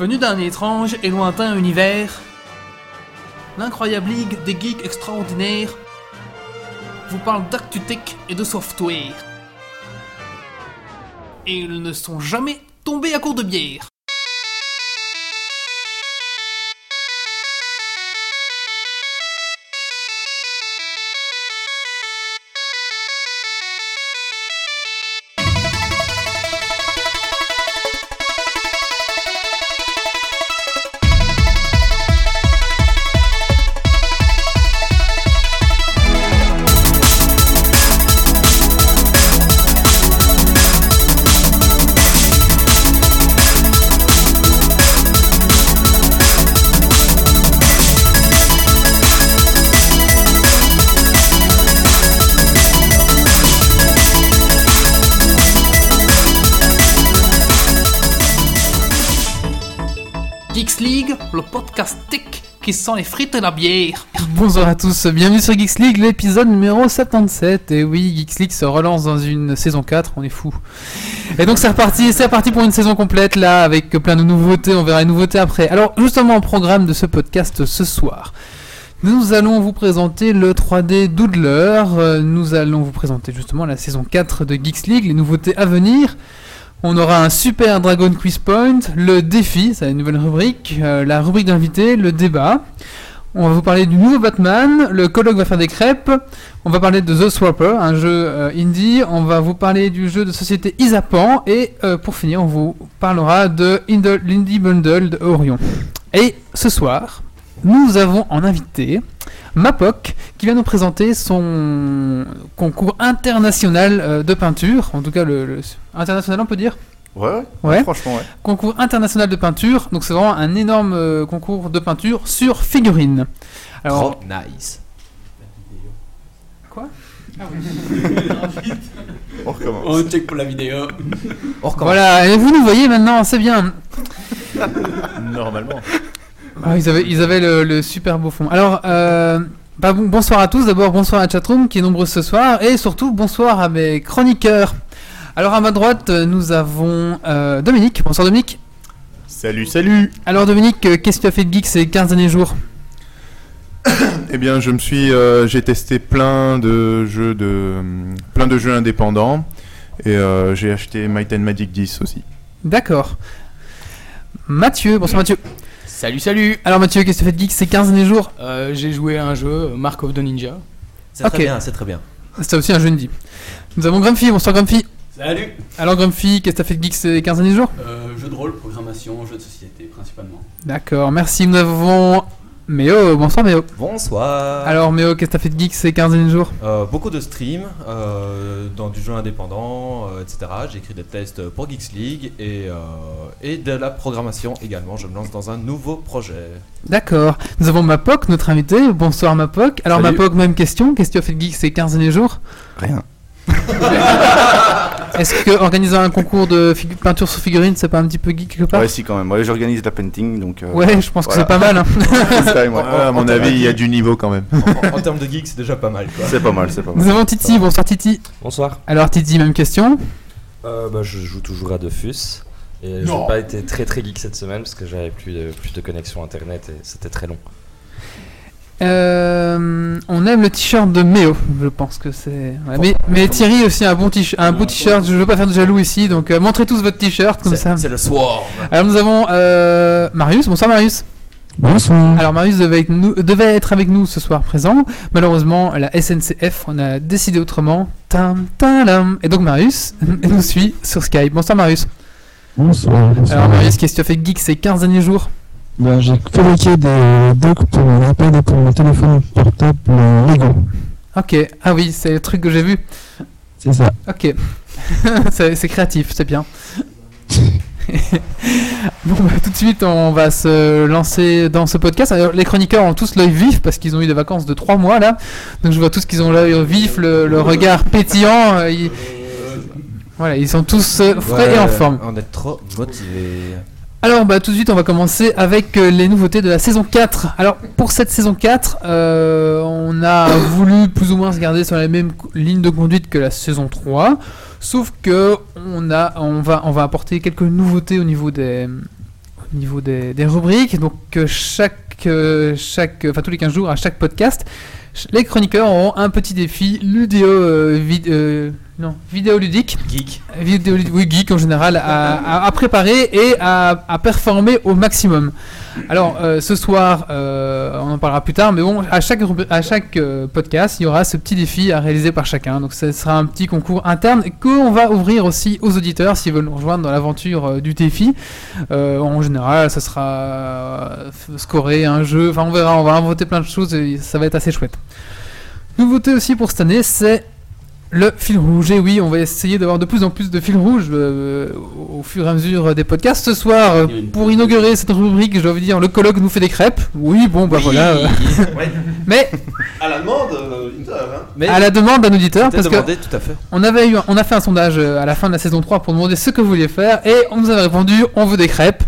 Venu d'un étrange et lointain univers, l'incroyable ligue des geeks extraordinaires vous parle d'actu-tech et de software. Et ils ne sont jamais tombés à court de bière. Les frites et la bière. Bonjour à tous, bienvenue sur Geeks League, l'épisode numéro 77. Et oui, Geeks League se relance dans une saison 4, on est fou. Et donc c'est reparti, c'est reparti pour une saison complète là, avec plein de nouveautés, on verra les nouveautés après. Alors justement au programme de ce podcast ce soir. Nous allons vous présenter le 3D Doodler, euh, nous allons vous présenter justement la saison 4 de Geeks League, les nouveautés à venir. On aura un super Dragon Quiz Point, le défi, c'est une nouvelle rubrique, euh, la rubrique d'invité, le débat. On va vous parler du nouveau Batman, le colloque va faire des crêpes, on va parler de The Swapper, un jeu euh, indie, on va vous parler du jeu de société Isapan, et euh, pour finir, on vous parlera de Indie l'Indie Bundle de Orion. Et ce soir, nous avons en invité Mapoc qui vient nous présenter son concours international euh, de peinture, en tout cas le, le- international on peut dire Ouais, ouais, Ouais. franchement, ouais. concours international de peinture, donc c'est vraiment un énorme euh, concours de peinture sur figurines. Alors, Trop nice. Quoi? On recommence. On check pour la vidéo. On recommence. voilà, et vous nous voyez maintenant, c'est bien. Normalement. Ah, ils avaient, ils avaient le, le super beau fond. Alors, euh, bah, bon- bonsoir à tous. D'abord, bonsoir à chatroom qui est nombreux ce soir. Et surtout, bonsoir à mes chroniqueurs. Alors, à ma droite, euh, nous avons euh, Dominique. Bonsoir Dominique. Salut, salut. Alors, Dominique, euh, qu'est-ce que tu as fait de geek ces 15 derniers jours? Eh bien, je me suis, j'ai testé plein de jeux de, plein de jeux indépendants et j'ai acheté Might and Magic 10 aussi. D'accord. Mathieu, bonsoir Mathieu. Salut, salut. Alors, Mathieu, qu'est-ce que tu as fait de geek ces 15 derniers jours? Euh, J'ai joué à un jeu, Mark of the Ninja. C'est Ok. très bien, c'est très bien. C'était aussi un jeu indie. Nous avons Grumpy, bonsoir Grumpy. Salut. Alors, Grumpy, qu'est-ce que tu as fait de geek ces 15 derniers jours? Euh, jeu de rôle, programmation, jeu de société principalement. D'accord, merci. Nous avons Méo, bonsoir Méo. Bonsoir. Alors Méo, qu'est-ce que t'as fait de geek ces 15 derniers jours? Euh, beaucoup de streams euh, dans du jeu indépendant, euh, etc. J'ai écrit des tests pour Geeks League et, euh, et de la programmation également. Je me lance dans un nouveau projet. D'accord. Nous avons Mapoc, notre invité. Bonsoir Mapoc. Alors Salut. Mapoc, même question. Qu'est-ce que tu as fait de geek ces 15 derniers jours? Rien. Est-ce que organiser un concours de figu- peinture sur figurine, c'est pas un petit peu geek quelque part Ouais, si, quand même. Ouais, j'organise la painting, donc. euh, Ouais, je pense que c'est pas mal. hein. c'est ça, et moi. Ah, à mon en avis, il y a du niveau quand même. En, en termes de geek, c'est déjà pas mal. Quoi. C'est pas mal, c'est pas mal. Nous avons Titi. Bonsoir Titi. Bonsoir. Alors Titi, même question. Euh, bah, je joue toujours à Dofus. Et n'ai pas été très très geek cette semaine parce que j'avais plus de, plus de connexion internet et c'était très long. Euh, on aime le t-shirt de Méo, je pense que c'est. ouais, Mais, mais Thierry aussi a un bon t-shirt, un beau t-shirt. Je veux pas faire de jaloux ici, donc euh, montrez tous votre t-shirt comme ça. c'est le swarm. Alors nous avons euh, Marius. Bonsoir Marius. Bonsoir. Alors Marius devait être, nous- devait être avec nous ce soir présent. Malheureusement, la SNCF, on a décidé autrement. Tam, talam. Et donc Marius nous suit sur Skype. Bonsoir Marius. Bonsoir. bonsoir. Alors Marius, qu'est-ce que tu as fait geek ces 15 derniers jours? Ben, j'ai fabriqué des docks pour mon iPad et pour mon téléphone portable Lego. Ok. Ah oui, c'est le truc que j'ai vu. C'est ça. Ok. c'est c'est créatif, c'est bien. bon, bah, tout de suite, on va se lancer dans ce podcast. Alors, les chroniqueurs ont tous l'œil vif parce qu'ils ont eu des vacances de 3 mois là. Donc, je vois tous qu'ils ont l'œil vif, le, le regard pétillant. euh, ils- Voilà, ils sont tous euh, frais et en forme. On est trop motivés. Alors bah tout de suite on va commencer avec euh, les nouveautés de la saison 4. Alors pour cette saison 4, euh, on a voulu plus ou moins se garder sur la même ligne de conduite que la saison 3, sauf que on va apporter quelques nouveautés au niveau des au niveau des, des rubriques. Donc euh, chaque, chaque, enfin tous les 15 jours à chaque podcast, les chroniqueurs auront un petit défi ludéo, euh, vid- euh, non, vidéoludique, Geek. vidéo, oui, geek en général, à, à- à préparer et à, à performer au maximum. Alors, euh, ce soir, euh, on en parlera plus tard, mais bon, à chaque, à chaque euh, podcast, il y aura ce petit défi à réaliser par chacun. Donc, ce sera un petit concours interne qu'on va ouvrir aussi aux auditeurs s'ils veulent nous rejoindre dans l'aventure du défi. En général, ça sera scorer un jeu, enfin, on verra, on va inventer plein de choses et ça va être assez chouette. Nouveauté aussi pour cette année, c'est le fil rouge, et oui, on va essayer d'avoir de plus en plus de fils rouges euh, au fur et à mesure des podcasts. Ce soir, euh, pour inaugurer cette rubrique, je dois vous dire, le colloque nous fait des crêpes. Oui, bon, bah voilà. euh. Mais À la demande, euh, Inter, hein. Mais à la demande d'un auditeur, parce que demandé, tout à fait. on avait eu, un- on a fait un sondage euh, à la fin de la saison 3 pour demander ce que vous vouliez faire, et on nous avait répondu, on veut des crêpes.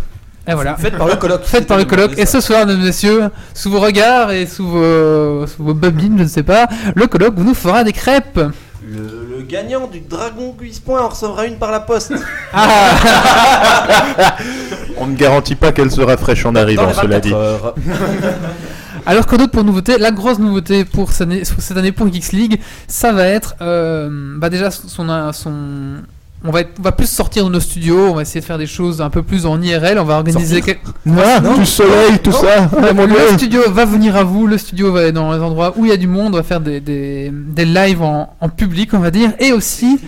Et voilà. Faites par le colloque. Faites par le colloque. Et ce soir, mesdames et messieurs, sous vos regards et sous vos, sous vos babines, je ne sais pas, le colloque nous fera des crêpes. Le, le gagnant du Dragon Quiz Point en recevra une par la poste. On ne garantit pas qu'elle sera fraîche en Dans arrivant, les cela 24 dit. heures. Alors que d'autres pour nouveauté, la grosse nouveauté pour cette année, cette année pour Geeks League, ça va être euh, bah déjà son, son on va, être- on va plus sortir de nos studios, on va essayer de faire des choses un peu plus en IRL, on va organiser Sortir quel- Ah, du soleil, tout ça. Ah, mon Dieu. le studio va venir à vous, le studio va être dans les endroits où il y a du monde, on va faire des, des, des lives en, en public, on va dire, et aussi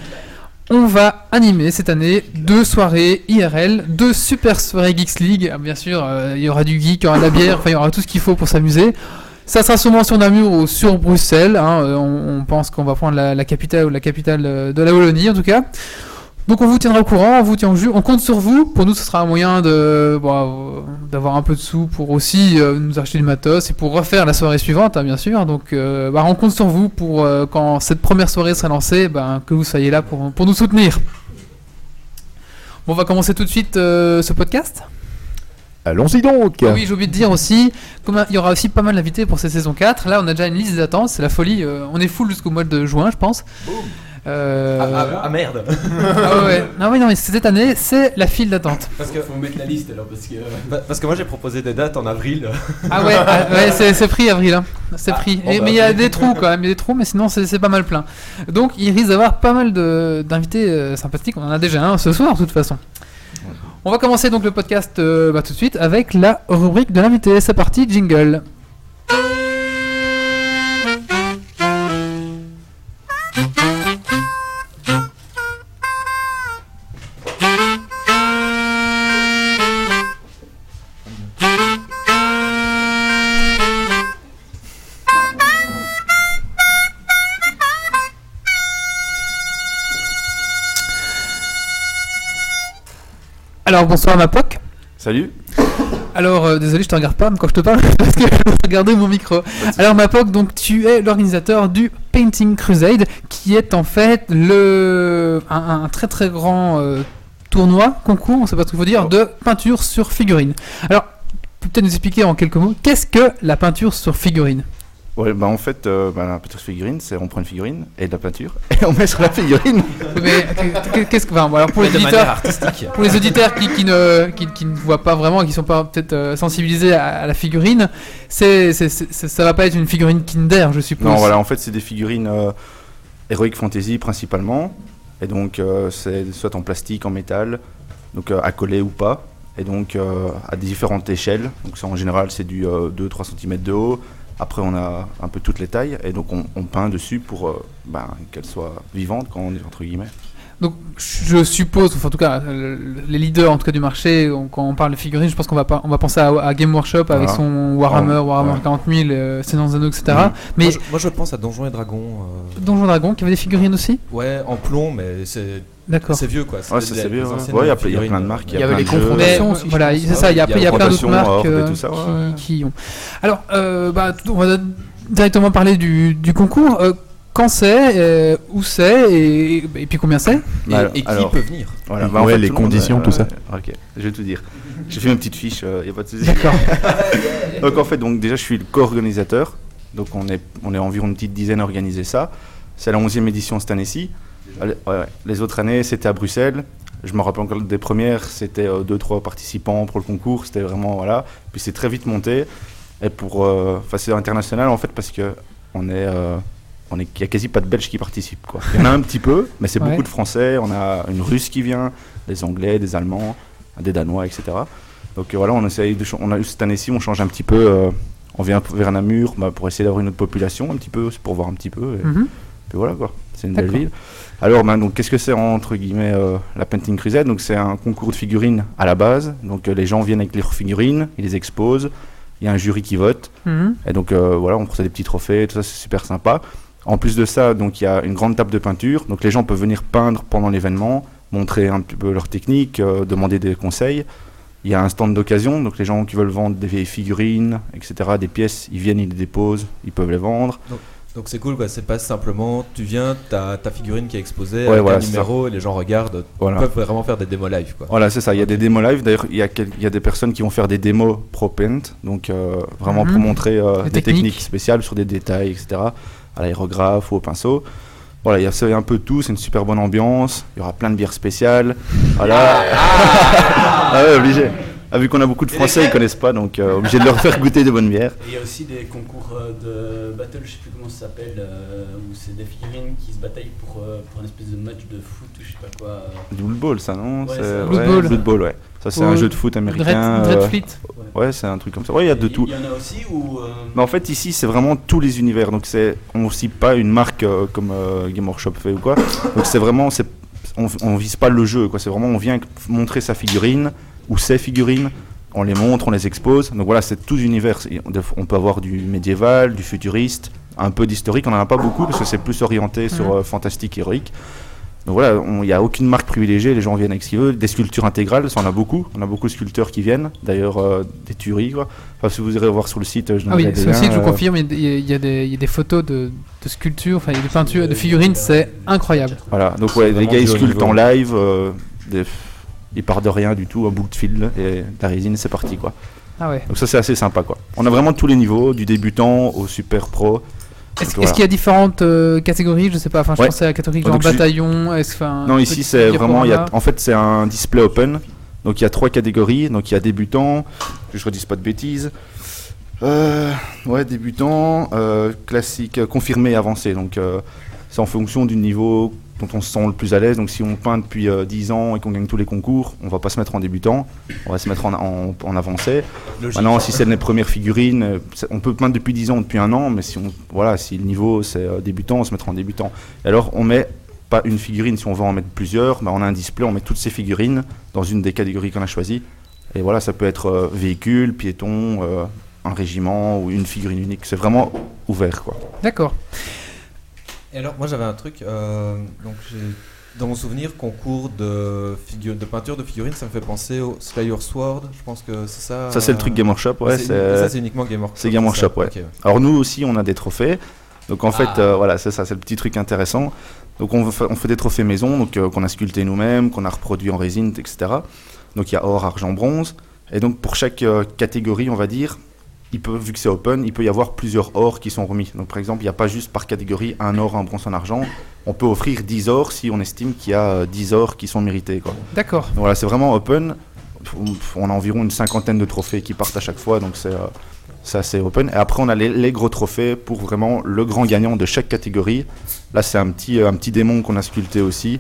on va animer cette année deux soirées IRL, deux super soirées Geeks League. Ah, Bien sûr, euh, il y aura du geek, il y aura de la bière, enfin il y aura tout ce qu'il faut pour s'amuser. Ça sera sûrement sur Namur ou sur Bruxelles. hein, euh, on, on pense qu'on va prendre la, la capitale ou la capitale euh, de la Wallonie en tout cas. Donc on vous tiendra au courant, on vous tient au jus, on compte sur vous. Pour nous, ce sera un moyen de bon, euh, d'avoir un peu de sous pour aussi euh, nous acheter du matos et pour refaire la soirée suivante, hein, bien sûr. Donc euh, bah, on compte sur vous pour euh, quand cette première soirée sera lancée, ben, que vous soyez là pour, pour nous soutenir. Bon, on va commencer tout de suite ce podcast. Allons-y donc. Ah oui, j'ai oublié de dire aussi, comme il y aura aussi pas mal d'invités pour cette saison 4, là on a déjà une liste d'attente, c'est la folie, on est full jusqu'au mois de juin je pense. Euh, Ah, ah, ah, merde. ah ouais. Non, oui, non, mais cette année, c'est la file d'attente. Parce que, Faut mettre la liste alors parce que. bah, parce que moi j'ai proposé des dates en avril. Ah ouais, ah, ouais c'est c'est pris avril, hein. c'est Ah, pris. bon, Et- bah, mais il y a des trous quand même, il y a des trous, mais sinon c'est c'est pas mal plein. Donc il risque d'avoir pas mal de- d'invités euh, sympathiques, on en a déjà un ce soir de toute façon. On va commencer donc le podcast euh, bah, tout de suite avec la rubrique de l'invité. C'est parti, jingle. Alors bonsoir ma POC. Salut. Alors, euh, désolé, je te regarde pas quand je te parle parce que je dois regarder mon micro. Alors, Mapoc, donc tu es l'organisateur du Painting Crusade, qui est en fait le un, un très très grand euh, tournoi, concours, on sait pas ce qu'il faut dire, de peinture sur figurine. Alors, peut-être nous expliquer en quelques mots, qu'est-ce que la peinture sur figurine Ouais, bah en fait, euh, bah, la peinture figurine, c'est on prend une figurine et de la peinture et on met sur la figurine. Mais qu'est- qu'est-ce que, enfin, bon, alors pour les de auditeurs, artistique. pour les auditeurs qui, qui ne, qui, qui ne voient pas vraiment, qui sont pas peut-être euh, sensibilisés à, à la figurine, c'est, c'est, ça va pas être une figurine Kinder, je suppose. Non, voilà, en fait, c'est des figurines euh, Heroic Fantasy principalement. Et donc, euh, c'est soit en plastique, en métal, donc euh, accolé ou pas. Et donc, euh, à différentes échelles. Donc, ça, en général, c'est du 2-3 cm de haut. Après, on a un peu toutes les tailles. Et donc, on, peint dessus pour euh, ben, qu'elle soit vivante, quand on est entre guillemets. Donc je suppose, enfin, en tout cas, euh, les leaders en tout cas du marché, on- quand on parle de figurines, je pense qu'on va, pas- on va penser à, à Game Workshop avec son Warhammer. Warhammer Ouais. 40 000, euh, Seigneur des Anneaux, etc. Mais Moi je, moi, je pense à Donjons et Dragons. euh, Donjon Dragon, qui avait des figurines aussi? Ouais, en plomb, mais c'est D'accord. c'est vieux quoi. Ouais, c'est vieux, ouais. il y a plein- de euh, marques, Il y avait les confrontations aussi, voilà, c'est ça, il y a, Il y a il y a plein d'autres marques et euh, tout ça, ouais. qui, qui ont. Alors, euh, bah, on va directement parler du, du concours. Euh, quand c'est, euh, où c'est, et, et puis combien c'est Et, Bah, et qui alors- peut venir Voilà, Ouais, bah, en fait, les tout le monde, conditions, euh, tout ça. Ok, je vais tout dire. J'ai fait une petite fiche, il n'y a pas de souci. D'accord. donc en fait, donc, déjà je suis le co-organisateur. Donc on est, on est environ une petite dizaine à organiser ça. C'est la 11e édition cette année-ci. Allez, ouais, ouais. Les autres années, c'était à Bruxelles. Je me rappelle encore des premières, c'était 2-3 participants pour le concours, c'était vraiment voilà. Puis c'est très vite monté. Et pour, euh, enfin c'est international en fait parce que on est, euh, on est, il y a quasi pas de Belges qui participent quoi. Il y en a un petit peu, mais c'est Ouais. beaucoup de Français. On a une Russe qui vient, des Anglais, des Allemands, des Danois, etc. Donc euh, voilà, on essaye de, on a eu cette année-ci, on change un petit peu. euh, on vient vers Namur bah, pour essayer d'avoir une autre population un petit peu, c'est pour voir un petit peu. Et, Mhm. puis voilà quoi, c'est une belle ville. Alors ben, donc qu'est-ce que c'est entre guillemets euh, la Painting Crusade? Donc c'est un concours de figurines à la base. Donc euh, les gens viennent avec leurs figurines, ils les exposent. Il y a un jury qui vote. Mhm. Et donc euh, voilà, on reçoit des petits trophées, tout ça c'est super sympa. En plus de ça, donc il y a une grande table de peinture. Donc les gens peuvent venir peindre pendant l'événement, montrer un petit peu leur technique, euh, demander des conseils. Il y a un stand d'occasion, donc les gens qui veulent vendre des vieilles figurines, etc., des pièces, ils viennent, ils les déposent, ils peuvent les vendre. Donc c'est cool, quoi. c'est pas simplement tu viens, t'as ta figurine qui est exposée, Ouais, voilà, un numéro, et les gens regardent, Voilà. ils peuvent vraiment faire des démos live. Quoi. Voilà, c'est ça. Il y a des démos live. D'ailleurs, il y, a quel- il y a des personnes qui vont faire des démos pro paint, donc euh, vraiment Mhm. pour montrer euh, des techniques. techniques. spéciales sur des détails, etc. À l'aérographe ou au pinceau. Voilà, il y a un peu de tout. C'est une super bonne ambiance. Il y aura plein de bières spéciales. Voilà. ah ouais, obligé. Ah, vu qu'on a beaucoup de Français, ils connaissent pas, donc euh, obligé de leur faire goûter de bonnes bières. Et il y a aussi des concours euh, de battle, je sais plus comment ça s'appelle, euh, où c'est des figurines qui se bataillent pour, euh, pour une espèce de match de foot ou je sais pas quoi. Du Blood Bowl, ça non Ouais, C'est- Blood ouais. Blood Bowl, ouais. Ça, c'est un jeu de foot américain. Dread, euh, Dreadfleet. ouais, c'est un truc comme ça. Ouais, il y a de tout. Il y en a aussi où. euh, Mais en fait, ici, c'est vraiment tous les univers. Donc, c'est, on cible pas une marque euh, comme euh, Game Workshop fait ou quoi. Donc, c'est vraiment, c'est, on, on vise pas le jeu. Quoi. C'est vraiment, on vient montrer sa figurine ou ses figurines. On les montre, on les expose. Donc voilà, c'est tous univers. On peut avoir du médiéval, du futuriste, un peu d'historique. On en a pas beaucoup parce que c'est plus orienté sur euh, fantastique, héroïque. Donc voilà, il n'y a aucune marque privilégiée, les gens viennent avec ce qu'ils veulent. Des sculptures intégrales, ça on a beaucoup. On a beaucoup de sculpteurs qui viennent, d'ailleurs euh, des tueries. Quoi. Enfin, si vous irez voir sur le site, je Ah oui, des sur le site, je vous euh, confirme, il y, a- y des- il y a des photos de, de sculptures, enfin il y a des peintures, de figurines, c'est incroyable. Voilà, donc ouais, les vraiment gars ils sculptent niveau. en live, euh, des- ils partent de rien du tout, un bout de fil et la résine, c'est parti quoi. Ah ouais. Donc ça c'est assez sympa quoi. On a vraiment tous les niveaux, du débutant au super pro. Est-ce qu'il y a différentes euh, catégories? Je sais pas, enfin je Ouais. pensais à la catégorie genre bataillon, Non, ici c'est vraiment, il y a, diaporama en fait c'est un display open. Donc il y a trois catégories. Donc il y a débutant, que je redise pas de bêtises. Euh, ouais, débutant, euh, classique, confirmé, avancé. Donc euh, c'est en fonction du niveau dont on se sent le plus à l'aise. Donc si on peint depuis euh, 10 ans et qu'on gagne tous les concours, on va pas se mettre en débutant, on va se mettre en, en, en avancé. Logique. Maintenant, si c'est les premières figurines, on peut peindre depuis 10 ans, depuis un an, mais si on, voilà, si le niveau c'est euh, débutant, on se mettra en débutant. Et alors, on met pas une figurine, si on veut en mettre plusieurs, bah, on a un display, on met toutes ces figurines dans une des catégories qu'on a choisies. Et voilà, ça peut être euh, véhicule, piéton, euh, un régiment ou une figurine unique. C'est vraiment ouvert, quoi. D'accord. Et alors, moi j'avais un truc, euh, donc dans mon souvenir, concours de, figure, de peinture de figurines, ça me fait penser au Slayer Sword, je pense que c'est ça. Ça, c'est le truc Game Workshop, ouais. ça, c'est uniquement Game Workshop. C'est Game Workshop, ouais. Alors nous aussi, on a des trophées. Donc en fait, Ah. euh, voilà, c'est ça, c'est le petit truc intéressant. Donc on fait, on fait des trophées maison, donc euh, qu'on a sculpté nous-mêmes, qu'on a reproduit en résine, etc. Donc il y a or, argent, bronze. Et donc pour chaque euh, catégorie, on va dire, il peut, vu que c'est open, il peut y avoir plusieurs ors qui sont remis. Donc par exemple, il n'y a pas juste par catégorie un or, un bronze, un argent. On peut offrir 10 ors si on estime qu'il y a euh, 10 ors qui sont mérités. D'accord. Voilà, c'est vraiment open. On a environ une cinquantaine de trophées qui partent à chaque fois, donc c'est euh, c'est assez open. Et après, on a les, les gros trophées pour vraiment le grand gagnant de chaque catégorie. Là, c'est un petit, euh, un petit démon qu'on a sculpté aussi,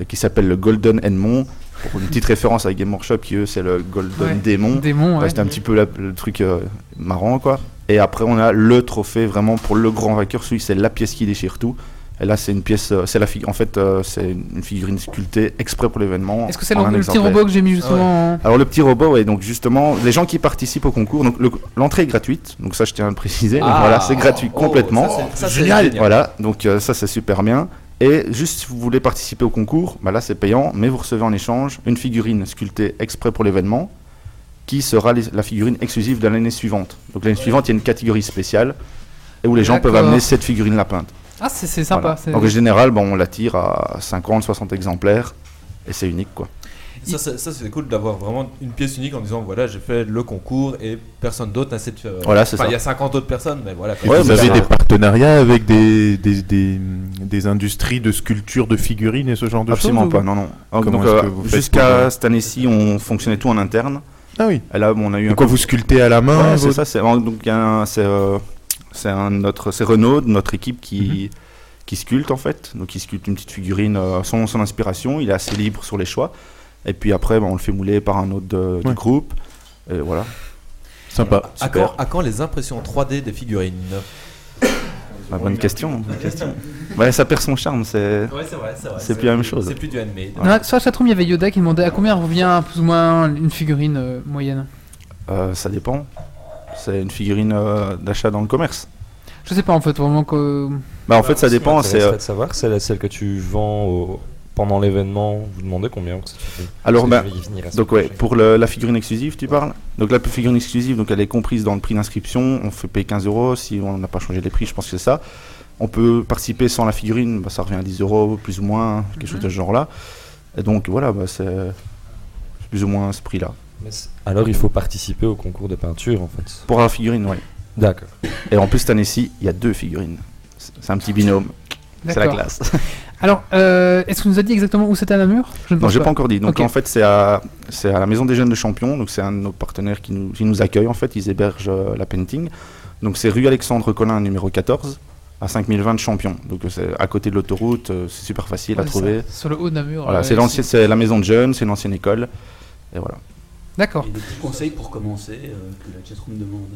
euh, qui s'appelle le Golden Edmond. Pour une petite référence à Game Workshop, qui eux, c'est le Golden Ouais, Démon. Démon, Ouais, ouais. C'était un petit peu la- le truc euh, marrant, quoi. Et après, on a le trophée vraiment pour le grand vainqueur. Celui, c'est la pièce qui déchire tout. Et là, c'est une pièce, euh, c'est la figure. En fait, euh, c'est une figurine sculptée exprès pour l'événement. Est-ce que c'est le, petit robot que j'ai mis justement en- Alors le petit robot, ouais, donc justement, les gens qui participent au concours, donc le- l'entrée est gratuite, donc ça je tiens à le préciser, donc Ah. voilà, c'est gratuit Oh, complètement. ça, c'est- ça, génial. génial. Voilà, donc euh, ça c'est super bien. Et juste si vous voulez participer au concours, bah là c'est payant, mais vous recevez en échange une figurine sculptée exprès pour l'événement, qui sera les- la figurine exclusive de l'année suivante. Donc l'année suivante, il y a une catégorie spéciale, et où les gens peuvent amener cette figurine la peinte. Ah, c'est sympa. Voilà. Donc en général, bon, on la tire à 50, 60 exemplaires, et c'est unique quoi. Ça, c'est- ça, c'est cool d'avoir vraiment une pièce unique en disant voilà, j'ai fait le concours et personne d'autre n'a cette. euh, Voilà, c'est ça. Il y a 50 autres personnes, mais voilà. Vous avez des partenariats avec des, des, des, des industries de sculpture de figurines et ce genre de Absolument choses pas, ou- non, non. Donc, euh, jusqu'à pour, euh, cette année-ci, on fonctionnait tout en interne. Ah oui. Et là, on a eu Et un quoi, vous sculptez à la main Ouais, c'est ça. C'est donc il y a un- c'est euh, c'est un notre c'est Renaud, notre équipe qui Mhm. qui sculpte en fait. Donc il sculpte une petite figurine euh, sans son inspiration. Il est assez libre sur les choix. Et puis après, ben, on le fait mouler par un autre de- du Ouais. groupe. Et voilà. Sympa. À quand, à quand les impressions 3D des figurines? Bah, bonne question. bonne question. Ouais, ça perd son charme. C'est Ouais, c'est vrai, c'est vrai. c'est plus la même chose. C'est plus du handmade. Non, sur la chatroom, il y avait Yoda qui demandait à combien revient plus ou moins une figurine euh, moyenne? Euh, ça dépend. C'est une figurine euh, d'achat dans le commerce. Je sais pas en fait, vraiment que. Bah en fait, ça dépend. C'est euh, de savoir, c'est la- celle que tu vends au- pendant l'événement. Vous demandez combien Alors, bah, donc ouais, pour le- la figurine exclusive, tu parles Donc la figurine exclusive, donc elle est comprise dans le prix d'inscription. On fait payer 15 euros si on n'a pas changé les prix, je pense que c'est ça. On peut participer sans la figurine, bah, ça revient à 10 euros, plus ou moins, quelque chose de ce genre-là. Et donc voilà, bah, c'est plus ou moins ce prix-là. Alors il faut participer au concours de peinture en fait. Pour la figurine, oui. D'accord. Et en plus, cette année-ci, il y a deux figurines. C'est un petit binôme. C'est la classe. Alors, euh, est-ce que tu nous as dit exactement où c'était à Namur Je ne Non, j'ai pas encore dit. Donc en fait, c'est à, c'est à la Maison des Jeunes de Champions. Donc c'est un de nos partenaires qui nous, qui nous accueille. En fait, ils hébergent euh, la painting. Donc c'est rue Alexandre Collin, numéro 14, à 5020 de Champions. Donc euh, c'est à côté de l'autoroute. euh, c'est super facile à trouver. ça, Sur le haut de Namur. Voilà, c'est l'ancienne, c'est la Maison de Jeunes, c'est l'ancienne école. Et voilà. D'accord. Et des petits conseils pour commencer euh, que la chatroom demande.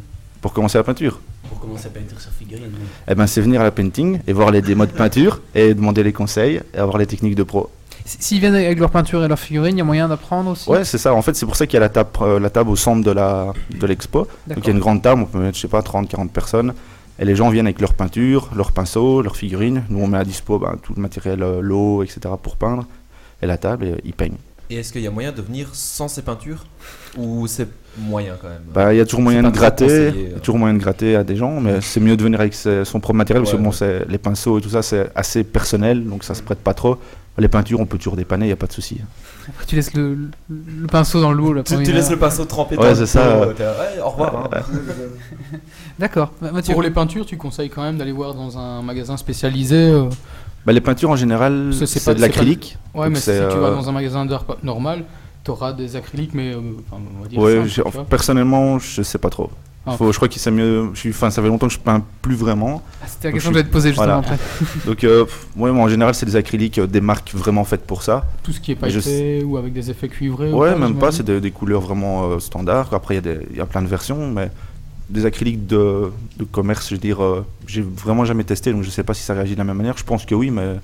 Pour commencer la peinture, Pour commencer à peindre sur figurine. oui. eh ben c'est venir à la painting et voir les démos de peinture et demander les conseils et avoir les techniques de pro. S'ils viennent avec leur peinture et leur figurine, il y a moyen d'apprendre aussi Ouais, c'est ça. En fait, c'est pour ça qu'il y a la table, euh, la table au centre de la de l'expo. Donc il y a une grande table, on peut mettre, je sais pas, 30, 40 personnes. Et les gens viennent avec leur peinture, leurs pinceaux, leurs figurines. Nous, on met à dispo ben, tout le matériel, euh, l'eau, etc. pour peindre. Et la table, et euh, ils peignent. Et est-ce qu'il y a moyen de venir sans ces peintures? Ou c'est moyen quand même Bah, il y a toujours moyen de gratter, y a euh. toujours moyen de gratter à des gens, mais c'est mieux de venir avec son propre matériel, parce Ouais, que bon, ouais. c'est- les pinceaux et tout ça, c'est assez personnel, donc ça se prête pas trop. Les peintures, on peut toujours dépanner, il n'y a pas de souci. Après, tu laisses le, le- le pinceau dans l'eau. là, Tu, tu laisses le pinceau trempé Ouais, dans c'est le ça, pot, ouais. au revoir. hein. D'accord. Bah, Mathieu. Pour les peintures, tu conseilles quand même d'aller voir dans un magasin spécialisé. euh, Bah, les peintures, en général, c'est de c'est pas- l'acrylique. Ouais, mais si tu vas euh, dans un magasin d'art normal, tu auras des acryliques, mais euh, enfin, on va dire Ouais, personnellement, je sais pas trop. Ah. Faut, je crois qu'il c'est mieux. Enfin, ça fait longtemps que je peins plus vraiment. Ah, C'était la question que je vais te poser justement voilà. après. Donc, euh, ouais, moi, en général, c'est des acryliques, euh, des marques vraiment faites pour ça. Tout ce qui est je pailleté ou avec des effets cuivrés. ou Ouais, même pas. C'est des, des couleurs vraiment standards. Après, il y, a y plein de versions, mais des acryliques de, de commerce, je veux dire, j'ai vraiment jamais testé, donc je sais pas si ça réagit de la même manière. Je pense que oui, mais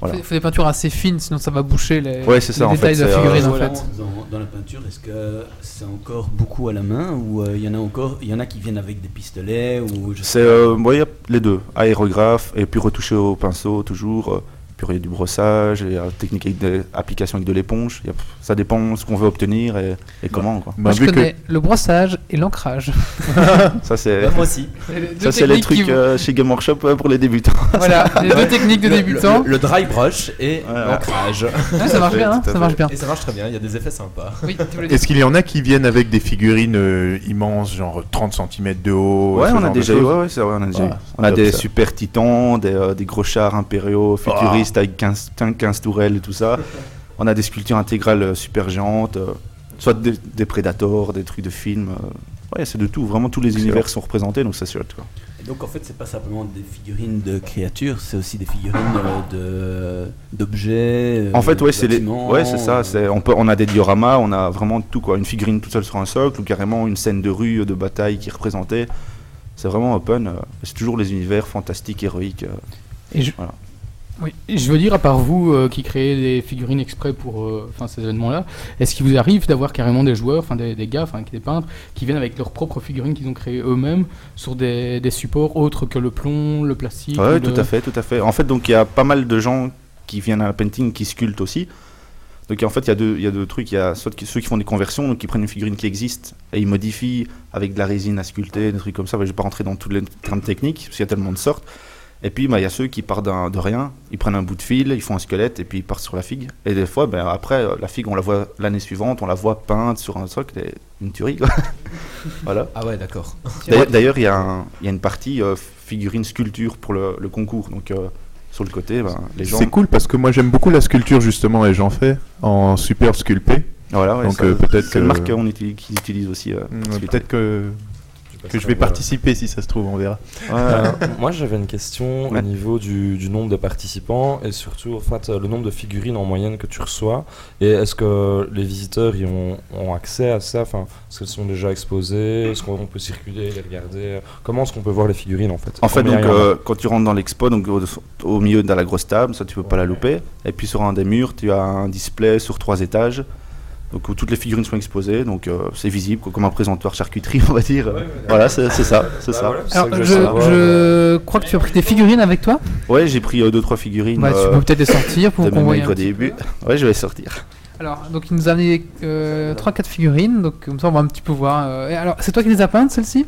voilà. Il faut des peintures assez fines, sinon ça va boucher les, Ouais, c'est ça, les en détails fait, de la euh, figurine. en fait. Dans, dans la peinture, est-ce que c'est encore beaucoup à la main ou euh, il y en a encore, il y en a qui viennent avec des pistolets ou C'est euh, ouais, y a les deux, aérographe et puis retoucher au pinceau toujours. Euh, puis il y a du brossage, il y a technique avec des applications avec de l'éponge. Ça dépend ce qu'on veut obtenir et, et comment. Quoi. Moi, je connais le brossage et l'ancrage. ça c'est. Ouais, moi aussi. Ça c'est les trucs euh, chez Game Workshop euh, pour les débutants. Voilà, les deux techniques de Le- débutants. Le, le dry brush et Voilà. l'ancrage. Ouais, ça marche bien, hein, ça marche bien. Et ça marche très bien, il y a des effets sympas. Oui. Est-ce qu'il y en a qui viennent avec des figurines euh, immenses, genre 30 cm de haut Ouais, on a de déjà eu, choses ouais, ouais, c'est vrai, on a déjà eu. Ah, On a des super titans, des, euh, des gros chars impériaux futuristes avec 15, 15 tourelles et tout ça. on a des sculptures intégrales euh, super géantes, euh, soit des, des prédators, des trucs de films. euh, ouais, c'est de tout, vraiment tous les univers sont représentés, donc c'est chouette. Quoi. Et donc en fait, c'est pas simplement des figurines de créatures, c'est aussi des figurines euh, de d'objets. En fait, ouais, c'est les, ouais, c'est ça. C'est, on peut, on a des dioramas, on a vraiment tout quoi. Une figurine toute seule sur un socle ou carrément une scène de rue, de bataille qui est représentée. C'est vraiment open. c'est toujours les univers fantastiques, héroïques. Et je, voilà. Oui, je veux dire, à part vous euh, qui créez des figurines exprès pour euh, ces événements-là, est-ce qu'il vous arrive d'avoir carrément des joueurs, enfin des, des gars, enfin des peintres, qui viennent avec leurs propres figurines qu'ils ont créées eux-mêmes sur des, des supports autres que le plomb, le plastique Ouais, ou tout le- à fait, tout à fait. En fait, donc il y a pas mal de gens qui viennent à la painting qui sculptent aussi. Donc en fait, il y a deux, y a deux trucs. Il y a soit qui- ceux qui font des conversions, donc qui prennent une figurine qui existe et ils modifient avec de la résine à sculpter, des trucs comme ça. Je vais pas rentrer dans tous les termes techniques parce qu'il y a tellement de sortes. Et puis, bah, il y a ceux qui partent de rien, ils prennent un bout de fil, ils font un squelette et puis ils partent sur la figue. Et des fois, ben, après, euh, la figue, on la voit l'année suivante, on la voit peinte sur un socle, et une tuerie. quoi. voilà. Ah ouais, d'accord. D'ailleurs- il y, a un- il y a une partie euh, figurine sculpture pour le, le concours. Donc, euh, sur le côté, ben, les gens. C'est cool parce que moi j'aime beaucoup la sculpture justement et j'en fais en super sculpté. Voilà, ouais, Donc euh, peut-être c'est que une marque qu'on utilise, qu'ils utilisent aussi. euh, Mm, peut-être que que je vais participer si ça se trouve, on verra. Ouais, Euh, moi j'avais une question Ouais. au niveau du, du nombre de participants et surtout en fait, le nombre de figurines en moyenne que tu reçois. Et est-ce que les visiteurs y ont, ont accès à ça? Enfin, Est-ce qu'elles sont déjà exposées Est-ce qu'on peut circuler, les regarder? Comment est-ce qu'on peut voir les figurines en fait? En fait, donc, euh, quand tu rentres dans l'expo, donc au, au milieu de la grosse table, ça tu peux pas la louper. Et puis sur un des murs, tu as un display sur trois étages, donc où toutes les figurines sont exposées. Donc euh, c'est visible quoi, comme un présentoir charcuterie, on va dire. voilà, c'est c'est ça, c'est Bah ça. voilà, c'est ça Alors, que je, je crois que tu as pris des figurines avec toi? Ouais, j'ai pris euh, deux trois figurines. Ouais, tu euh, peux peut-être les sortir pour qu'on un au début. Ouais, je vais les sortir. Alors, donc il nous a amené 3-4 figurines, donc comme ça on va un petit peu voir. euh, et alors, c'est toi qui les as peintes, celles-ci?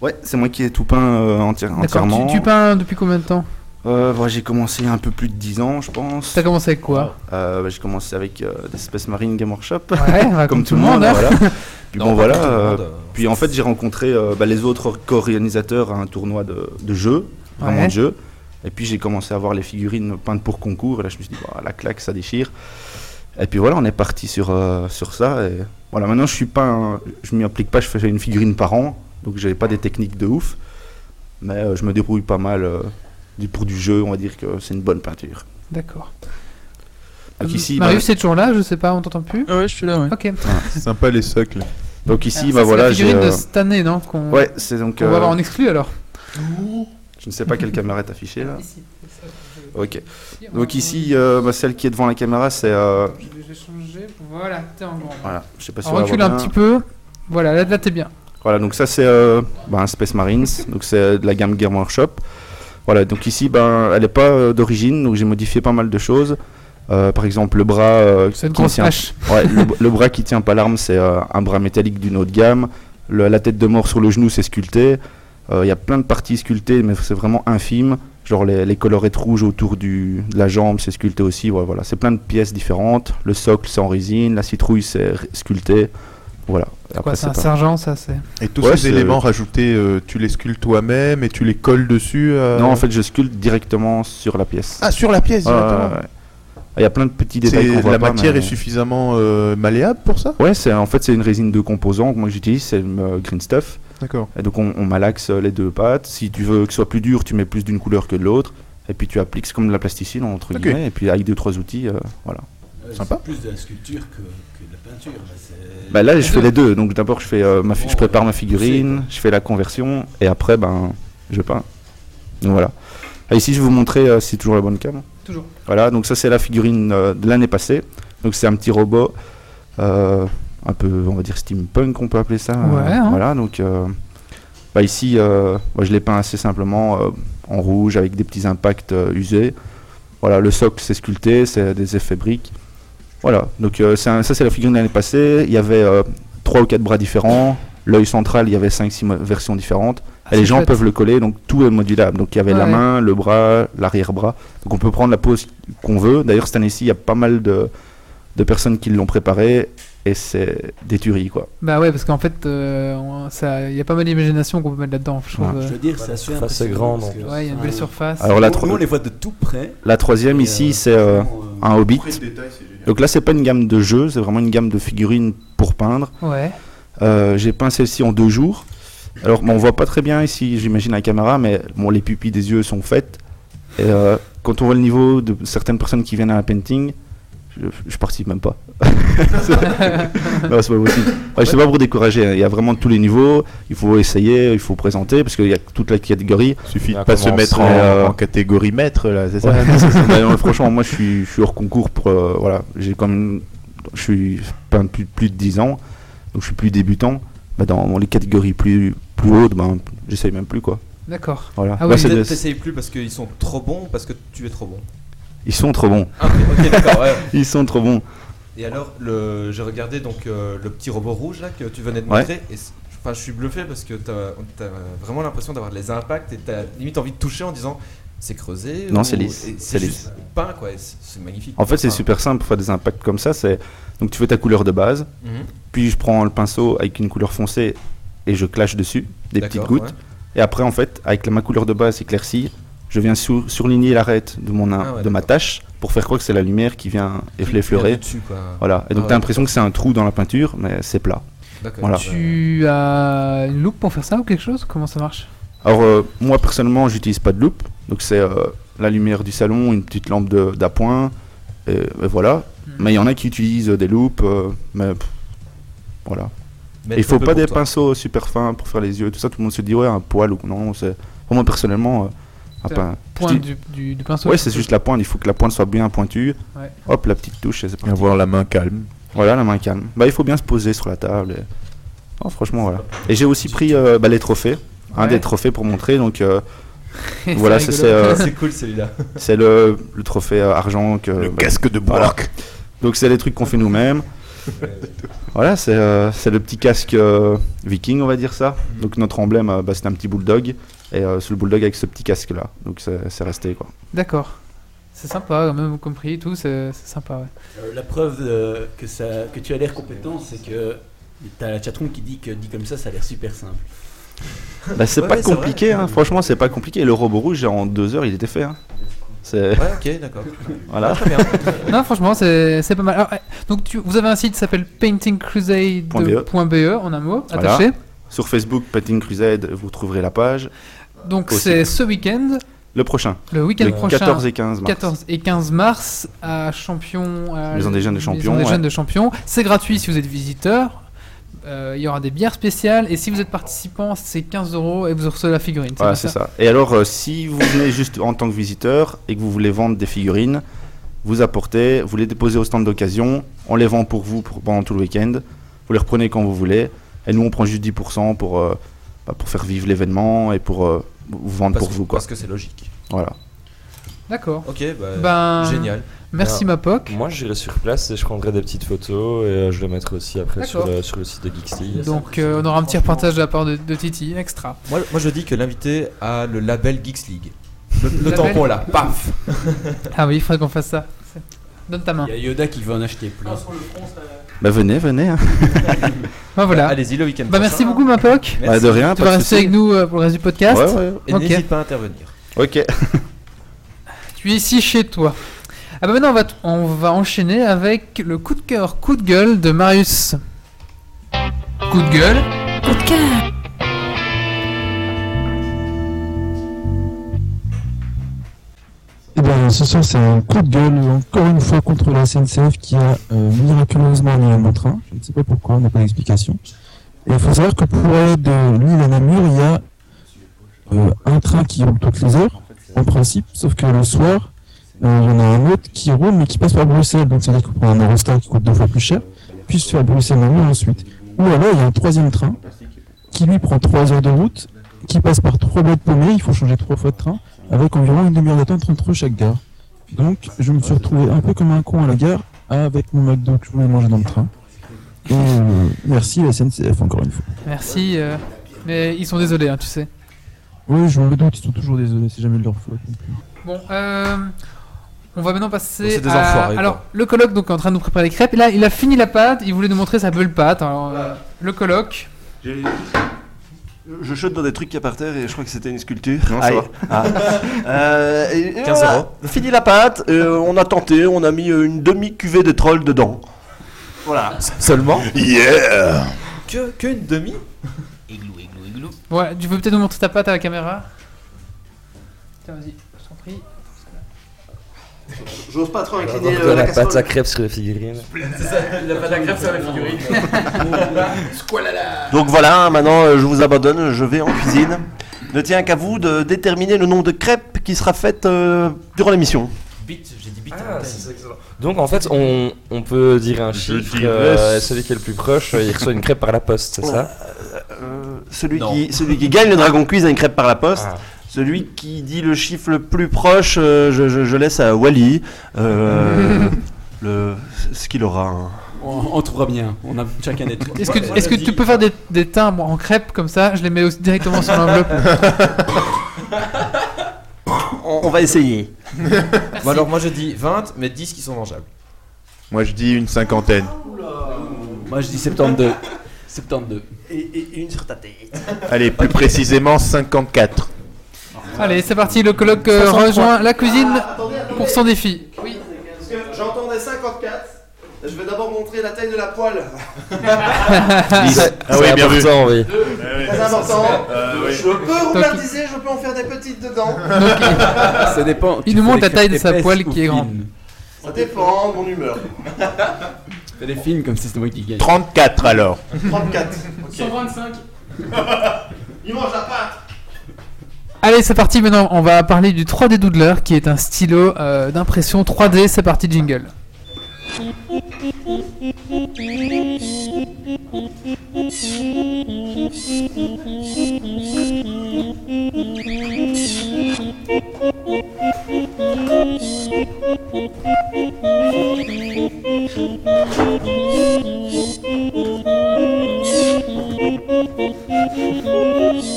Ouais, c'est moi qui ai tout peint euh, entière- D'accord. entièrement. Tu, tu peins depuis combien de temps? Euh, ouais, j'ai commencé il y a un peu plus de 10 ans, je pense. T'as commencé avec quoi Euh, bah, j'ai commencé avec euh, des Space Marine Game Workshop. Ouais, bah, comme tout le monde, hein. voilà. Puis Non, bon, voilà. euh, monde, euh, puis en fait, j'ai rencontré euh, bah, les autres co-organisateurs à un tournoi de, de jeux, vraiment Ouais. de jeux. Et puis j'ai commencé à voir les figurines peintes pour concours. Et là, je me suis dit, bah, la claque, ça déchire. Et puis voilà, on est parti sur, euh, sur ça. Et voilà, maintenant, je suis pas, un- je m'y applique pas. Je fais une figurine par an, donc j'avais pas des techniques de ouf. Mais euh, je me débrouille pas mal. Euh, du- pour du jeu, on va dire que c'est une bonne peinture. D'accord. Donc ici, Marius, bah, c'est toujours là, je sais pas, on t'entend plus Ah ouais, je suis là, ouais. Ok. C'est sympa les socles. donc ici, Ah, ça, bah c'est voilà, la j'ai. figurine de euh, cette année, non qu'on- Ouais, c'est donc. qu'on va euh, avoir en exclu alors. Je ne sais pas quelle caméra est affichée là. Ok. Donc ici, euh, bah, celle qui est devant la caméra, c'est. euh, Je vais changer. Voilà, t'es en grand. voilà, je sais pas si Alors, on la recule un bien. petit peu. Voilà, là, là t'es bien. Voilà, donc ça c'est euh, bah, un Space Marines, donc c'est de la gamme Game Workshop. Voilà, donc ici, ben, elle n'est pas euh, d'origine, donc j'ai modifié pas mal de choses. Euh, par exemple, le bras. euh, qui tient-. Ouais, le, le bras qui tient pas l'arme, c'est euh, un bras métallique d'une haute gamme. Le- la tête de mort sur le genou, c'est sculpté. Il y a plein de parties sculptées, mais c'est vraiment infime. Genre les, les colorettes rouges autour du, de la jambe, c'est sculpté aussi. Ouais, voilà, c'est plein de pièces différentes. Le socle, c'est en résine. La citrouille, c'est sculpté. Voilà. C'est un pas- sergent, ça c'est. Et tous Ouais, ces éléments rajoutés, euh, tu les sculptes toi-même et tu les colles dessus euh, Non, en fait, je sculpte directement sur la pièce. Ah, sur la pièce directement ouais. Il y a plein de petits détails qu'on C'est- voit La pas, matière mais- est suffisamment euh, malléable pour ça? Ouais, c'est en fait c'est une résine de composants que moi j'utilise, c'est le euh, Green Stuff. D'accord. Et donc on, on malaxe les deux pattes. Si tu veux que ce soit plus dur, tu mets plus d'une couleur que de l'autre. Et puis tu appliques, comme de la plasticine entre guillemets. Et puis avec deux trois outils, euh, voilà. Euh, Sympa. C'est plus de la sculpture que de la peinture. Bah là je fais les deux. Donc d'abord je fais euh, ma, fi- je prépare ouais, ma figurine, je fais la conversion et après ben je peins. Donc voilà. Ah, ici je vais vous montrer euh, si c'est toujours la bonne cam. Toujours. Voilà, donc ça c'est la figurine euh, de l'année passée. Donc c'est un petit robot, euh, un peu, on va dire steampunk, on peut appeler ça. Ouais, euh, hein. Voilà, donc euh, bah, ici, euh, je l'ai peint assez simplement euh, en rouge avec des petits impacts euh, usés. Voilà, le socle c'est sculpté, c'est des effets briques. Voilà, donc euh, c'est un- ça c'est la figurine de l'année passée. Il y avait euh, trois ou quatre bras différents. L'œil central, il y avait 5-6 versions différentes. Ah, et les gens chouette. peuvent le coller, donc tout est modulable. Donc il y avait la main, le bras, l'arrière-bras. Donc on peut prendre la pose qu'on veut. D'ailleurs, cette année-ci, il y a pas mal de, de personnes qui l'ont préparé et c'est des tueries quoi. Bah ouais, parce qu'en fait, euh, il y a pas mal d'imagination qu'on peut mettre là-dedans. Je trouve. Ouais. Je veux dire, c'est assez surface impressionnant grande, que-. Ouais, il y a une belle surface. Alors la, Nous, on les voit de tout près. la troisième ici, euh, c'est euh, un Hobbit. Donc là, c'est pas une gamme de jeux, c'est vraiment une gamme de figurines pour peindre. Ouais. Euh, J'ai peint celle-ci en deux jours. Alors, on voit pas très bien ici, j'imagine, la caméra, mais bon, les pupilles des yeux sont faites. Et euh, quand on voit le niveau de certaines personnes qui viennent à un painting, je, je participe même pas. non, c'est pas possible. Ouais, c'est pas pour décourager, hein. il y a vraiment tous les niveaux, il faut essayer, il faut présenter, parce qu'il y a toute la catégorie. Suffit de pas se mettre en, euh, en catégorie maître là, c'est ça Ouais, non, c'est ça. Bah, non, franchement, moi je suis, je suis hors concours pour. euh, voilà, j'ai quand même. Je suis peint plus, plus de 10 ans, donc je suis plus débutant. Bah, dans les catégories plus, plus hautes, ben, j'essaye même plus quoi. D'accord. Voilà. Ah Là, oui, T'essayes plus parce qu'ils sont trop bons ou parce que tu es trop bon? Ils sont trop bons. Ah, ok, ok, d'accord, ouais. Ils sont trop bons. Et alors, le, j'ai regardé donc euh, le petit robot rouge là que tu venais de Ouais. montrer. Et enfin, je suis bluffé parce que t'as as vraiment l'impression d'avoir les impacts et t'as limite envie de toucher en disant C'est creusé Non, ou- c'est lisse, c'est C'est lisse. peint, quoi. C'est c'est magnifique. En fait, c'est super simple pour faire des impacts comme ça. C'est donc tu fais ta couleur de base, mhm. puis je prends le pinceau avec une couleur foncée et je clash dessus des petites gouttes. ouais. Et après, en fait, avec ma couleur de base éclaircie, je viens sur- surligner l'arête de mon Ah ouais, de ma tâche pour faire croire que c'est la lumière qui vient Qui- qui effleurer. vient dessus, quoi. Voilà. Et donc Ah t'as ouais, l'impression que c'est un trou dans la peinture, mais c'est plat. Voilà. Tu as une loupe pour faire ça ou quelque chose? Comment ça marche? Alors euh, moi personnellement, j'utilise pas de loupe, donc c'est euh, la lumière du salon, une petite lampe de- d'appoint, et, et voilà. Hmm. Mais il y en a qui utilisent des loupes, euh, mais pff, voilà. Il faut pas des toi. pinceaux super fins pour faire les yeux, tout ça. Tout le monde se dit ouais un poil ou non. C'est pour moi personnellement. Euh, un C'est pin- Point je dis- du, du, du pinceau Ouais, c'est juste la pointe. Il faut que la pointe soit bien pointue. Ouais. Hop, la petite touche et avoir la main calme. Voilà, la main calme. Bah, il faut bien se poser sur la table. et- Oh, franchement, voilà. Et j'ai aussi pris euh, bah, les trophées. Un Ouais. des trophées pour montrer. Donc euh, C'est voilà, c'est euh, C'est cool celui-là. c'est le, le trophée euh, argent. Que, Le bah, casque de voilà. Bork. Donc c'est les trucs qu'on fait nous-mêmes. Voilà, c'est euh, le petit casque euh, viking, on va dire ça. Donc notre emblème, euh, bah, c'est un petit bulldog. Et euh, le bulldog avec ce petit casque-là. Donc c'est resté quoi. D'accord. C'est sympa, même compris et tout, c'est sympa. Ouais. Euh, la preuve euh, que, ça, que tu as l'air compétent, c'est que t'as la chatroom qui dit que dit comme ça, ça a l'air super simple. Bah, c'est Ouais, pas compliqué, vrai. hein. franchement, c'est pas compliqué. Le robot rouge, en deux heures, il était fait. hein. C'est. Ouais, ok, d'accord. Voilà. Très bien. Non, franchement, c'est c'est pas mal. Alors, euh, donc, tu, vous avez un site qui s'appelle paintingcrusade.be en un mot, Voilà. attaché. Sur Facebook, Painting Crusade, vous trouverez la page. Donc, c'est ce week-end, Le prochain, le week-end prochain. 14 et 15 mars. 14 et 15 mars à Champion. à Maison des Jeunes de Champion, des ouais. Jeunes de Champion. C'est gratuit si vous êtes visiteur. Euh, Il y aura des bières spéciales et si vous êtes participant, c'est 15 euros et vous recevez la figurine. c'est Voilà, c'est ça. Et alors, euh, si vous venez juste en tant que visiteur et que vous voulez vendre des figurines, vous apportez, vous les déposez au stand d'occasion, on les vend pour vous pour, pendant tout le week-end, vous les reprenez quand vous voulez, et nous on prend juste 10% pour, euh, bah, pour faire vivre l'événement et pour vous vendre Parce pour que- vous. Quoi. Parce que c'est logique. Voilà. D'accord. Ok, bah, Ben, génial. Merci Ah. Mapoc. Moi, j'irai sur place et je prendrai des petites photos et euh, je les mettrai aussi après sur le, sur le site de Geeks League. Donc euh, on aura un petit reportage de la part de, de Titi, extra. Moi, moi, je dis que l'invité a le label Geeks League. Le, le tampon là, paf Ah oui, il faudrait qu'on fasse ça. Donne ta main. Il y a Yoda qui veut en acheter plus. Bah venez, venez. hein. Bah voilà. Allez-y le week-end Bah merci beaucoup Mapoc. Bah, de rien, Tu vas rester avec nous euh, pour le reste du podcast. Ouais, ouais. Et n'hésite pas à intervenir. Ok. Tu es ici chez toi. Ah bah maintenant on va, t- on va enchaîner avec le coup de cœur, coup de gueule de Marius. Coup de gueule. Coup de cœur. Eh bien, ce soir, c'est un coup de gueule, encore une fois, contre la SNCF qui a euh, miraculeusement annulé mon train. Je ne sais pas pourquoi, on n'a pas d'explication. Et il faut savoir que pour aller de Lille à Namur, il y a euh, un train qui roule toutes les heures, en principe, sauf que le soir, euh, il y en a un autre qui roule, mais qui passe par Bruxelles. Donc, c'est-à-dire qu'on prend un Eurostar qui coûte deux fois plus cher, puis se faire Bruxelles-Namur ensuite. Ou alors, il y a un troisième train qui, lui, prend trois heures de route, qui passe par trois boîtes paumées, il faut changer trois fois de train avec environ une demi-heure d'attente entre chaque gare. Donc, je me suis retrouvé un peu comme un con à la gare avec mon McDo que je voulais manger dans le train. Et euh, merci la SNCF encore une fois. Merci. euh, mais ils sont désolés, hein, tu sais. Oui, je me doute, ils sont toujours désolés, c'est jamais de leur faute. Bon, euh, on va maintenant passer Bon, c'est des à... enfoirés, Alors, quoi. le coloc donc est en train de nous préparer les crêpes. Et là, il a fini la pâte. Il voulait nous montrer sa belle pâte. Alors, euh, le coloc. Je chute dans des trucs qu'il y a par terre et je crois que c'était une sculpture. Non, ça Aïe. va. Ah. Euh, et- et 15 voilà, euros. Fini la pâte, euh, on a tenté, on a mis euh, une demi-cuvée de troll dedans. Voilà. Seulement Yeah que, que une demi Ouais, tu veux peut-être nous montrer ta pâte à la caméra? Tiens, vas-y, je t'en prie. J'ose pas trop incliner euh, la la pâte à crêpes sur les figurines. C'est ça, la pâte à crêpes sur la figurine. Squalala. Donc voilà, maintenant euh, je vous abandonne, je vais en cuisine. Ne tient qu'à vous de déterminer le nombre de crêpes qui sera faite euh, durant l'émission. Bite, j'ai dit bite. Ah, c'est excellent. Donc en fait, on, on peut dire un chiffre. euh, celui qui est le plus proche, il reçoit une crêpe par la poste, c'est ça Euh, celui, Non. qui, celui qui gagne le Dragon Quiz a une crêpe par la poste. Ah. Celui qui dit le chiffre le plus proche, euh, je, je- je laisse à Wally. euh, le, ce qu'il aura. hein. On, on trouvera bien. On a chacun des trucs. Est-ce que, tu peux faire des, des timbres en crêpes comme ça? Je les mets aussi directement sur l'enveloppe. on, on va essayer. Bon, alors moi je dis 20, mais 10 qui sont mangeables. Moi je dis une cinquantaine. Moi je dis 72. 72. Et, et une sur ta tête. Allez, plus précisément 54. Allez, c'est parti, le colloque euh, 63. rejoint la cuisine pour son défi. Parce que j'entendais 54. Je vais d'abord montrer la taille de la poêle. Ah oui, bien vu. important, oui. Très important. Euh, Je peux roulardiser, je peux en faire des petites dedans. Ça dépend. Il nous montre la taille de sa poêle qui est grande. Ça dépend de mon humeur. Fais des films comme si c'était moi qui gagne. 34 alors. 34. Ok. 125. Il mange la pâte. Allez, c'est parti. Maintenant, on va parler du 3D Doodler, qui est un stylo euh, d'impression 3D. C'est parti, jingle.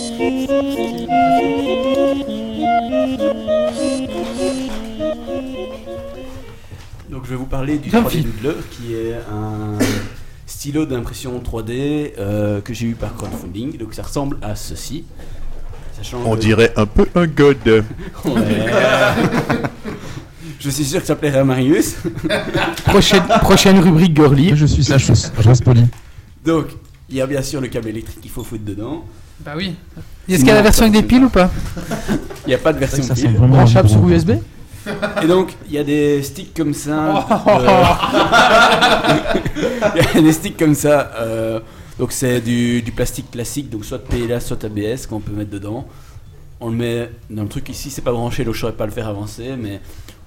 Donc je vais vous parler du Jean-Philippe. 3D Doodler qui est un stylo d'impression 3D euh, que j'ai eu par crowdfunding. Donc ça ressemble à ceci. Sachant On que- dirait un peu un god. Ouais. je suis sûr que ça plairait à Marius. Prochaine, prochaine rubrique girly. Je suis sa chausse, je reste poli. Donc il y a bien sûr le câble électrique qu'il faut foutre dedans. Bah oui. Est-ce qu'il y a la version avec des piles ou pas Il n'y a pas de version pile. Branchable sur. USB Et donc, il y a des sticks comme ça. Oh. euh, Il y a des sticks comme ça. euh, donc, c'est du, du plastique classique, donc soit PLA, soit ABS qu'on peut mettre dedans. On le met dans le truc ici, c'est pas branché, donc je saurais pas le faire avancer, mais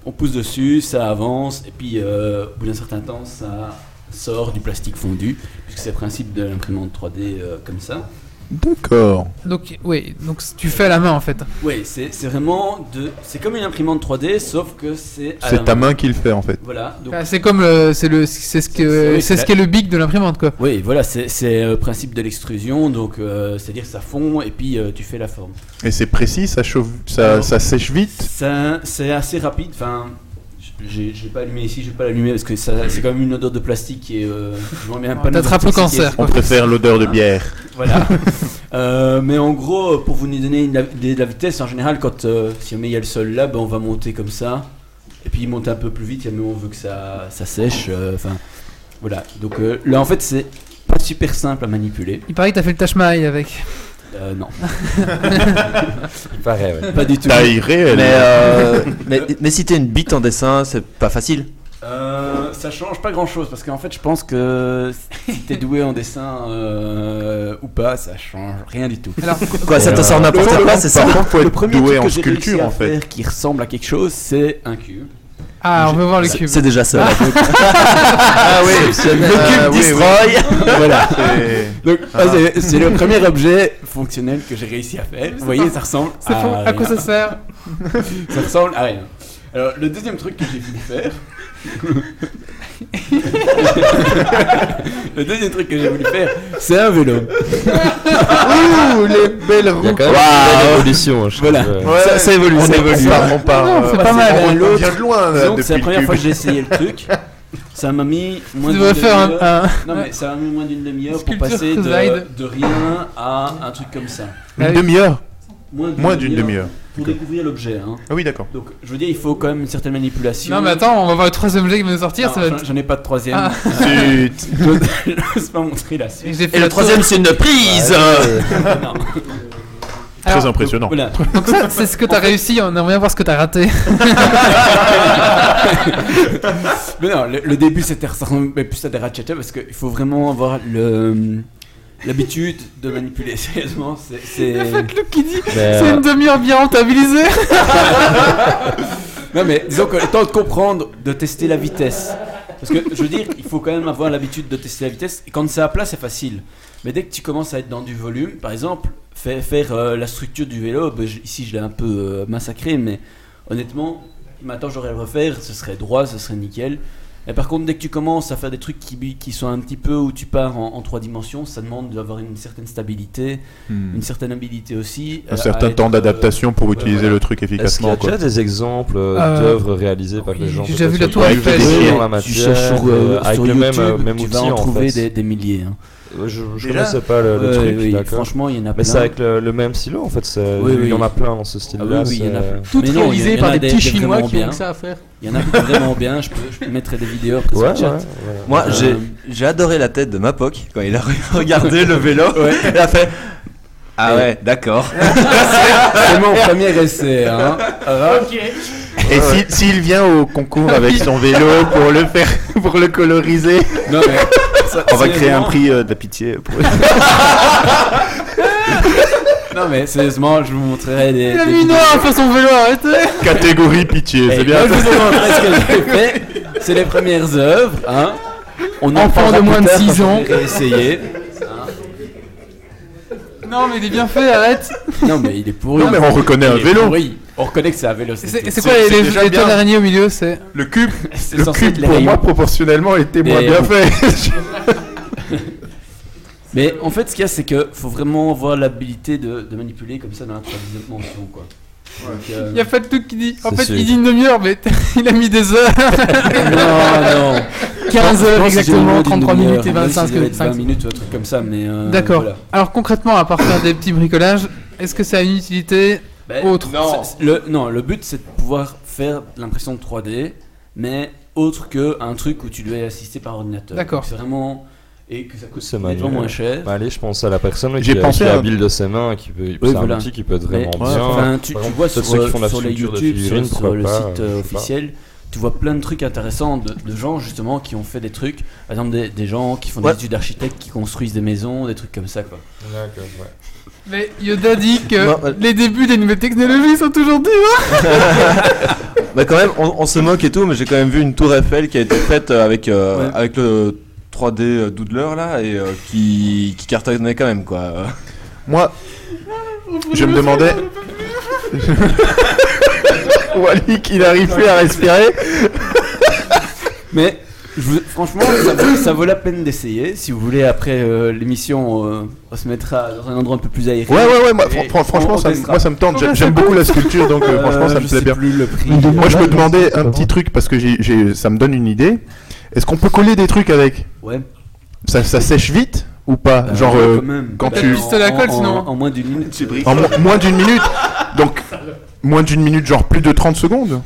on pousse dessus, ça avance, et puis euh, au bout d'un certain temps, ça sort du plastique fondu, puisque c'est le principe de l'imprimante 3D euh, comme ça. D'accord. Donc, oui. Donc, tu fais à la main en fait. Oui, c'est c'est vraiment de. C'est comme une imprimante 3D, sauf que c'est. à la C'est ta main qui le fait en fait. Voilà, donc Ah, c'est comme le, c'est le, c'est ce que, c'est ce qu'est le bic de l'imprimante quoi. Oui, voilà, c'est c'est le principe de l'extrusion, donc euh, c'est-à-dire que ça fond et puis euh, tu fais la forme. Et c'est précis, ça chauffe, ça, Alors, ça sèche vite. Ça- C'est assez rapide, enfin, j'ai j'ai pas allumé ici, je vais pas l'allumer parce que ça- c'est quand même une odeur de plastique qui est. Euh, je bien pas T'attrapes le cancer. On préfère l'odeur de bière. Voilà. Euh, mais en gros, pour vous donner une- de la vitesse, en général, quand euh, si jamais il y a le sol là, ben, on va monter comme ça. Et puis monter un peu plus vite, si jamais on veut que ça, ça sèche. euh, Enfin, voilà. Donc euh, là, en fait, c'est pas super simple à manipuler. Il paraît que t'as fait le mail avec. Euh, non, Il paraît, ouais. pas du tout. Taille réelle. Mais, euh, mais, mais si t'es une bite en dessin, c'est pas facile. Euh, ça change pas grand chose parce qu'en fait, je pense que si t'es doué en dessin euh, ou pas, ça change rien du tout. Alors, Quoi, ça te sort n'importe quoi, c'est ça Par contre, faut Le être premier doué en sculpture en fait. faire qui ressemble à quelque chose, c'est un cube. Ah, on veut voir le C'est- cube. C'est déjà ça. Ah oui, Le cube destroy. voilà. C'est- Donc, Ah. c'est- le premier objet fonctionnel que j'ai réussi à faire. Vous voyez, ça ressemble C'est à. À quoi ça sert Ça ressemble à rien. Alors, le deuxième truc que j'ai voulu faire. Le deuxième truc que j'ai voulu faire, c'est un vélo. Ouh, les belles Il y a roues. quand même une belle évolution, je Voilà. Ouais, Ça- ça évolue, on ça évolue. On part, on part, Non, euh, c'est pas mal. On L'autre- vient de loin là, Disons que depuis c'est la première fois que j'ai essayé le truc. Ça m'a mis moins Tu d'une devrais faire un, demi-heure. un- Non, mais ça m'a mis moins d'une demi-heure pour passer de, rien à un truc comme ça. Une demi-heure Moins Moins d'une demi-heure. Pour découvrir l'objet. Hein. Ah oui, d'accord. Donc, je veux dire, il faut quand même une certaine manipulation. Non, mais attends, on va voir le troisième objet qui va nous sortir. Non, ça va j'en- être- J'en ai pas de troisième. Ah. Zut. J'ose j'ose pas montrer la Et suite. Et la le troisième, c'est une prise. Non. Très Alors, impressionnant. Voilà. Donc ça, c'est ce que t'as réussi. On aimerait bien voir ce que t'as raté. Mais non, le, le début c'était ressemblait plus à des ratchets parce qu'il faut vraiment avoir le l'habitude de manipuler. Sérieusement, c'est- c'est. Faites-le qui dit. Mais, C'est euh, une demi-heure bien rentabilisée. Non mais disons que le temps de comprendre, de tester la vitesse. Parce que je veux dire, il faut quand même avoir l'habitude de tester la vitesse. Et quand c'est à plat, c'est facile. Mais dès que tu commences à être dans du volume, par exemple, fa- faire euh, la structure du vélo, ben, ici je l'ai un peu euh, massacré, mais honnêtement, maintenant j'aurais à le refaire, ce serait droit, ce serait nickel. Et par contre, dès que tu commences à faire des trucs qui, qui sont un petit peu où tu pars en, en trois dimensions, ça demande d'avoir une certaine stabilité, Hmm. une certaine habilité aussi. Un certain temps euh, d'adaptation pour utiliser le truc Est-ce qu'il y efficacement. a déjà des exemples euh, Euh, d'œuvres réalisées par des gens j'ai déjà vu la Tour avec Eiffel. tu cherches sur, euh, avec sur même, YouTube, euh, même tu outil vas en en trouver fait. des, des milliers. hein. Je, je Déjà connaissais pas le, truc, oui, franchement, il y en a Mais plein. c'est avec le, le même stylo en fait, Oui, il y en a plein dans ce Ah style-là. oui, oui, il y en a c'est- plein. Tout Mais réalisé par des des- petits chinois qui ont que ça à faire. Il y en a vraiment bien, je peux, je mettre des vidéos après Ouais, sur ouais, le chat. ouais. Moi, Euh, j'ai adoré la tête de Mapoc quand il a regardé le vélo. Il a fait. Ah ouais, d'accord. C'est mon premier essai. Hein. Et si- s'il vient au concours avec son vélo pour le faire, pour le coloriser, Non, mais ça- On va créer un prix euh, de la pitié. pour- Non, mais sérieusement, je vous montrerai des. Il a des mis une vidéos. heure à faire son vélo, arrêtez catégorie pitié, Eh, c'est bien. moi, je vous ai montré ce que j'ai fait. C'est les premières œuvres. Hein. On en Enfant de moins de tard six quand je ans. vais essayer. Non, mais il est bien fait, arrête Non, mais il est pourri. Non, mais on reconnaît Il un vélo. pourri. On reconnaît que c'est un vélo. C'est tout. quoi les, les, les bien. toiles d'araignée au milieu C'est Le cube, C'est le censé cube pour rayons. moi proportionnellement était moins bien fait. Mais en fait, ce qu'il y a, c'est que faut vraiment avoir l'habilité de, de manipuler comme ça dans la troisième dimension, quoi. Donc, euh, Il y a pas de truc qui dit. En fait, sûr. il dit une demi-heure, mais il a mis des heures. non, non. 15 Je heures exactement, au moins d'une 33 demi-heure, minutes et même si 25 ça doit être 20 5. minutes ou un truc comme ça, mais. euh, D'accord. voilà. Alors concrètement, à part faire des petits bricolages, est-ce que ça a une utilité Ben, autre c'est- Le, non, le but c'est de pouvoir faire l'impression de 3D, mais autre que un truc où tu dois assister par ordinateur. D'accord. C'est vraiment. Et que ça coûte C'est moins cher. Bah, allez, je pense à la personne qui, J'ai a- pensé qui à- habile de ses mains, qui peut, Oui, c'est un outil qui peut être Mais, vraiment Ouais, bien. enfin, tu, vois sur, ceux qui font de la sur les YouTube, sur, le pas, site euh, officiel, tu vois plein de trucs intéressants de, de gens justement qui ont fait des trucs. Par exemple, des, des gens qui font Ouais. des études d'architectes, qui construisent des maisons, des trucs comme ça, quoi. D'accord, ouais. Mais Yoda dit que Non, euh, les débuts des nouvelles technologies sont toujours durs. Bah quand même, on, on se moque et tout, mais j'ai quand même vu une tour Eiffel qui a été faite euh, avec, euh, Ouais. avec le 3D Doodler là et euh, qui, qui cartonnait quand même quoi. Moi, je me demandais. Wally, qu'il n'arrive plus à respirer. Mais je vous- franchement, ça vaut, ça vaut la peine d'essayer. Si vous voulez, après euh, l'émission, euh, on se mettra dans un endroit un peu plus aéré. Ouais, ouais, ouais, moi, fran- franchement, ça, moi ça me tente. J'aime- Ouais, beaucoup la sculpture, donc euh, Euh, franchement, ça me plaît bien. plus le prix. Une Moi, je me Ouais, demandais un pas petit truc parce que j'ai- j'ai- ça me donne une idée. Est-ce qu'on peut coller des trucs avec? Ouais. ça, ça sèche vite ou pas? Bah, Genre ouais, quand même. quand Bah, tu- en- à colle, en- sinon. En moins d'une minute. en mo- moins d'une minute. Donc moins d'une minute, genre plus de 30 secondes?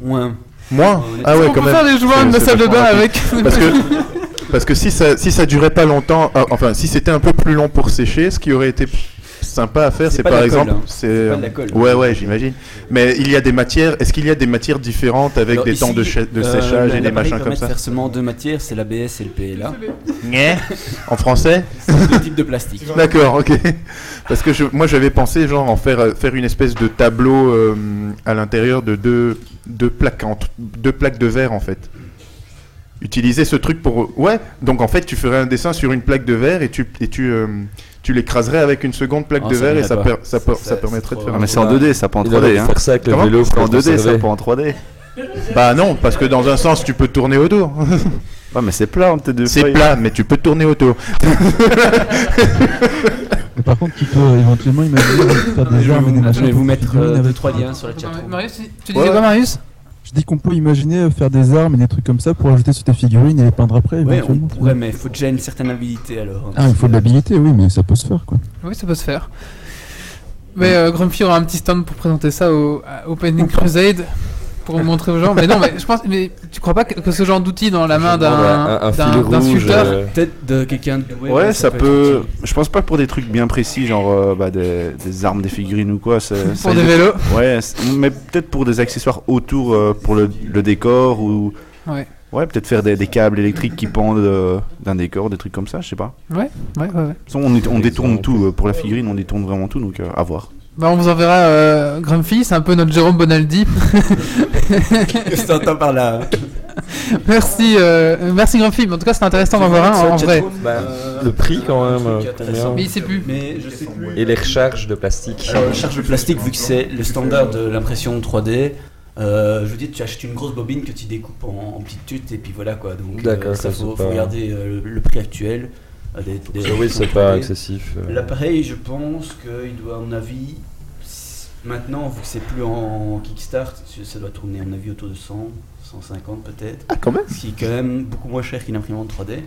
Moins. Moins. Ah ouais, on quand peut même. faire des joints de salle de bain avec. Parce que parce que si ça si ça durait pas longtemps, euh, enfin si c'était un peu plus long pour sécher, ce qui aurait été sympa à faire, C'est par exemple, hein. c'est pas de la colle. ouais ouais j'imagine. Mais il y a des matières. Est-ce qu'il y a des matières différentes avec Alors des ici, temps de, euh, séchage et des machins comme de ça faire seulement deux matières, c'est l'ABS et le PLA. En français C'est deux types de plastique. D'accord, ok. Parce que je- moi j'avais pensé genre en faire euh, faire une espèce de tableau euh, à l'intérieur de deux, deux plaques en- deux plaques de verre en fait. Utiliser ce truc pour ouais. Donc en fait tu ferais un dessin sur une plaque de verre et tu et tu euh, tu l'écraserais avec une seconde plaque Ah, de verre et ça, per- ça, per- Ça, ça c'est permettrait de faire. Ah, un- mais c'est en 2D, ça pas en Il aurait 3D. dû Hein. faire ça avec le vélo C'est pour en le 2D, ça pas en 3D. Bah non, parce que dans un sens tu peux tourner autour. Ouais, mais c'est plat entre tes deux C'est plat, mais tu peux tourner autour. Par contre, tu peux éventuellement imaginer faire des vous, je machins vais vous pour mettre figurines euh, liens sur la chat. Marius, tu disais quoi, Marius? Je dis qu'on peut imaginer euh, faire des armes et des trucs comme ça pour ajouter sur tes figurines et les peindre après. Ouais, on éventuellement. pourrait, mais il faut déjà une certaine habilité alors. Ah, il faut de l'habilité, oui, mais ça peut se faire quoi. Oui, ça peut se faire. Mais euh, Grumpy aura un petit stand pour présenter ça au à Opening Crusade pour montrer aux gens. Mais non, mais je pense. Mais tu crois pas que, que ce genre d'outil dans la main Ouais, un, d'un un d'un- sculpteur euh, Peut-être de quelqu'un de doué, Ouais, ça peut. Je pense pas pour des trucs bien précis, genre euh, bah, des, des armes, des figurines ou quoi. pour des vélos. Ouais, mais peut-être pour des accessoires autour euh, pour le, le décor ou. Ouais. Ouais, peut-être faire des, des câbles électriques qui pendent euh, d'un décor, des trucs comme ça, je sais pas. Ouais, ouais, ouais. ouais. De toute façon, on, est- on détourne tout euh, pour la figurine, on détourne vraiment tout, donc euh, à voir. Bah, on vous enverra euh, Grumpy, c'est un peu notre Jérôme Bonaldi. Qu'est-ce que t'entends par là merci, euh, merci Grumpy. Mais en tout cas, c'est intéressant d'en voir un en, vrai. bah, le prix quand même. euh, Mais il sait plus. Mais je sais plus. Et les recharges de plastique. Alors, la charge de plastique, vu que c'est le standard de l'impression 3D, Euh, je veux dire, tu achètes une grosse bobine que tu découpes en, en petites tutes et puis voilà quoi. Donc D'accord, euh, ça ça, faut, faut regarder euh, le, le prix actuel. euh, des- des- Ça, oui, c'est pas excessif. L'appareil, je pense qu'il doit, à mon avis, maintenant, vu que c'est plus en Kickstart, ça doit tourner, à mon avis, autour de 100, 150 peut-être. Ah, quand même Ce qui est quand même beaucoup moins cher qu'une imprimante 3D.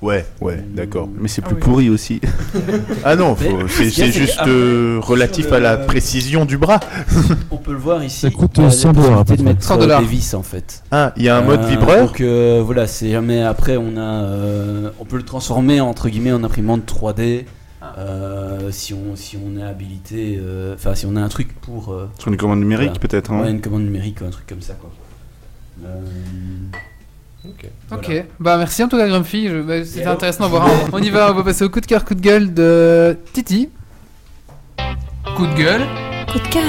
Ouais, ouais, d'accord. Mais c'est Ah plus oui. pourri aussi. Ah non, c'est ce juste euh, relatif le- à la précision du bras. On peut le voir ici. Ça coûte, il y a euh, la 100 dollars, de mettre 100 euh, dollars. des vis en fait. Ah, il y a un mode Euh, vibreur Donc euh, voilà, c'est jamais. Après, on a, euh, on peut le transformer entre guillemets en imprimante 3D euh, si on si on est habilité. euh, Enfin, si on a un truc pour. euh, Sur une commande numérique Voilà. peut-être. hein. ouais, une commande numérique ou un truc comme ça quoi. Euh, Ok. Bah merci en tout cas Grumpy, je- bah, c'était intéressant d'en voir. On y va, on va passer au coup de cœur, coup de gueule de Titi. Coup de gueule. Coup de cœur.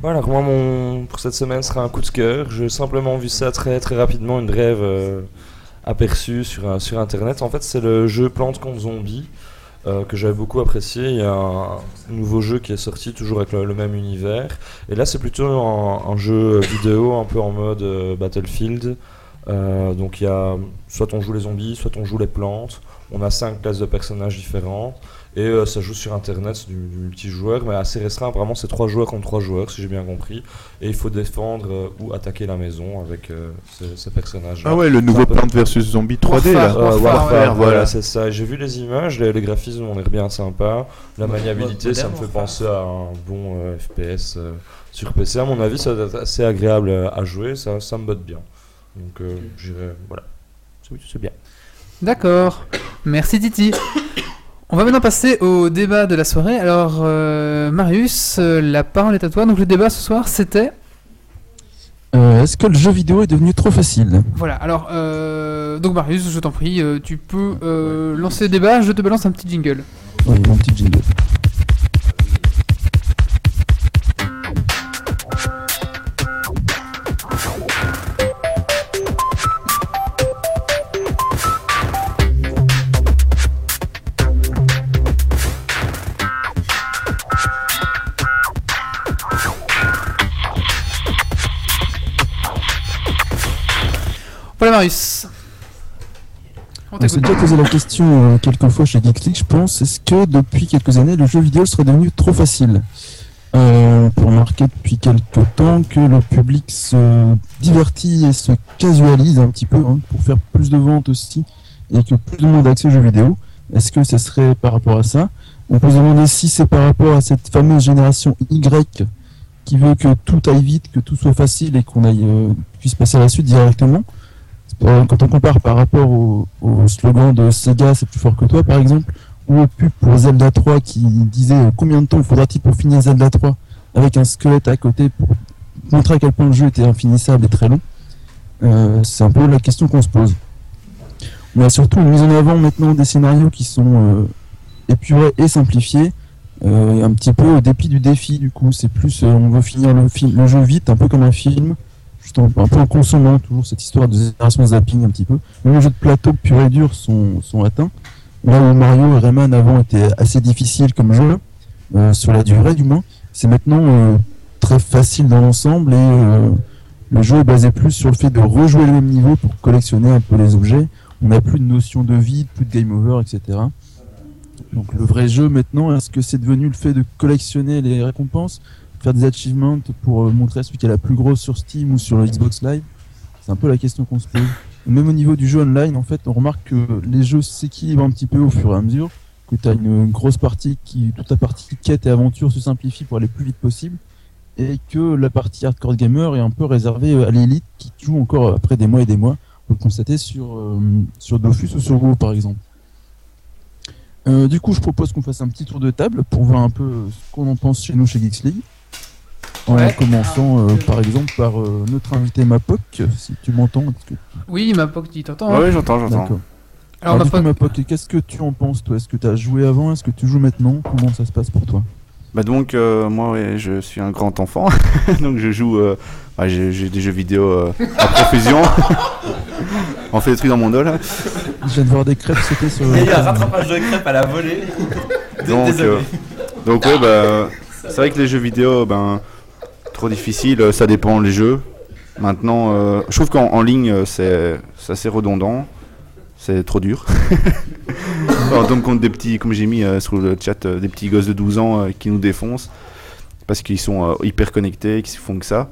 Voilà, moi, mon... pour cette semaine sera un coup de cœur. J'ai simplement vu ça très très rapidement, une brève aperçue sur, sur internet. En fait, c'est le jeu Plante contre Zombie euh, que j'avais beaucoup apprécié. Il y a un nouveau jeu qui est sorti, toujours avec le, même univers. Et là, c'est plutôt un, un jeu vidéo, un peu en mode euh, Battlefield. Euh, donc, il y a soit on joue les zombies, soit on joue les plantes. On a cinq classes de personnages différents. Et euh, ça joue sur internet, c'est du, du multijoueur, mais assez restreint. Vraiment, c'est 3 joueurs contre 3 joueurs, si j'ai bien compris. Et il faut défendre euh, ou attaquer la maison avec euh, ces, ces personnages. Ah ouais, le nouveau Plants vs Zombie 3D là. Warfare, Euh, Warfare, Warfare, ouais. voilà, c'est ça. J'ai vu les images, les, les graphismes ont l'air bien sympa. La maniabilité, ça me fait penser à un bon euh, FPS euh, sur PC. À mon avis, ça doit être assez agréable euh, à jouer, ça, ça me botte bien. Donc, euh, j'irai. Voilà. C'est bien. D'accord, merci Titi. On va maintenant passer au débat de la soirée. Alors, euh, Marius, euh, la parole est à toi. Donc, le débat ce soir, c'était. Euh, Est-ce que le jeu vidéo est devenu trop facile Voilà, alors, euh, donc Marius, je t'en prie, tu peux lancer le débat. Je te balance un petit jingle. Oui, mon petit jingle. Voilà, Marius. On On s'est déjà posé la question euh, quelques fois chez League, je pense. Est-ce que depuis quelques années, le jeu vidéo serait devenu trop facile? Euh, On peut remarquer depuis quelques temps que le public se divertit et se casualise un petit peu hein, pour faire plus de ventes aussi et que plus de monde a accès aux jeux vidéo. Est-ce que ce serait par rapport à ça? On peut se demander si c'est par rapport à cette fameuse génération Y qui veut que tout aille vite, que tout soit facile et qu'on aille euh, puisse passer à la suite directement. Euh, Quand on compare par rapport au, slogan de Sega, c'est plus fort que toi, par exemple, ou au pub pour Zelda 3 qui disait euh, combien de temps faudra-t-il pour finir Zelda 3 avec un squelette à côté pour montrer à quel point le jeu était infinissable et très long. Euh, c'est un peu la question qu'on se pose. On a surtout une mise en avant maintenant des scénarios qui sont épurés et simplifiés, un petit peu au dépit du défi du coup. C'est plus on veut finir le, le jeu vite, un peu comme un film, juste en- un peu en consommant toujours cette histoire de génération zapping un petit peu. Même les jeux de plateau pur et dur sont, sont atteints. Là où Mario et Rayman avant étaient assez difficiles comme jeu, euh, sur la durée du moins, c'est maintenant euh, très facile dans l'ensemble et euh, le jeu est basé plus sur le fait de rejouer le même niveau pour collectionner un peu les objets. On n'a plus de notion de vide, plus de game over, etc. Donc le vrai jeu maintenant, est-ce que c'est devenu le fait de collectionner les récompenses, faire des achievements pour euh, montrer à celui qui a la plus grosse sur Steam ou sur le Xbox Live C'est un peu la question qu'on se pose. Même au niveau du jeu online, en fait, on remarque que les jeux s'équilibrent un petit peu au fur et à mesure, que tu as une, grosse partie qui, toute la partie quête et aventure se simplifie pour aller le plus vite possible, et que la partie hardcore gamer est un peu réservée euh, à l'élite qui joue encore après des mois et des mois. On peut le constater sur, euh, sur Dofus ou sur WoW par exemple. Du coup, je propose qu'on fasse un petit tour de table pour voir un peu ce qu'on en pense chez nous chez Geeks League. En Ouais. commençant euh, par exemple par euh, notre invité Mapoc, si tu m'entends. est-ce que- Oui, ma pote, tu t'entends Ouais, hein j'entends, j'entends. Alors, Alors, ma du coup, pote- Mapoc, qu'est-ce que tu en penses toi? Est-ce que tu as joué avant? Est-ce que tu joues maintenant? Comment ça se passe pour toi? Bah donc euh, moi ouais, je suis un grand enfant, donc je joue, euh, ouais, j'ai des jeux vidéo euh, à profusion. On fait des trucs dans mon dos là. Je viens de voir des crêpes sauter sur Il y a eu un rattrapage de crêpes à la volée. Donc, euh, Donc ouais, bah, c'est vrai que les jeux vidéo, ben, trop difficile, euh, ça dépend les jeux. Maintenant, euh, je trouve qu'en en ligne, euh, c'est assez redondant. C'est trop dur. on tombe contre des petits, comme j'ai mis euh, sur le chat, euh, des petits gosses de 12 ans qui nous défoncent parce qu'ils sont hyper connectés, qu'ils font que ça.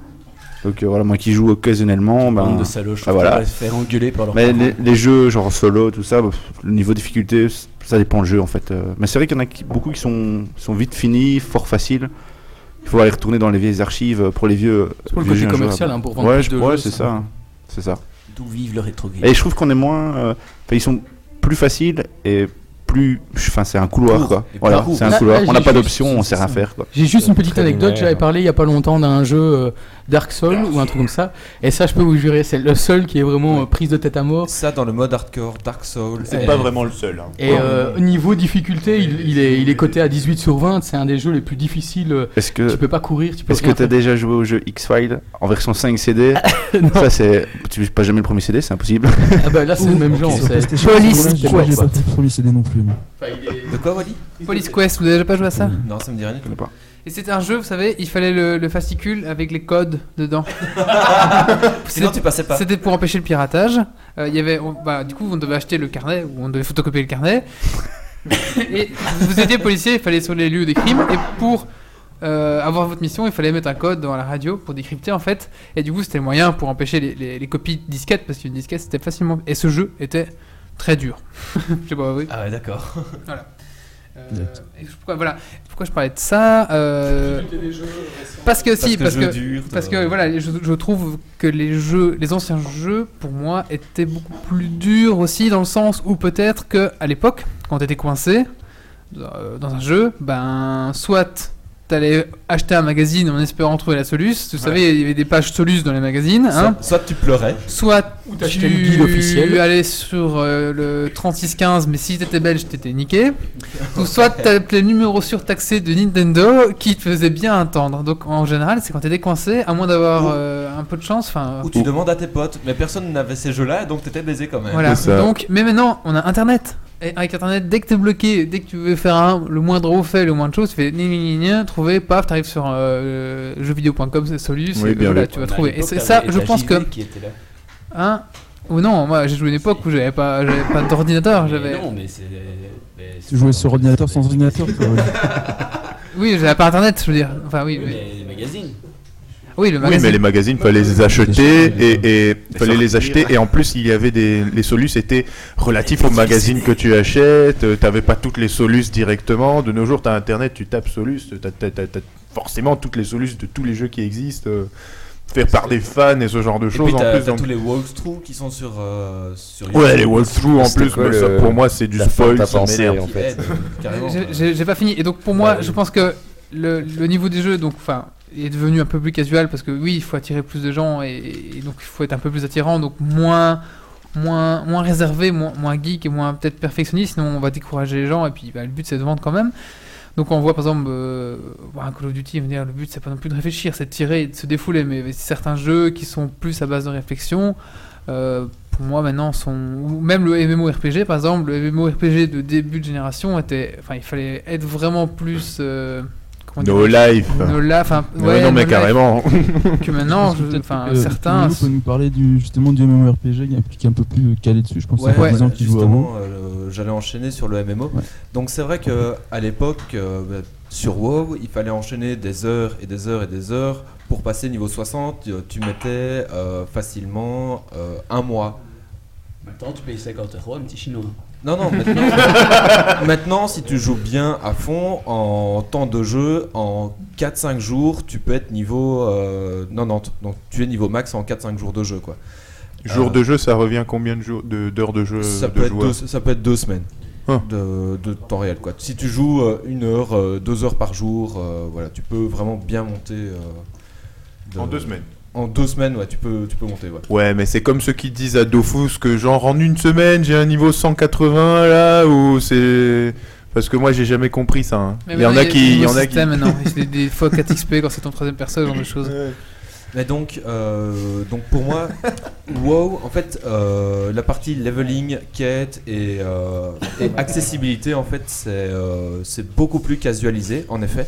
Donc voilà, moi qui joue occasionnellement, ben, de salauds, je ah, voilà. se faire engueuler par leur Mais les, les jeux genre solo, tout ça, bah, le niveau de difficulté, ça dépend du jeu en fait. Mais c'est vrai qu'il y en a qui- beaucoup qui sont, sont vite finis, fort faciles. Il faut aller retourner dans les vieilles archives pour les vieux. C'est pour le côté commercial, hein, pour vendre ouais, plus de ouais, jeux, c'est ça. ça. C'est ça. D'où vive le rétro game. Et je trouve qu'on est moins. euh, ils sont plus faciles et plus. Enfin, c'est un couloir quoi. Voilà, c'est un Là- couloir. là, on n'a pas d'option, on sait rien faire quoi. J'ai juste une petite anecdote, j'avais parlé il y a pas longtemps d'un jeu euh, Dark Souls ou un truc comme ça, et ça je peux vous jurer, c'est le seul qui est vraiment euh, prise de tête à mort. Ça, dans le mode hardcore, Dark Souls. C'est et- pas vraiment le seul. hein. Et euh, niveau difficulté, il, il est, il est coté à 18 sur 20, c'est un des jeux les plus difficiles. euh, Est-ce que. Tu peux pas courir, tu peux Est-ce que tu as déjà joué au jeu X-Files en version 5 CD Non. Ça, c'est. Tu pas jamais le premier CD, c'est impossible. Ah bah là c'est le même genre, Police Quest. j'ai pas le premier CD non plus. De quoi, Wally? Police Quest, vous avez déjà pas joué à ça? Non, ça me dit rien du tout. Et c'était un jeu, vous savez, il fallait le, le fascicule avec les codes dedans. Sinon, tu passais pas. C'était pour empêcher le piratage. Euh, Il y avait, on- bah, du coup, on devait acheter le carnet ou on devait photocopier le carnet. et vous étiez policier, il fallait sur les lieux des crimes. Et pour euh, avoir votre mission, il fallait mettre un code dans la radio pour décrypter en fait. Et du coup, c'était le moyen pour empêcher les, les- les copies disquettes parce qu'une disquette c'était facilement. Et ce jeu était très dur. Je sais pas, oui. Ah ouais, d'accord. Voilà. Euh, et pourquoi, voilà. pourquoi je parlais de ça euh, Parce que si, Parce parce que que, jeu dur, parce que voilà, je, je trouve que les jeux, les anciens jeux, pour moi, étaient beaucoup plus durs aussi dans le sens où peut-être que à l'époque, quand t'étais coincé euh, dans un jeu, ben soit t'allais acheter un magazine en espérant trouver la soluce. Vous savez, il y avait des pages soluces dans les magazines. hein. Soit, soit tu pleurais. Soit Ou t'achetais tu le guide officiel. allais sur euh, le 3615, mais si t'étais belge, t'étais niqué. Ou soit t'appelais le numéro surtaxé de Nintendo qui te faisait bien attendre. Donc en général, c'est quand t'étais coincé, à moins d'avoir Ou- euh, un peu de chance. Enfin, Ou tu demandes à tes potes, mais personne n'avait ces jeux-là, donc t'étais baisé quand même. voilà. Donc, mais maintenant, on a Internet. Et avec Internet, dès que t'es bloqué, dès que tu veux faire un, le moindre refait, le moindre chose, tu fais ni ni ni ni, trouver, paf, t'arrives sur euh, jeuxvideo.com, c'est Solus, Oui, et bien voilà, tu vas trouver. Et c'est ça, je pense que. Hein? Ou non, moi j'ai joué une époque où j'avais pas, pas d'ordinateur, j'avais. Non, mais c'est. Tu jouais sur ordinateur sans ordinateur toi, ouais. Oui, j'avais pas internet, je veux dire. Enfin, oui, Oui, mais les magazines. Oui, le Oui, magazine. mais les magazines, fallait les acheter et, et fallait les acheter. Et en plus, il y avait des les solus étaient relatifs aux magazines que tu achètes. euh, T'avais pas toutes les solus directement. De nos jours, t'as internet, tu tapes solus, t'as t'as forcément toutes les solus de tous les jeux qui existent, euh, faits par des fans et ce genre de choses en plus. t'as donc- tous les walkthroughs qui sont sur, euh, sur Ouais, les walkthroughs en plus, quoi ça, pour moi, c'est du la spoil. ça m'énerve. en fait. euh. J'ai- pas fini. Et donc pour moi, je oui. pense que le, le niveau des jeux, donc, enfin, est devenu un peu plus casual parce que oui, il faut attirer plus de gens et, donc il faut être un peu plus attirant, donc moins, moins, moins réservé, moins, geek et moins peut-être perfectionniste. Sinon, on va décourager les gens et puis bah, le but c'est de vendre quand même. Donc on voit par exemple euh, voir un Call of Duty, dire, le but c'est pas non plus de réfléchir, c'est de tirer de se défouler. Mais certains jeux qui sont plus à base de réflexion, euh, pour moi maintenant sont même le MMORPG par exemple, le MMORPG de début de génération était, enfin il fallait être vraiment plus euh, No life. no life, enfin Ouais, ouais, non, mais no life, carrément. que maintenant, enfin euh, certains. Peut nous parler du, justement du MMORPG qui est un peu plus calé dessus. Je pense Ouais, ouais, 10 ans WoW. justement, euh, j'allais enchaîner sur le MMO. Ouais. Donc c'est vrai que à l'époque, euh, bah, sur WoW, il fallait enchaîner des heures et des heures et des heures pour passer niveau 60. Tu, tu mettais euh, facilement euh, un mois. Maintenant, tu payes 50 euros, un petit chinois. Non, non, maintenant, maintenant, si tu joues bien à fond, en temps de jeu, en 4-5 jours, tu peux être niveau euh, 90. Donc tu es niveau max en 4-5 jours de jeu. quoi. Jour Euh, de jeu, ça revient combien de jours de- d'heures de jeu ça, de peut être deux, ça peut être deux semaines Ah. de, de temps réel. Quoi. Si tu joues euh, une heure, euh, deux heures par jour, euh, voilà, tu peux vraiment bien monter. euh, de- En deux semaines. En deux semaines, ouais, tu peux, tu peux monter. Ouais. Ouais, mais c'est comme ceux qui disent à Dofus que genre en une semaine j'ai un niveau 180 là ou c'est parce que moi j'ai jamais compris ça. hein. Mais Il y en a qui, il y en a qui. C'est des fois 4 XP quand c'est ton troisième perso, ce genre de choses. Mais donc, euh, donc pour moi, WoW, en fait, euh, la partie leveling, quête et, euh, et accessibilité, en fait, c'est euh, c'est beaucoup plus casualisé, en effet.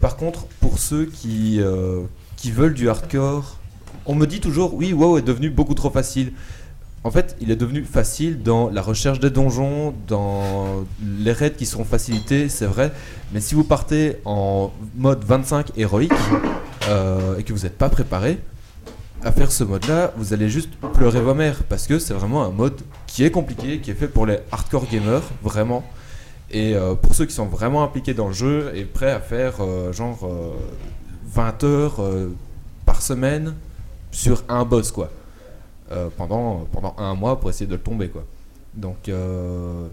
Par contre, pour ceux qui, euh, qui veulent du hardcore, on me dit toujours, oui, WoW est devenu beaucoup trop facile. En fait, il est devenu facile dans la recherche des donjons, dans les raids qui seront facilités, c'est vrai. Mais si vous partez en mode 25 héroïque euh, et que vous n'êtes pas préparé à faire ce mode-là, vous allez juste pleurer vos mères parce que c'est vraiment un mode qui est compliqué, qui est fait pour les hardcore gamers, vraiment. Et euh, pour ceux qui sont vraiment impliqués dans le jeu et prêts à faire euh, genre 20 heures euh, par semaine sur un boss, quoi. Euh, pendant, pendant un mois pour essayer de le tomber, quoi. Donc, euh,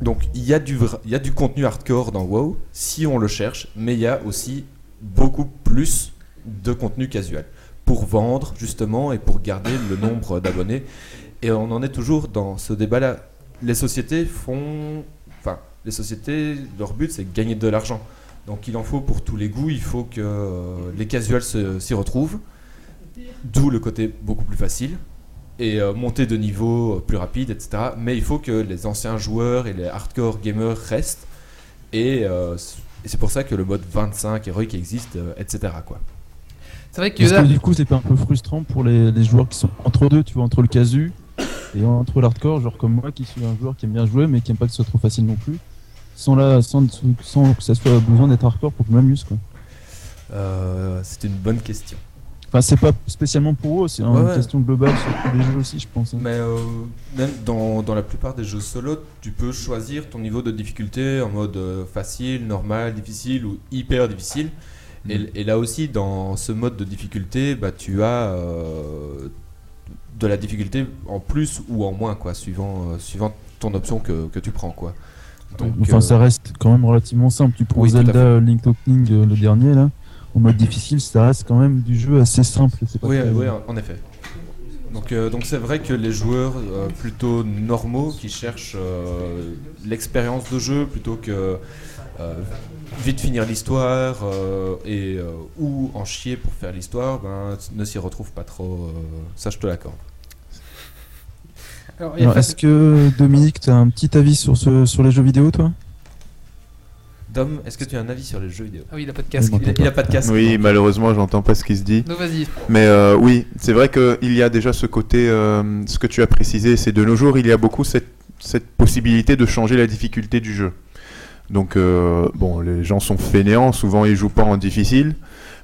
donc il y, a du y a du contenu hardcore dans WoW si on le cherche, mais il y a aussi beaucoup plus de contenu casual pour vendre justement et pour garder le nombre d'abonnés. Et on en est toujours dans ce débat-là. Les sociétés font, enfin, les sociétés, leur but c'est de gagner de l'argent. Donc il en faut pour tous les goûts. Il faut que euh, les casuals s'y retrouvent. D'où le côté beaucoup plus facile et euh, monter de niveau euh, plus rapide, etc. Mais il faut que les anciens joueurs et les hardcore gamers restent. Et, euh, et c'est pour ça que le mode 25 héroïque existe, euh, etc. Quoi. C'est vrai que que du coup, c'est pas un peu frustrant pour les, les joueurs qui sont entre deux, tu vois, entre le casu et entre l'hardcore, genre comme moi qui suis un joueur qui aime bien jouer mais qui aime pas que ce soit trop facile non plus, sans, la, sans, sans que ça soit besoin d'être hardcore pour que je m'amuse quoi. Euh, c'est une bonne question. Enfin, c'est pas spécialement pour eux, c'est une ouais. question globale sur tous les jeux aussi, je pense. hein. Mais euh, même dans, dans la plupart des jeux solo, tu peux choisir ton niveau de difficulté en mode euh, facile, normal, difficile ou hyper difficile. Et, et là aussi, dans ce mode de difficulté, bah, tu as euh, de la difficulté en plus ou en moins, quoi, suivant, euh, suivant ton option que, que tu prends. Quoi. Donc, enfin, euh, ça reste quand même relativement simple. Tu prends Oui, Zelda Link to King, euh, le dernier là, en mode difficile, ça reste quand même du jeu assez simple. c'est pas Oui, oui, en effet. Donc, euh, donc c'est vrai que les joueurs euh, plutôt normaux qui cherchent euh, l'expérience de jeu plutôt que vite finir l'histoire et ou en chier pour faire l'histoire, ben, ne s'y retrouvent pas trop. ça, je te l'accorde. Alors, il y a Alors, Fab- est-ce que Dominique, tu as un petit avis sur, ce, sur les jeux vidéo, toi? Dom, est-ce que tu as un avis sur les jeux vidéo? Ah oui, il a pas de casque. Il a, il a pas de casque. Oui, malheureusement, j'entends pas ce qui se dit. Donc vas-y. Mais euh, oui, c'est vrai qu'il y a déjà ce côté, euh, ce que tu as précisé, c'est de nos jours, il y a beaucoup cette, cette possibilité de changer la difficulté du jeu. Donc, euh, bon, les gens sont fainéants, souvent ils jouent pas en difficile,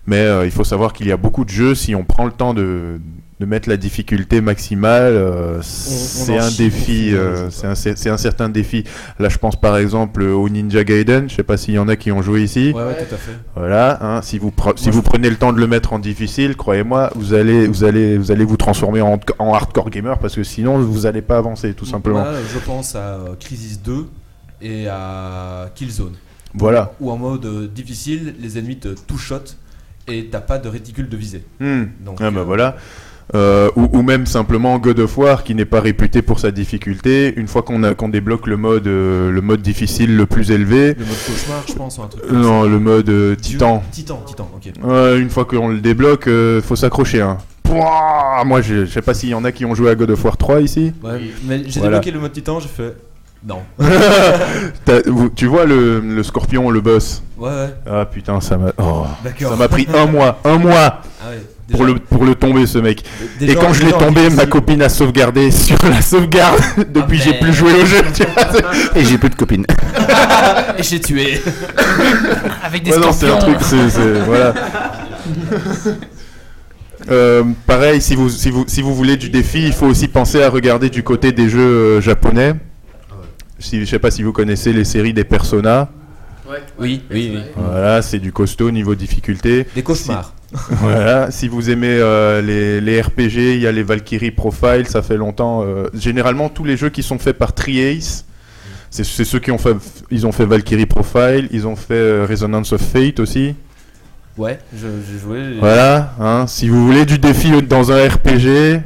mais euh, il faut savoir qu'il y a beaucoup de jeux, si on prend le temps de, de mettre la difficulté maximale, euh, c'est un défi, euh, c'est un, certain défi. Là, je pense par exemple au Ninja Gaiden, je sais pas s'il y en a qui ont joué ici. Ouais, ouais, tout à fait. Voilà, hein, si vous, pre- si Moi, vous je- prenez le temps de le mettre en difficile, croyez-moi, vous allez, vous allez, vous allez vous transformer en, en hardcore gamer parce que sinon vous n'allez pas avancer tout simplement. Moi, je pense à euh, Crisis 2 et à Killzone. Voilà. Ou en mode euh, difficile, les ennemis te two-shot et t'as pas de réticule de visée. Donc, Ah bah euh, voilà. Euh, ou, ou même simplement God of War qui n'est pas réputé pour sa difficulté. Une fois qu'on a qu'on débloque le mode euh, le mode difficile le plus élevé. Le mode cauchemar, je pense, ou un truc comme non, ça. le mode euh, Titan. Titan, Titan, ok. Une fois qu'on le débloque, faut s'accrocher. Hein. Pouah Moi, je je sais pas s'il y en a qui ont joué à God of War 3 ici. Ouais, mais j'ai Voilà. débloqué le mode Titan, j'ai fait. Non. Tu vois le, le scorpion, le boss Ouais, ouais. Ah putain, ça m'a. oh, ça m'a pris un mois, un mois Ah ouais, pour le pour le tomber ce mec. Déjà- Et quand je l'ai tombé, ma copine a sauvegardé sur la sauvegarde. Depuis, j'ai plus joué au jeu. tu vois. Et j'ai plus de copines. Et j'ai tué. Avec des Ouais, non, c'est un scorpions. truc, c'est c'est- voilà. Euh, pareil, si vous, si, vous, si vous voulez du défi, il faut aussi penser à regarder du côté des jeux euh, japonais. Si, je sais pas si vous connaissez les séries des Persona. Oui, oui, oui. Voilà, c'est du costaud niveau difficulté. Des cauchemars. Si, voilà, si vous aimez euh, les, les RPG, il y a les Valkyrie Profile, ça fait longtemps. euh, généralement, tous les jeux qui sont faits par Triace, c'est c'est ceux qui ont fait, ils ont fait Valkyrie Profile, ils ont fait euh, Resonance of Fate aussi. Ouais, je- j'ai joué. Voilà, hein, si vous voulez du défi dans un RPG,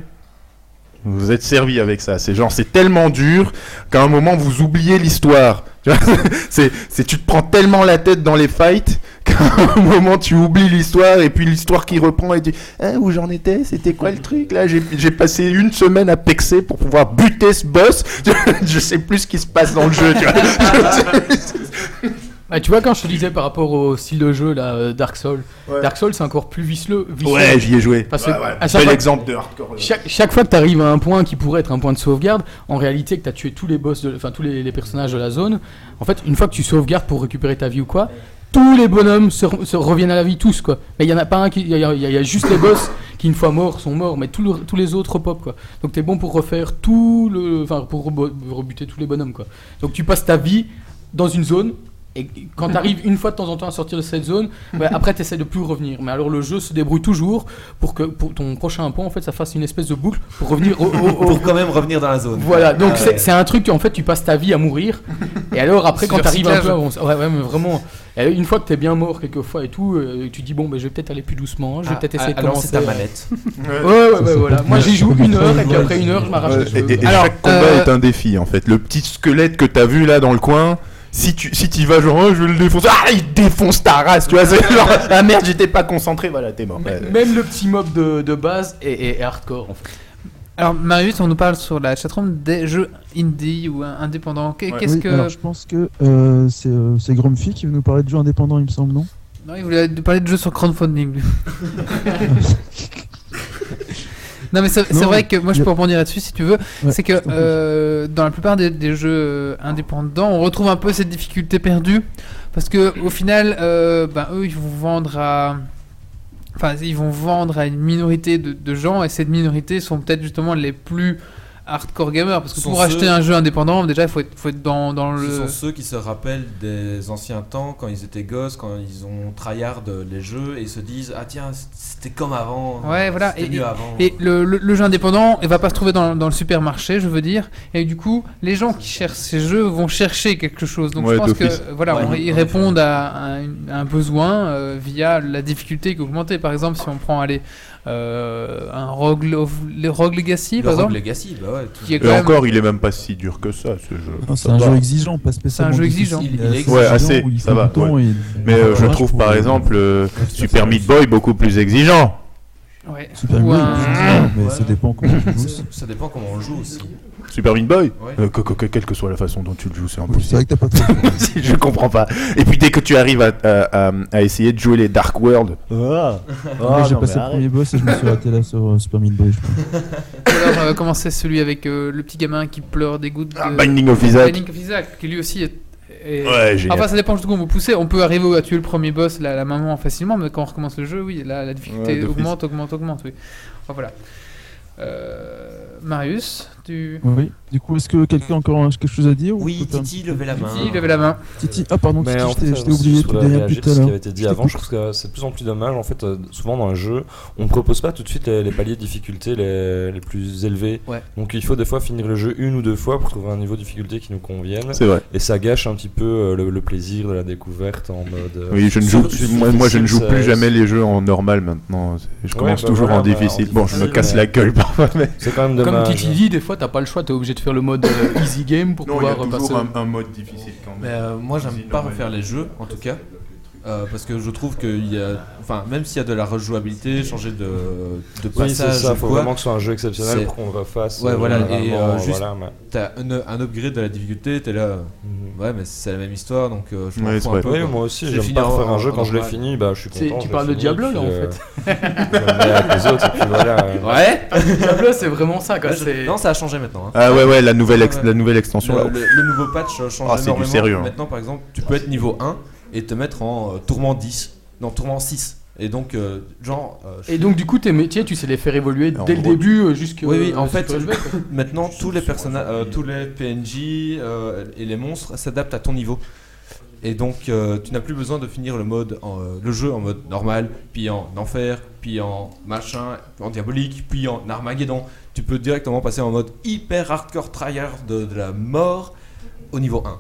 vous êtes servi avec ça. C'est genre, c'est tellement dur qu'à un moment vous oubliez l'histoire. Tu c'est, tu te prends tellement la tête dans les fights qu'à un moment tu oublies l'histoire et puis l'histoire qui reprend et tu Hein, où j'en étais? C'était quoi le truc là? J'ai j'ai passé une semaine à pexer pour pouvoir buter ce boss. je sais plus ce qui se passe dans le jeu. Tu vois. Ah, tu vois, quand je te disais par rapport au style de jeu, là, euh, Dark Souls, Ouais. Dark Souls c'est encore plus viceleux. Ouais, j'y ai joué. Parce que Ouais, ouais. à chaque Bel fois- exemple de hardcore. euh. Chaque, chaque fois que tu arrives à un point qui pourrait être un point de sauvegarde, en réalité que tu as tué tous les boss, de- enfin tous les, les personnages de la zone, en fait, une fois que tu sauvegardes pour récupérer ta vie ou quoi, tous les bonhommes se, re- se reviennent à la vie, tous quoi. Mais il y en a pas un qui. Il y, a- il y a- il y a juste les boss qui, une fois morts, sont morts, mais tout le- tous les autres pop quoi. Donc t'es bon pour refaire tout le. Enfin, pour rebo- rebuter tous les bonhommes quoi. Donc tu passes ta vie dans une zone. Et quand tu arrives une fois de temps en temps à sortir de cette zone, ouais, après tu essaies de plus revenir. Mais alors le jeu se débrouille toujours pour que pour ton prochain point en fait ça fasse une espèce de boucle pour revenir au, au- au- Pour quand même revenir dans la zone. voilà, donc Ah c'est ouais. c'est un truc en fait tu passes ta vie à mourir. Et alors après quand du t'arrives un peu à- ouais, ouais mais vraiment. Une fois que t'es bien mort quelquefois et tout euh, tu dis bon ben je vais peut-être aller plus doucement je vais Ah, peut-être essayer de commencer ta manette. ouais ouais. ouais, voilà. moi j'y joue une heure et puis après une heure je m'arrache et, et- et Alors, chaque combat euh, est un défi en fait. Le petit squelette que t'as vu là dans le coin, si tu si t'y vas genre oh, je vais le défoncer, ah il défonce ta race, tu vois, c'est genre ah merde j'étais pas concentré, voilà t'es mort. Ouais. même le petit mob de, de base est, hardcore en fait Alors, Marius, on nous parle sur la chatroom des jeux indie ou indépendants. Ouais. Qu'est-ce Oui, que. alors, je pense que euh, c'est euh, c'est Grumpy qui veut nous parler de jeux indépendants, il me semble, non? Non, il voulait parler de jeux sur crowdfunding. non, mais c'est Non, vrai que moi je peux rebondir là-dessus si tu veux. Ouais, c'est que euh, dans la plupart des, des jeux euh, indépendants, on retrouve un peu cette difficulté perdue. Parce que au final, euh, ben, eux ils vont vendre à. Enfin, ils vont vendre à une minorité de, de gens et cette minorité sont peut-être justement les plus hardcore gamers. Parce que Ce pour acheter un jeu indépendant, déjà il faut être, faut être dans, dans Ce le. sont ceux qui se rappellent des anciens temps quand ils étaient gosses, quand ils ont tryhard les jeux et ils se disent Ah tiens, c'était comme avant. Ouais, voilà. C'était Et, mieux avant. et le, le- le jeu indépendant, il va pas se trouver dans, dans le supermarché, je veux dire. Et du coup, les gens qui cherchent ces jeux vont chercher quelque chose. Donc Ouais, je pense que voilà, Ouais, on- en ils répondent à, un- à un besoin euh, via la difficulté qui est augmentée. Par exemple, si on prend allez, un Rogue, le Rogue Legacy, le par Rogue exemple, Legacy, bah ouais. tout- qui est Et même- encore il est même pas si dur que ça ce jeu. Non, C'est Ça un va. jeu exigeant, pas spécialement. jeu difficile, exigeant. il Il est est assez Ouais, exigeant, assez, ça va, et- Mais euh, je trouve par euh, exemple euh, Super. Meat Boy beaucoup plus exigeant. Ouais. Super Meat Boy, exigeant, mais ça Ouais. dépend comment on joue. Ça, ça dépend comment on le joue aussi. Super Meat Boy Ouais. Euh, que- que- Quelle que soit la façon dont tu le joues, c'est Oui, C'est impossible. vrai que t'as pas trop. je comprends pas. Et puis dès que tu arrives à, à- à- à essayer de jouer les Dark World, ah, Moi, j'ai passé le premier boss et je me suis raté là sur euh, Super Meat Boy, je pense. Ou alors, euh, comment c'est celui avec euh, le petit gamin qui pleure des gouttes Ah, de... Binding of Isaac. Binding of Isaac, qui lui aussi est. est- Ouais, génial. Enfin, ça dépend jusqu'où on vous poussez. On peut arriver à tuer le premier boss, la, la maman, facilement, mais quand on recommence le jeu, oui, là, la difficulté Ouais, augmente, augmente, augmente, oui. Enfin, voilà. Euh, Marius, tu. Oui. Du coup, est-ce que quelqu'un a encore quelque chose à dire ou Oui, un Titi, levez la main. Titi, levez la main. Titi, ah pardon, Mais Titi, en je fait, t'ai- je t'ai aussi, oublié je tout derrière tout à ce qui l'heure. avait été dit avant. Je trouve que c'est de plus en plus dommage. En fait, euh, souvent dans le jeu, on ne propose pas tout de suite les, les paliers de difficulté les, les plus élevés. Ouais. Donc il faut des fois finir le jeu une ou deux fois pour trouver un niveau de difficulté qui nous convienne. C'est vrai. Et ça gâche un petit peu euh, le, le plaisir de la découverte en mode. euh, Oui, je ne joue, moi, moi, je ne joue plus jamais les jeux en normal maintenant. Je Ouais, commence bah toujours voilà, en bah, en difficile. Bon, je me casse la gueule parfois, mais. C'est quand même comme. Titi dit des fois t'as pas le choix t'es obligé de faire le mode euh, easy game pour pouvoir passer un, mode difficile quand Mais euh, moi, j'aime pas refaire les jeux, en tout cas. Euh, parce que je trouve qu'il y a. Enfin, même s'il y a de la rejouabilité, changer de, de Oui, c'est passage. ça. faut quoi, vraiment que ce soit un jeu exceptionnel pour qu'on le refasse. Ouais, euh, voilà, et, généralement, euh, juste- voilà, mais- T'as un, un upgrade de la difficulté, t'es là. Mhm. Ouais, mais c'est la même histoire, donc euh, je m'en Ouais, fous c'est un peu. Oui, moi aussi, j'aime pas refaire un jeu quand je l'ai fini, bah je suis content. tu parles de Diablo, là, en euh, les autres, et puis voilà. euh. Ouais Diablo c'est vraiment ça quoi Non, ça a changé maintenant. hein. Ah ouais, ouais, la nouvelle, la nouvelle extension Le, là. le- le nouveau patch euh, change Ah, c'est du énormément. sérieux, hein. Maintenant, par exemple, tu peux être niveau 1 et te mettre en euh, tourment 10. Non, tourment 6. Et donc, euh, genre. euh, Et donc du coup tes métiers tu sais les faire évoluer dès le gros, début jusqu'à Oui, oui, en fait, maintenant tous les personnages, euh, tous les PNJ euh, et les monstres s'adaptent à ton niveau. Et donc euh, tu n'as plus besoin de finir le mode, en, euh, le jeu en mode normal, puis en enfer, puis en machin, en diabolique, puis en Armageddon. Tu peux directement passer en mode hyper hardcore tryhard de, de la mort au niveau 1.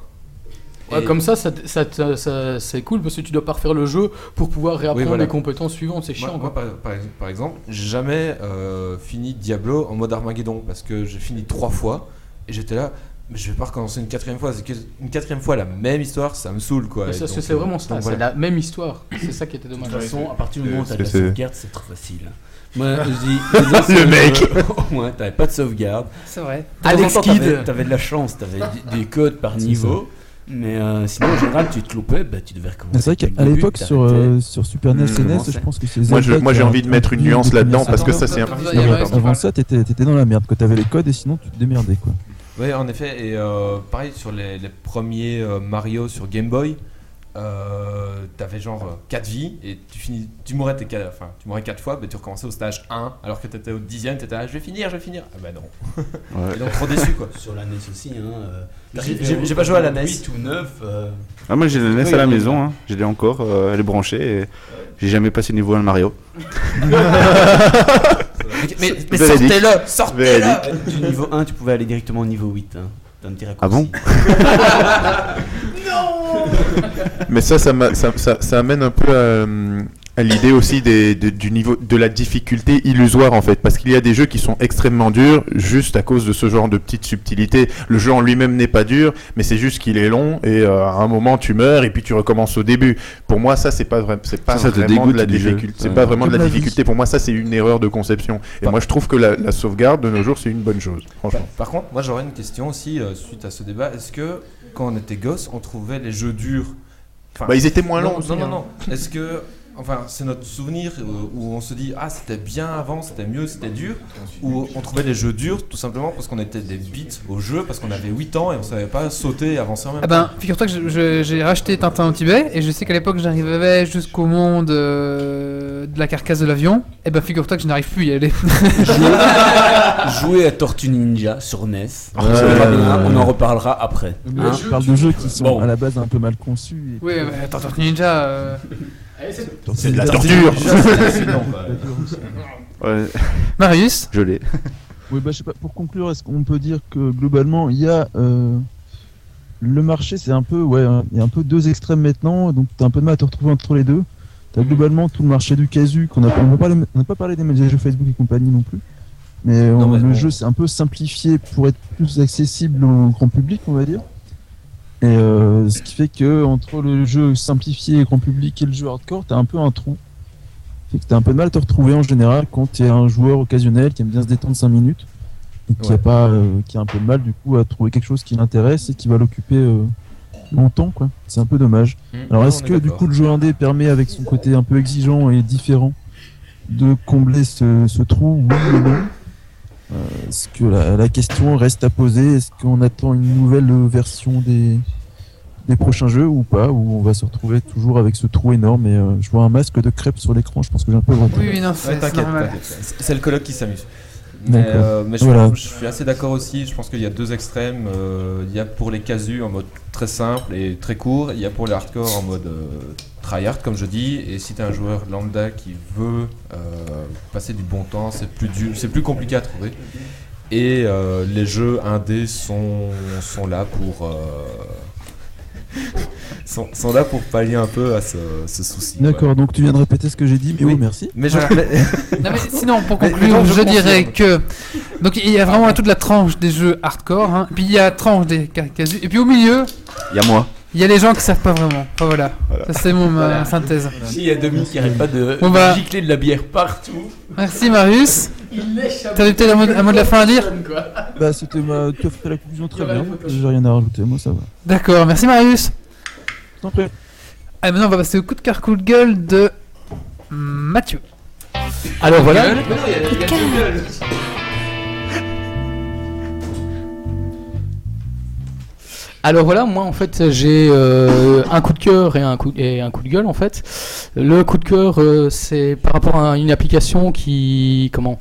Ouais, comme ça, ça, ça- ça- ça- c'est cool parce que tu dois pas refaire le jeu pour pouvoir réapprendre voilà. les compétences suivantes. C'est chiant. Moi, quoi. par, par ex- par exemple, j'ai jamais euh, fini Diablo en mode Armageddon parce que j'ai fini trois fois et j'étais là. mais je vais pas recommencer une quatrième fois. C'est que une quatrième fois la même histoire, ça me saoule quoi. C'est vraiment ça, c'est voilà. la même histoire. C'est ça qui était De dommage. toute façon, à partir du moment où t'as de la sauvegarde, c'est trop facile. Moi, je dis. Le mec. Au moins, t'avais pas de sauvegarde. C'est vrai. Alex Kidd. T'avais de la chance, t'avais des codes par niveau. Mais euh, sinon, en général, tu te loupais, bah, tu devais recommencer. C'est vrai qu'à l'époque, sur, euh, sur Super NES et NES, Commençait. je pense que c'est Moi, j'ai a envie de mettre une nuance là-dedans parce que ça, c'est un- Avant ça, t'étais t'étais dans la merde. Quand t'avais les codes et sinon, tu te démerdais quoi. Ouais, en effet. Et euh, pareil sur les, les premiers euh, Mario sur Game Boy, euh, t'avais genre 4 vies et tu finis, tu mourrais tes quatre- enfin, tu mourrais 4 fois, mais tu recommençais au stage 1 alors que t'étais au dixième, t'étais là, je vais finir, je vais finir. Ah bah non. Ouais. Et donc trop déçu quoi. Sur la NES aussi, hein. euh, J'ai- j'ai- j'ai pas joué à la NES. 8 ou 9. euh, Ah, moi j'ai la NES Oui, à la maison, hein. je l'ai encore, euh, elle est branchée et j'ai jamais passé niveau 1 de Mario. mais mais sortez-le, sortez-le. Du niveau 1, tu pouvais aller directement au niveau 8. Hein. T'as un petit Ah bon? Mais ça, ça, ça, ça- ça amène un peu à, à l'idée aussi des, de, du niveau, de la difficulté illusoire en fait. Parce qu'il y a des jeux qui sont extrêmement durs juste à cause de ce genre de petites subtilités. Le jeu en lui-même n'est pas dur, mais c'est juste qu'il est long et euh, à un moment tu meurs et puis tu recommences au début. Pour moi, ça, c'est pas, vrai, c'est pas Ça, ça te vraiment de dégoûte la difficulté. C'est Ouais. pas vraiment de la difficulté. Pour moi, ça, c'est une erreur de conception. Et Par- moi, je trouve que la, la sauvegarde de nos jours, c'est une bonne chose. Franchement. Par contre, moi j'aurais une question aussi euh, suite à ce débat. Est-ce que quand on était gosse, on trouvait les jeux durs Enfin, Bah, ils étaient moins longs. Non, non, hein. non. Est-ce que. Enfin, c'est notre souvenir euh, où on se dit Ah, c'était bien avant, c'était mieux, c'était dur. Ou on trouvait les jeux durs tout simplement parce qu'on était des bits au jeu, parce qu'on avait 8 ans et on savait pas sauter et avancer en même Ah temps. ben, figure-toi que j'ai racheté Tintin au Tibet et je sais qu'à l'époque j'arrivais jusqu'au monde euh, de la carcasse de l'avion. Et ben, figure-toi que je n'arrive plus à y aller. Jouer à Tortue Ninja sur NES. Ouais. Bien, on en reparlera après. Hein. je parle de jeux qui sont Bon. à la base un peu mal conçus. et- oui, mais attends, Tortue Ninja. euh, C'est de la torture. Marius je l'ai. Oui, bah, je sais pas, pour conclure, est-ce qu'on peut dire que globalement, il y a. euh, le marché, c'est un peu. Ouais, hein, il y a un peu deux extrêmes maintenant, donc t'as un peu de mal à te retrouver entre les deux. T'as globalement tout le marché du casu, qu'on on n'a pas, parlé des médias jeux Facebook et compagnie non plus. Mais, Non, on- mais le bon. jeu, c'est un peu simplifié pour être plus accessible au grand public, on va dire. Et euh, ce qui fait que entre le jeu simplifié et grand public et le jeu hardcore, t'as un peu un trou. Fait que t'as un peu de mal à te retrouver en général quand t'es un joueur occasionnel qui aime bien se détendre 5 minutes et qui Ouais. a pas, euh, qui a un peu de mal du coup à trouver quelque chose qui l'intéresse et qui va l'occuper euh, longtemps quoi. C'est un peu dommage. Mmh. Alors est-ce est que du coup le jeu indé permet avec son côté un peu exigeant et différent de combler ce, ce trou Oui et non? Euh, Est-ce que la, la question reste à poser? Est-ce qu'on attend une nouvelle version des, des prochains jeux ou pas? Ou on va se retrouver toujours avec ce trou énorme et euh, je vois un masque de crêpe sur l'écran, je pense que j'ai un peu le retard. Oui, oui, non, Ouais, normal. C'est c'est le colloque qui s'amuse. Mais, euh, mais je, Voilà. je suis assez d'accord aussi. Je pense qu'il y a deux extrêmes. Euh, il y a pour les casus en mode très simple et très court. Il y a pour les hardcore en mode euh, tryhard, comme je dis. Et si tu es un joueur lambda qui veut euh, passer du bon temps, c'est plus dur, c'est plus compliqué à trouver. Et les jeux indés sont, sont là pour sont, sont là pour pallier un peu à ce, ce souci. D'accord, donc tu viens de répéter ce que j'ai dit, mais Oui. oh merci. Mais je, Voilà. Non, mais sinon, pour conclure, mais donc, je, je dirais que. Donc, il y a vraiment toute la tranche des jeux hardcore, hein, puis il y a la tranche des ca- casus, et puis au milieu, Il y a moi. Il y a les gens qui savent pas vraiment. Enfin, voilà. Voilà. Ça, c'est mon ma Voilà. synthèse. Si, il y a Dominique qui arrête pas de Bon, bah. gicler de la bière partout. Merci, Marius. T'avais peut-être un mot, un mot de la fin à dire Bah c'était ma... Tu as fait la conclusion très bien, j'ai rien à rajouter, moi ça va. D'accord, merci, Marius. Je t'en prie. Allez, maintenant, on va passer au coup de cœur, coup de gueule de Mathieu. Alors voilà. Alors voilà, moi en fait j'ai euh, un coup de cœur et un coup, et un coup de gueule en fait. Le coup de cœur euh, c'est par rapport à une application qui comment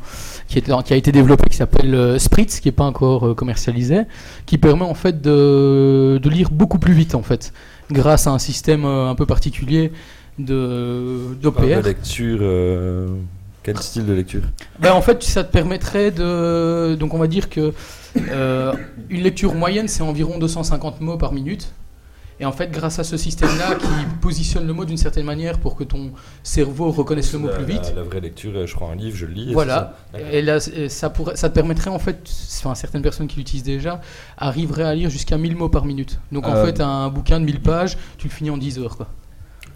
qui, est- qui a été développée qui s'appelle euh, Spritz qui n'est pas encore commercialisée, qui permet en fait de, de lire beaucoup plus vite en fait grâce à un système un peu particulier de Parle de d'OPR. lecture. Quel style de lecture? Ben, en fait, ça te permettrait de. Donc, on va dire que euh, une lecture moyenne, c'est environ 250 mots par minute. Et en fait, grâce à ce système-là qui positionne le mot d'une certaine manière pour que ton cerveau reconnaisse le mot La- plus vite, La, la vraie lecture, je prends un livre, je le lis. et voilà. ça. Et là, ça, pourrait, ça te permettrait en fait, enfin, certaines personnes qui l'utilisent déjà, arriveraient à lire jusqu'à 1000 mots par minute. Donc en Euh, fait, un bouquin de 1000 pages, tu le finis en 10 heures. Quoi.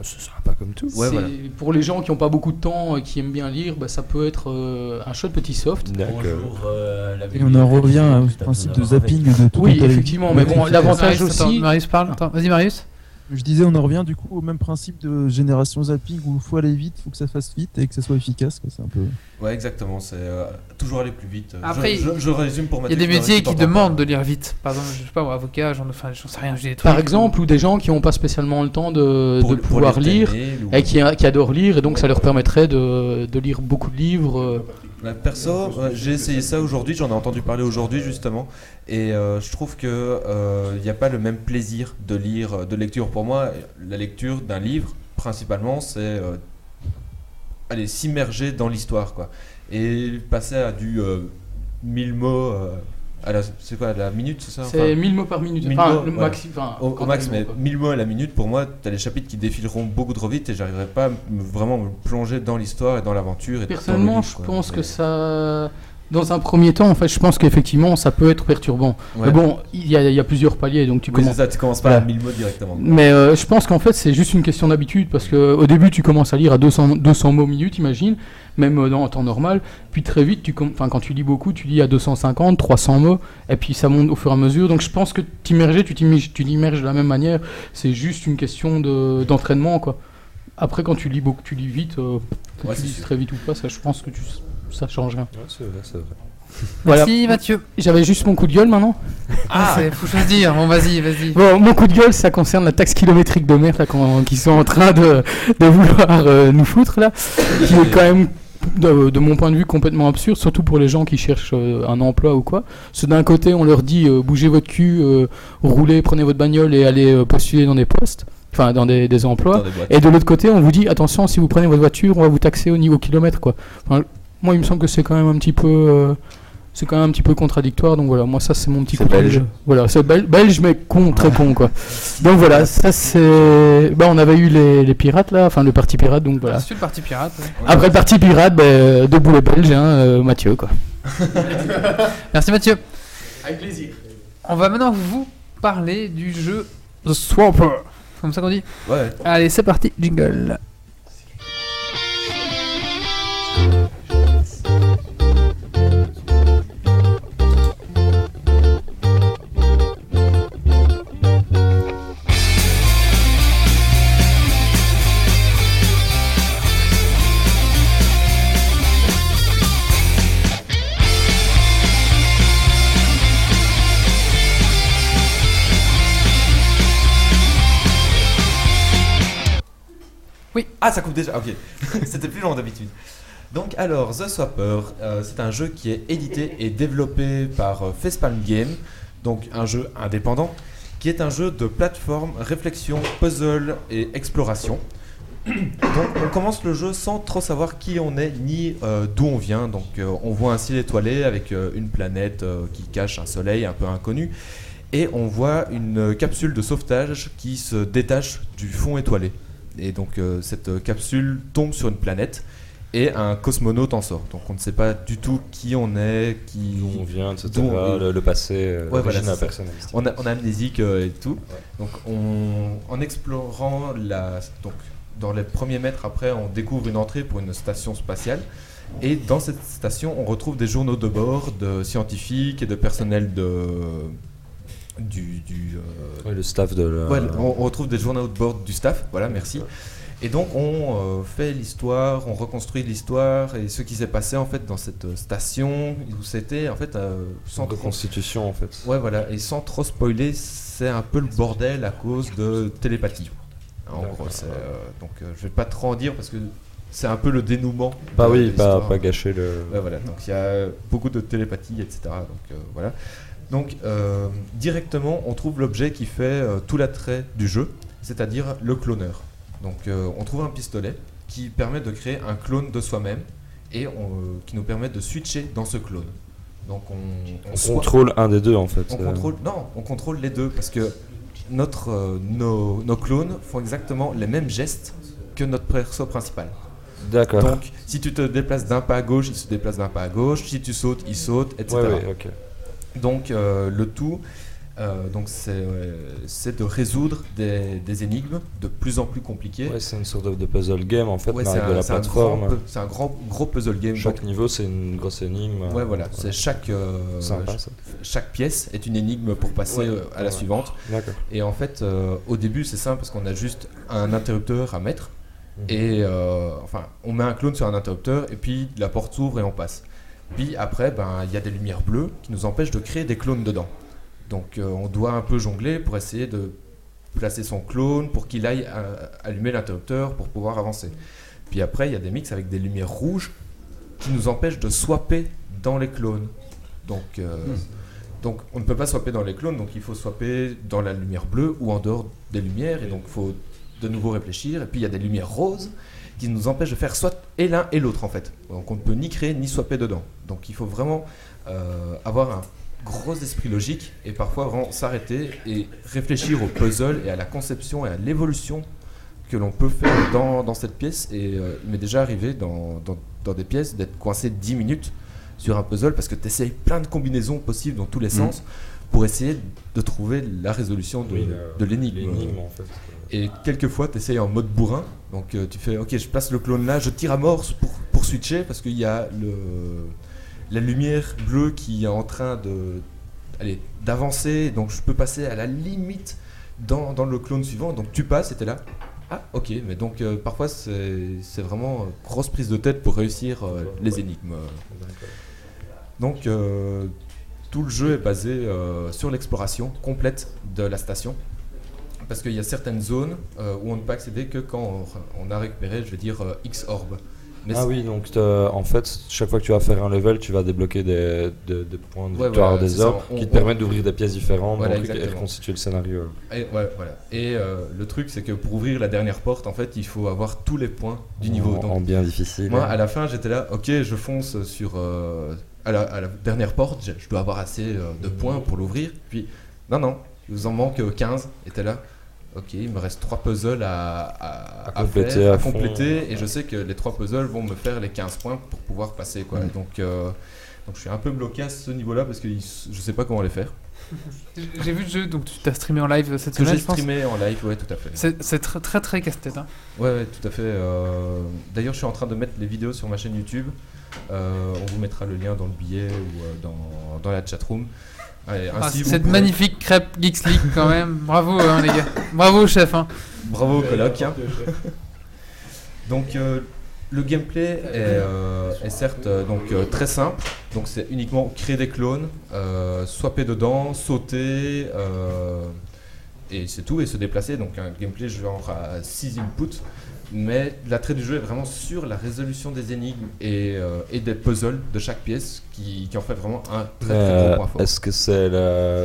C'est sympa comme tout. Ouais, C'est- voilà. Pour les gens qui n'ont pas beaucoup de temps et qui aiment bien lire, bah, ça peut être euh, un chouette petit soft. Bonjour, euh, la Et on en revient au principe de zapping de tout Oui, effectivement, mais bon, l'avantage aussi. Marius parle. Vas-y Marius. Je disais, on en revient du coup au même principe de génération zapping où il faut aller vite, il faut que ça fasse vite et que ça soit efficace. quoi, C'est un peu. Ouais, exactement. C'est euh, toujours aller plus vite. Après, je, je résume pour Il y a des métiers qui demandent de lire vite. Par exemple, je sais pas, moi, avocat, j'en enfin, j'en sais rien, j'ai des trucs. Par exemple, ou des gens qui n'ont pas spécialement le temps de, Pour- de pour pouvoir lire ou- et qui, qui adorent lire, et donc ça leur permettrait de, de lire beaucoup de livres. Euh, Perso, ouais, j'ai essayé ça aujourd'hui, j'en ai entendu parler aujourd'hui justement, et euh, je trouve que euh, il n'y a pas le même plaisir de lire, euh, de lecture. Pour moi, la lecture d'un livre, principalement, c'est euh, aller s'immerger dans l'histoire, quoi. Et passer à du euh, 1000 mots, euh, c'est quoi, à la minute, c'est ça C'est Enfin, 1000 mots par minute. 1000 Enfin, mots, le ouais. maxi- enfin, au, au max, mais quoi. 1000 mots à la minute, pour moi, tu as les chapitres qui défileront beaucoup trop vite et j'arriverai pas à me- vraiment me plonger dans l'histoire et dans l'aventure. dans Personnellement, livre, je pense que ça. Dans un premier temps, en fait, je pense qu'effectivement, ça peut être perturbant. Ouais. Mais bon, il y, a- il y a plusieurs paliers, donc tu Oui, commences. ça, tu commences pas à 1000 mots directement. Mais euh, je pense qu'en fait, c'est juste une question d'habitude parce que au début, tu commences à lire à 200, 200 mots minute, imagine, même euh, dans en temps normal. Puis très vite, tu enfin, quand tu lis beaucoup, tu lis à 250, 300 mots, et puis ça monte au fur et à mesure. Donc je pense que t'immerger, tu t'immerges, de la même manière. C'est juste une question de, d'entraînement, quoi. Après, quand tu lis beaucoup, tu lis vite, euh, Ouais, tu sûr. très vite ou pas, ça, je pense que tu, ça change rien. Ouais, c'est vrai, c'est vrai. Voilà. Merci Mathieu. J'avais juste mon coup de gueule maintenant. Ah, c'est faut choisir. Bon, vas-y, vas-y. Bon, mon coup de gueule, ça concerne la taxe kilométrique de merde qu'ils sont en train de, de vouloir euh, nous foutre là, qui est quand même, de, de mon point de vue, complètement absurde, surtout pour les gens qui cherchent euh, un emploi ou quoi. Parce que d'un côté, on leur dit euh, bougez votre cul, euh, roulez, prenez votre bagnole et allez euh, postuler dans des postes, enfin dans des, des emplois. Dans des boîtes. Et de l'autre côté, on vous dit attention, si vous prenez votre voiture, on va vous taxer au niveau kilomètre quoi. Enfin, moi, il me semble que c'est quand même un petit peu. euh, c'est quand même un petit peu contradictoire, donc voilà, moi ça c'est mon petit coup belge. Voilà, c'est bel- belge mais con, très con quoi. Donc voilà, ça c'est. Bah on avait eu les, les pirates là, enfin le parti pirate, donc voilà. C'est le parti pirate. ouais. Après le parti pirate, bah, debout les Belges, hein, euh, Mathieu quoi. Merci Mathieu. Avec plaisir. On va maintenant vous parler du jeu The Swamper. Comme ça qu'on dit Ouais. Allez, c'est parti, jingle. Oui. Ah, ça coupe déjà. Ok. C'était plus long d'habitude. Donc alors, The Swapper, euh, c'est un jeu qui est édité et développé par euh, Facepalm Game, donc un jeu indépendant, qui est un jeu de plateforme, réflexion, puzzle et exploration. Donc on commence le jeu sans trop savoir qui on est ni euh, d'où on vient. Donc euh, on voit un ciel étoilé avec une planète qui cache un soleil un peu inconnu. Et on voit une capsule de sauvetage qui se détache du fond étoilé. Et donc euh, cette euh, capsule tombe sur une planète et un cosmonaute en sort. Donc on ne sait pas du tout qui on est, qui D'où on vient, etc. on- le, le passé, euh, Ouais, voilà, ça. personnalistique. On, a, on a amnésique euh, et tout. Donc on, en explorant la... Donc dans les premiers mètres après, on découvre une entrée pour une station spatiale. Et dans cette station, on retrouve des journaux de bord de scientifiques et de personnel de... Du, du, euh, Ouais, le staff de la... Ouais, on, on retrouve des journaux de bord du staff, voilà, merci. Et donc on euh, fait l'histoire, on reconstruit l'histoire et ce qui s'est passé en fait dans cette station où c'était en fait euh, sans de trop- constitution en fait. Ouais voilà, et sans trop spoiler, c'est un peu le bordel à cause de télépathie. En gros, euh, donc je vais pas trop en dire parce que c'est un peu le dénouement. Bah oui, pas, pas gâcher le... Ouais, voilà, donc il y a beaucoup de télépathie, etc. Donc voilà. Donc euh, directement, on trouve l'objet qui fait euh, tout l'attrait du jeu, c'est-à-dire le cloneur. Donc euh, on trouve un pistolet qui permet de créer un clone de soi-même et on, qui nous permet de switcher dans ce clone. Donc on, On soit- contrôle un des deux en fait. on contrôle, non, on contrôle les deux parce que notre, nos, nos clones font exactement les mêmes gestes que notre perso principal. D'accord. Donc, si tu te déplaces d'un pas à gauche, il se déplace d'un pas à gauche. Si tu sautes, il saute, etc. Ouais, ouais, ok. Donc, euh, le tout, euh, donc c'est euh, c'est de résoudre des, des énigmes de plus en plus compliquées. Ouais, c'est une sorte de, de puzzle game en fait, Ouais, mais de la plateforme. C'est un grand, gros puzzle game. Chaque Donc, niveau, c'est une grosse énigme. ouais, voilà. C'est chaque, Sympa, ça. chaque pièce est une énigme pour passer à la suivante. Et en fait, au début, c'est simple parce qu'on a juste un interrupteur à mettre. Mhm. Et euh, enfin, on met un clone sur un interrupteur et puis la porte s'ouvre et on passe. Puis après, ben, il y a des lumières bleues qui nous empêchent de créer des clones dedans. Donc euh, on doit un peu jongler pour essayer de placer son clone pour qu'il aille euh, allumer l'interrupteur pour pouvoir avancer. Puis après, il y a des mix avec des lumières rouges qui nous empêchent de swapper dans les clones. Donc, euh, donc on ne peut pas swapper dans les clones, donc il faut swapper dans la lumière bleue ou en dehors des lumières, et donc il faut de nouveau réfléchir. Et puis il y a des lumières roses qui nous empêchent de faire soit et l'un et l'autre en fait. Donc on ne peut ni créer ni swapper dedans. Donc il faut vraiment euh, avoir un gros esprit logique et parfois vraiment s'arrêter et réfléchir au puzzle et à la conception et à l'évolution que l'on peut faire dans, dans cette pièce. Et euh, il m'est déjà arrivé dans, dans, dans des pièces d'être coincé 10 minutes sur un puzzle parce que tu essayes plein de combinaisons possibles dans tous les Mhm. sens pour essayer de trouver la résolution de, Oui, la- de l'énigme. l'énigme, en fait. Et quelquefois, tu essayes en mode bourrin. Donc euh, tu fais, ok, je place le clone là, je tire à mort pour, pour switcher parce qu'il y a le, la lumière bleue qui est en train de, d'avancer. Donc je peux passer à la limite dans, dans le clone suivant. Donc tu passes et t'es là. Ah, ok, mais donc euh, parfois c'est c'est vraiment euh, grosse prise de tête pour réussir euh, les énigmes. Donc tout le jeu est basé sur l'exploration complète de la station. Parce qu'il y a certaines zones euh, où on ne peut accéder que quand on, on a récupéré, je vais dire, euh, X orbes. Mais ah oui, donc t'as- en fait, chaque fois que tu vas faire un level, tu vas débloquer des, des- des points de Ouais, victoire voilà, des ça. orbes On- qui te on- permettent d'ouvrir des pièces différentes Voilà, et exactement. reconstituer le scénario. Et, ouais, voilà. Et euh, le truc, c'est que pour ouvrir la dernière porte, en fait, il faut avoir tous les points du niveau. En- en bien difficile. Moi, à la fin, j'étais là, ok, je fonce sur. euh, à, la, à la dernière porte, je, dois avoir assez euh, de points pour l'ouvrir. Puis, non, non, il vous en manque euh, 15. Et t'es là, ok, il me reste 3 puzzles à, à, À à compléter faire, à à fond. compléter. Et je sais que les 3 puzzles vont me faire les 15 points pour pouvoir passer. Quoi. Mm. Donc, euh, donc, je suis un peu bloqué à ce niveau-là parce que je sais pas comment les faire. J'ai vu le jeu, donc tu t'as streamé en live cette Que semaine, j'ai streamé en live, ouais, tout à fait. C'est très très très casse-tête. Hein. Ouais, ouais, tout à fait. euh, D'ailleurs, je suis en train de mettre les vidéos sur ma chaîne YouTube. Euh, on vous mettra le lien dans le billet ou euh, dans, dans la chatroom. Allez, Ah, vous cette magnifique crêpe Geeks League quand même. Bravo hein, les gars. Bravo chef. Hein. Bravo, coloc. hein. Donc, euh, le gameplay est, euh, est certes euh, donc, euh, très simple. Donc, c'est uniquement créer des clones, euh, swapper dedans, sauter, euh, et c'est tout, et se déplacer. Donc, un gameplay genre à 6 inputs. Mais l'attrait du jeu est vraiment sur la résolution des énigmes et, euh, et des puzzles de chaque pièce qui, qui en fait vraiment un très très gros point fort. Est-ce que c'est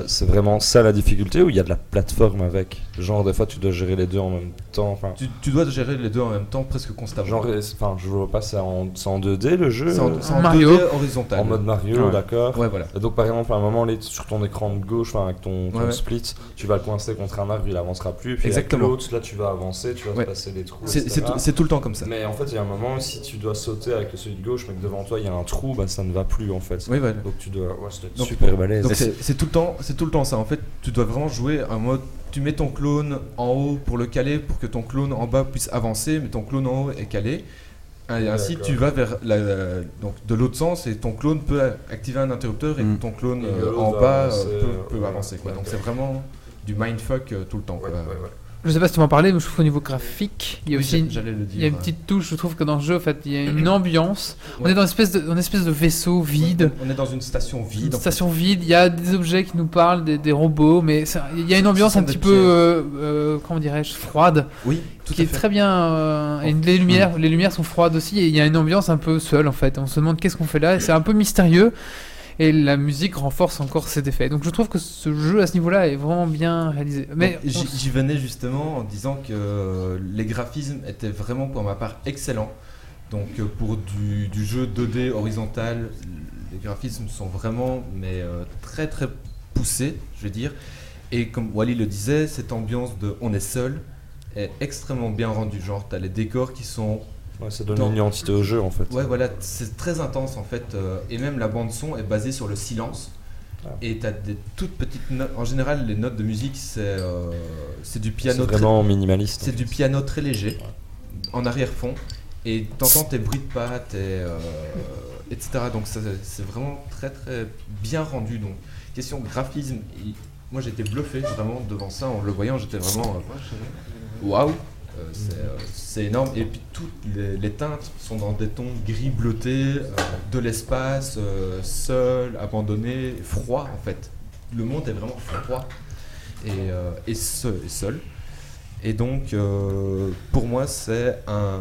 c'est vraiment ça la difficulté ou il y a de la plateforme avec? Genre, des fois, tu dois gérer les deux en même temps. Tu, tu dois gérer les deux en même temps presque constamment. genre, enfin, je vois pas, c'est en, c'est en 2D le jeu? C'est en- c'est en Mario. 2D horizontal. En mode Mario, Ouais. d'accord. Ouais, voilà. Et donc, par exemple, à un moment, les- sur ton écran de gauche, avec ton, ton Ouais, ouais. split, tu vas le coincer contre un arbre, il avancera plus. Puis Exactement. avec l'autre, là, tu vas avancer, tu vas passer les trous. C'est- tout- c'est tout le temps comme ça. Mais en fait, il y a un moment si tu dois sauter avec le celui de gauche, mais que devant toi il y a un trou, bah, ça ne va plus en fait. Oui, voilà. Donc tu dois. Ouais, Donc- super balèze. Donc c'est c'est tout le temps, c'est tout le temps ça. En fait, tu dois vraiment jouer un mode. Tu mets ton clone en haut pour le caler, pour que ton clone en bas puisse avancer, mais ton clone en haut est calé. Et ainsi, tu vas vers la, donc de l'autre sens et ton clone peut activer un interrupteur et Mm. ton clone Et euh, en bas euh, peut, peut ouais, avancer. Quoi. Donc c'est vraiment du mindfuck euh, tout le temps. quoi. Je sais pas si tu m'en parlais, mais je trouve au niveau graphique, il y a Oui, aussi une, il y a une petite touche. Je trouve que dans le jeu, en fait, il y a une ambiance. On est dans une espèce de, une espèce de vaisseau vide. On est dans une station vide. Une en fait. station vide, il y a des objets qui nous parlent, des, des robots, mais ça- il y a une ambiance un petit peu, euh, euh, comment dirais-je, froide, Oui, tout qui à est fait. très bien. euh, et les lumières, les lumières sont froides aussi, et il y a une ambiance un peu seule en fait. On se demande qu'est-ce qu'on fait là, c'est un peu mystérieux. Et la musique renforce encore cet effet. Donc je trouve que ce jeu à ce niveau-là est vraiment bien réalisé. Mais Donc, J'y venais justement en disant que euh, les graphismes étaient vraiment pour ma part excellents. Donc euh, pour du, du jeu 2D horizontal, les graphismes sont vraiment mais euh, très très poussés, je veux dire. Et comme Wally le disait, cette ambiance de on est seul est extrêmement bien rendue. Genre, t'as les décors qui sont. Ouais, ça donne dans- une identité au jeu en fait. Ouais, voilà, c'est très intense en fait. euh, et même la bande-son est basée sur le silence. Ah. Et t'as des toutes petites notes. En général, les notes de musique, c'est euh, c'est du C'est piano très- vraiment minimaliste. c'est du piano très léger, en arrière-fond, et t'entends tes bruits de pas, tes, euh, etc. Donc ça, c'est vraiment très très bien rendu. Donc question graphisme, il- moi j'étais bluffé vraiment devant ça en le voyant, j'étais vraiment waouh. C'est, euh, c'est énorme et puis toutes les, les teintes sont dans des tons gris bleutés, euh, de l'espace, euh, seul, abandonné, froid en fait. Le monde est vraiment froid et, euh, et seul, et seul. Et donc, euh, pour moi, c'est un,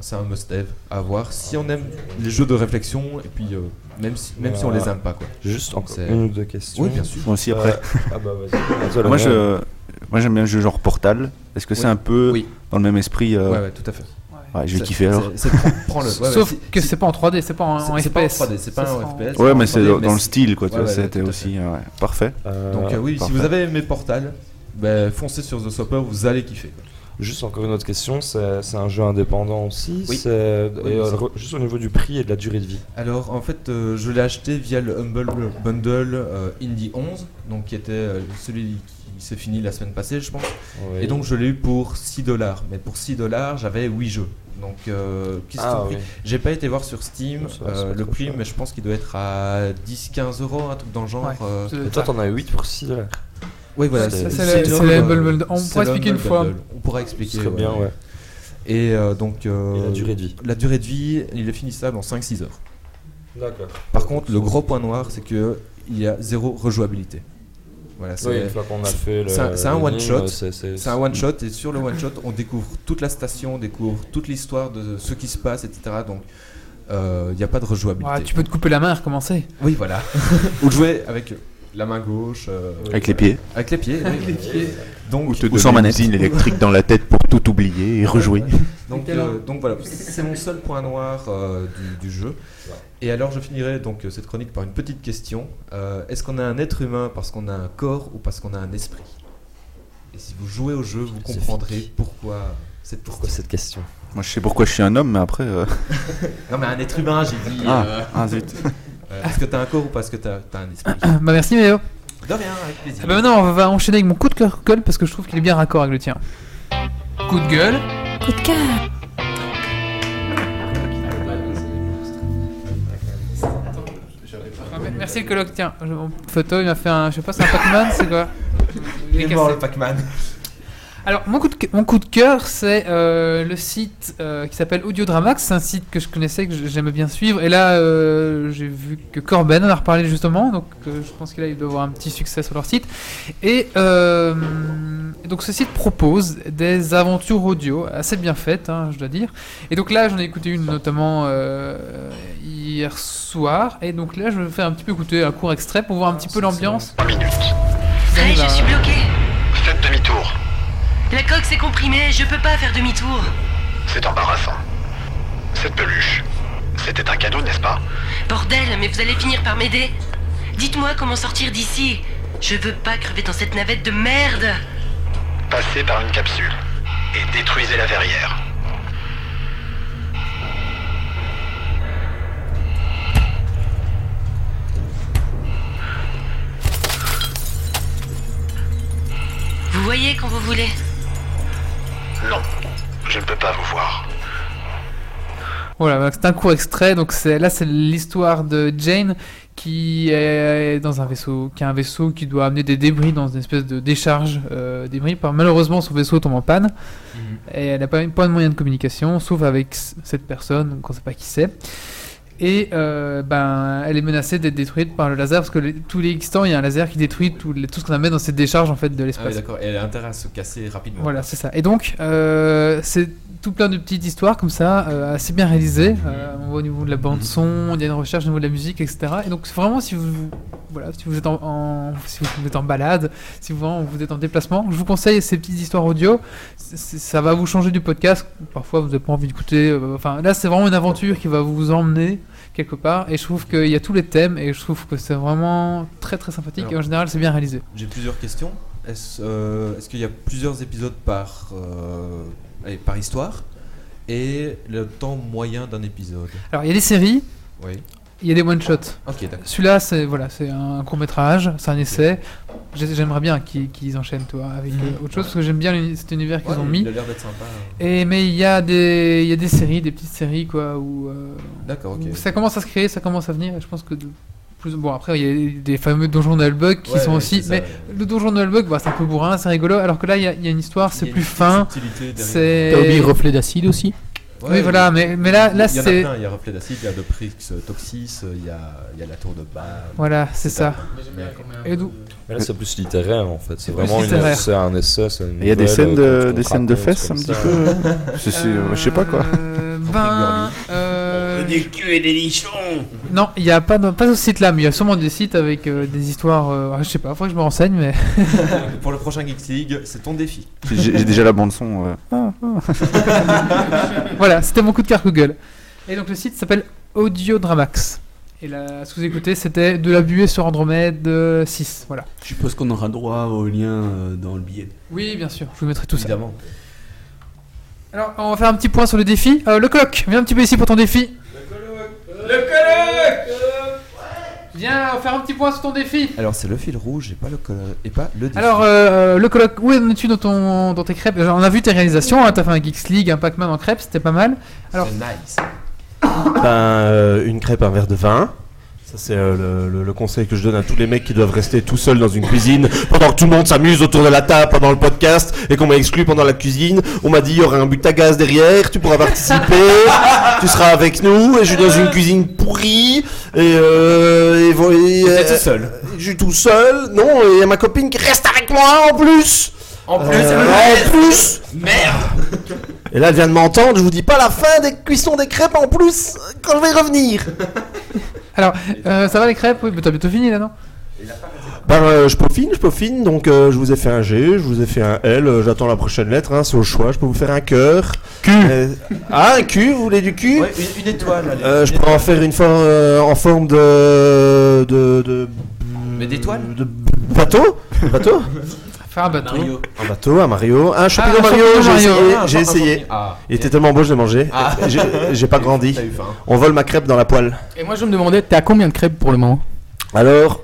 c'est un must-have à voir si on aime les jeux de réflexion et puis euh, même si, même si on les aime pas. Quoi. Juste encore une ou deux questions. Oui, bien sûr. Moi aussi après. Euh, ah bah vas-y. Moi, Daniel. je, moi j'aime bien le jeu genre Portal. Est-ce que c'est Oui. un peu Oui. Dans le même esprit euh, Ouais, ouais, tout à fait. ouais, je vais kiffer alors. prends-. Ouais, Sauf que c'est pas en 3D, c'est pas en, en c'est- c'est pas en FPS. 3D, c'est pas en FPS. Ouais, mais c'est 3D, dans, le style quoi. Ouais, c'était aussi ouais, parfait. Euh, Donc, euh, oui, si vous avez aimé Portal, ben, foncez sur The Swapper, vous allez kiffer. quoi. Juste encore une autre question, c'est un jeu indépendant aussi Oui. et, Oui, euh, Juste au niveau du prix et de la durée de vie. Alors en fait, euh, je l'ai acheté via le Humble Bundle euh, Indie 11, donc qui était celui qui s'est fini la semaine passée, je pense. Oui. Et donc je l'ai eu pour 6 dollars. Mais pour 6 dollars, j'avais 8 jeux. Donc, euh, qu'est-ce Ah, oui. J'ai pas été voir sur Steam Ça euh, le prix, cher. mais je pense qu'il doit être à 10-15 euros, un truc dans le genre. Ouais. euh. Et toi, t'en as 8 pour 6 dollars. Oui, voilà. C'est- Humble euh, Bundle. On pourra expliquer une fois. On pourra expliquer. Serait bien, ouais. Et euh, donc. euh, Et la durée de vie. La durée de vie, il est finissable en 5-6 heures. D'accord. Par contre, le gros point noir, c'est que il y a zéro rejouabilité. Voilà, c'est Oui, une fois qu'on a fait le. c'est un, one shot. c'est- un one shot et sur le one shot, on découvre toute la station, on découvre toute l'histoire de ce qui se passe, etc. Donc, euh, il n'y a pas de rejouabilité. Ouais, tu peux te couper la main et recommencer. Oui, voilà. Ou jouer avec la main gauche. euh, Avec les pieds. Avec les pieds. Avec oui. les pieds. Donc, Ou te Ou sans donner une manette. électrique dans la tête pour tout oublier et rejouer. Donc, euh, donc voilà, c'est mon seul point noir euh, du, du jeu. Et alors je finirai donc euh, cette chronique par une petite question. Euh, Est-ce qu'on a un être humain parce qu'on a un corps ou parce qu'on a un esprit? Et si vous jouez au jeu, vous comprendrez pourquoi cette Pourquoi question. cette question? Moi je sais pourquoi je suis un homme, mais après. euh, Non mais un être humain, j'ai dit. Ah, euh, ah, zut. Est-ce que t'as un corps ou parce que t'as as un esprit? Bah merci Méo. De rien, avec plaisir. Ah bah maintenant on va enchaîner avec mon coup de cœur gueule parce que je trouve qu'il est bien raccord avec le tien. Coup de gueule. Coup de cœur. Merci le coloc, tiens. photo, il m'a fait un. Je sais pas, c'est un Pac-Man, c'est quoi Il est mort le Pac-Man. Alors, mon coup de, mon coup de cœur, c'est euh, le site euh, qui s'appelle Audiodramax. C'est un site que je connaissais, que j'aimais bien suivre. Et là, euh, j'ai vu que Corben en a reparlé justement. Donc, euh, je pense qu'il doit avoir un petit succès sur leur site. Et euh, donc, ce site propose des aventures audio assez bien faites, hein, je dois dire. Et donc là, j'en ai écouté une notamment euh, hier soir. Et donc là, je vais faire un petit peu écouter un court extrait pour voir un petit peu l'ambiance. minutes. Ça y est, je suis bloqué. La coque s'est comprimée, je peux pas faire demi-tour. C'est embarrassant. Cette peluche, c'était un cadeau, n'est-ce pas? Bordel, mais vous allez finir par m'aider. Dites-moi comment sortir d'ici. Je veux pas crever dans cette navette de merde. Passez par une capsule et détruisez la verrière. Vous voyez quand vous voulez. Non, je ne peux pas vous voir. Voilà, c'est un court extrait. Donc c'est là, c'est l'histoire de Jane qui est dans un vaisseau, qui a un vaisseau qui doit amener des débris dans une espèce de décharge euh, débris. Malheureusement, son vaisseau tombe en panne et elle n'a pas, pas de moyen de communication, sauf avec cette personne, donc on ne sait pas qui c'est. Et euh, ben, elle est menacée d'être détruite par le laser parce que les- tous les X temps, il y a un laser qui détruit tout, les- tout ce qu'on amène dans cette décharge en fait de Ah oui, l'espace. d'accord. Elle a intérêt à se casser rapidement. Voilà, c'est ça. Et donc, euh, c'est tout plein de petites histoires comme ça, euh, assez bien réalisées. Euh, on voit au niveau de la bande son, il y a une recherche au niveau de la musique, etc. Et donc, vraiment si vous, voilà, si vous êtes en, en- si vous êtes en balade, si vous, êtes en déplacement, je vous conseille ces petites histoires audio. Ça va vous changer du podcast. Parfois, vous n'avez pas envie d'écouter. euh, Enfin, là, c'est vraiment une aventure qui va vous emmener quelque part. Et je trouve qu'il y a tous les thèmes et je trouve que c'est vraiment très très sympathique. Alors- et en général, c'est bien réalisé. J'ai plusieurs questions. Est-ce euh, est-ce qu'il y a plusieurs épisodes par, par histoire Et le temps moyen d'un épisode Alors il y a des séries, Oui. il y a des one shots. Ok, d'accord. Celui-là, c'est voilà, c'est un court métrage, c'est un essai. J'ai- J'aimerais bien qu'ils qu'ils enchaînent, toi, avec Mhm. euh, autre chose parce que j'aime bien cet univers qu'ils Ouais, ont mis. Il a l'air d'être sympa. Et mais il y a des il y a des séries, des petites séries quoi où, euh, D'accord, ok. où ça commence à se créer, ça commence à venir. Et je pense que de plus bon après il y a des fameux donjons de Nullbug qui Ouais, sont ouais, aussi. c'est ça, mais ouais. le donjon de Nullbug, bah, c'est un peu bourrin, c'est rigolo. Alors que là il y, a- il y a une histoire, c'est plus fin. C'est. T'as oublié Reflet d'acide aussi? Oui, voilà, mais, mais là, là il y en a c'est. plein, il y a Reflet d'acide, il y a de Prix Toxis, il y a, il y a la tour de Bâle. Voilà, c'est ça. Et d'où Mais là, c'est plus littéraire en fait. C'est C'est vraiment une, littéraire. c'est un essai. c'est une Il y a des scènes euh, de, des scènes de fesses un petit peu. hein. Je, sais pas quoi. Euh, ben. Euh, Des culs et des lichons Non, il n'y a pas, de- pas ce site-là, mais il y a sûrement des sites avec euh, des histoires. euh, je sais pas, faudrait que je me renseigne, mais. Pour le prochain Geeks League, c'est ton défi. J'ai déjà la bande son. euh. Ah, ah. voilà, c'était mon coup de cœur Google. Et donc le site s'appelle Audiodramax. Et là, ce que vous écoutez, c'était de la buée sur Andromède euh, 6. Voilà. Je suppose qu'on aura droit au lien euh, dans le billet. Oui, bien sûr, je vous mettrai tout Évidemment. ça. Alors, on va faire un petit point sur le défi. Euh, le coloc, viens un petit peu ici pour ton défi. Le coloc Viens, on va faire un petit point sur ton défi. Alors c'est le fil rouge et pas le, et pas le défi. Alors, euh, le colloque, où en es-tu dans, ton, dans tes crêpes? Genre, On a vu tes réalisations, hein, t'as fait un Geeks League, un Pac-Man en crêpes, c'était pas mal. Alors, C'est nice. Ben, euh, une crêpe, un verre de vin. Ça, c'est euh, le, conseil que je donne à tous les mecs qui doivent rester tout seuls dans une cuisine pendant que tout le monde s'amuse autour de la table pendant le podcast et qu'on m'a exclu pendant la cuisine. On m'a dit il y aura un but à gaz derrière, tu pourras participer, tu seras avec nous. Et je suis dans une cuisine pourrie et, euh, et, euh, tout seul. Je suis tout seul, non, et il y a ma copine qui reste avec moi en plus. En plus, Euh, en plus. Merde Et là, elle vient de m'entendre, je vous dis pas la fin des cuissons des crêpes en plus quand je vais revenir. Alors euh, ça va les crêpes? Oui, mais t'as bientôt fini là, non? Ben, euh, je peaufine, je peaufine, donc euh, je vous ai fait un G, je vous ai fait un L, euh, j'attends la prochaine lettre, hein, c'est au choix, je peux vous faire un cœur. Q Ah, un Q, vous voulez du cul Ouais, une, une étoile. allez. Euh, Je Une pourrais en faire une forme, euh, en forme de... de... de... Mais d'étoile? de bateau? Bateau? Faire un bateau. Mario. Un bateau, un Mario, un champignon un Mario, champignon j'ai essayé, Ah, j'ai essayé. champignon. Ah, Il était tellement beau, je l'ai mangé. Ah. J'ai- pas grandi. On vole ma crêpe dans la poêle. Et moi je me demandais, t'es à combien de crêpes pour le moment? Alors,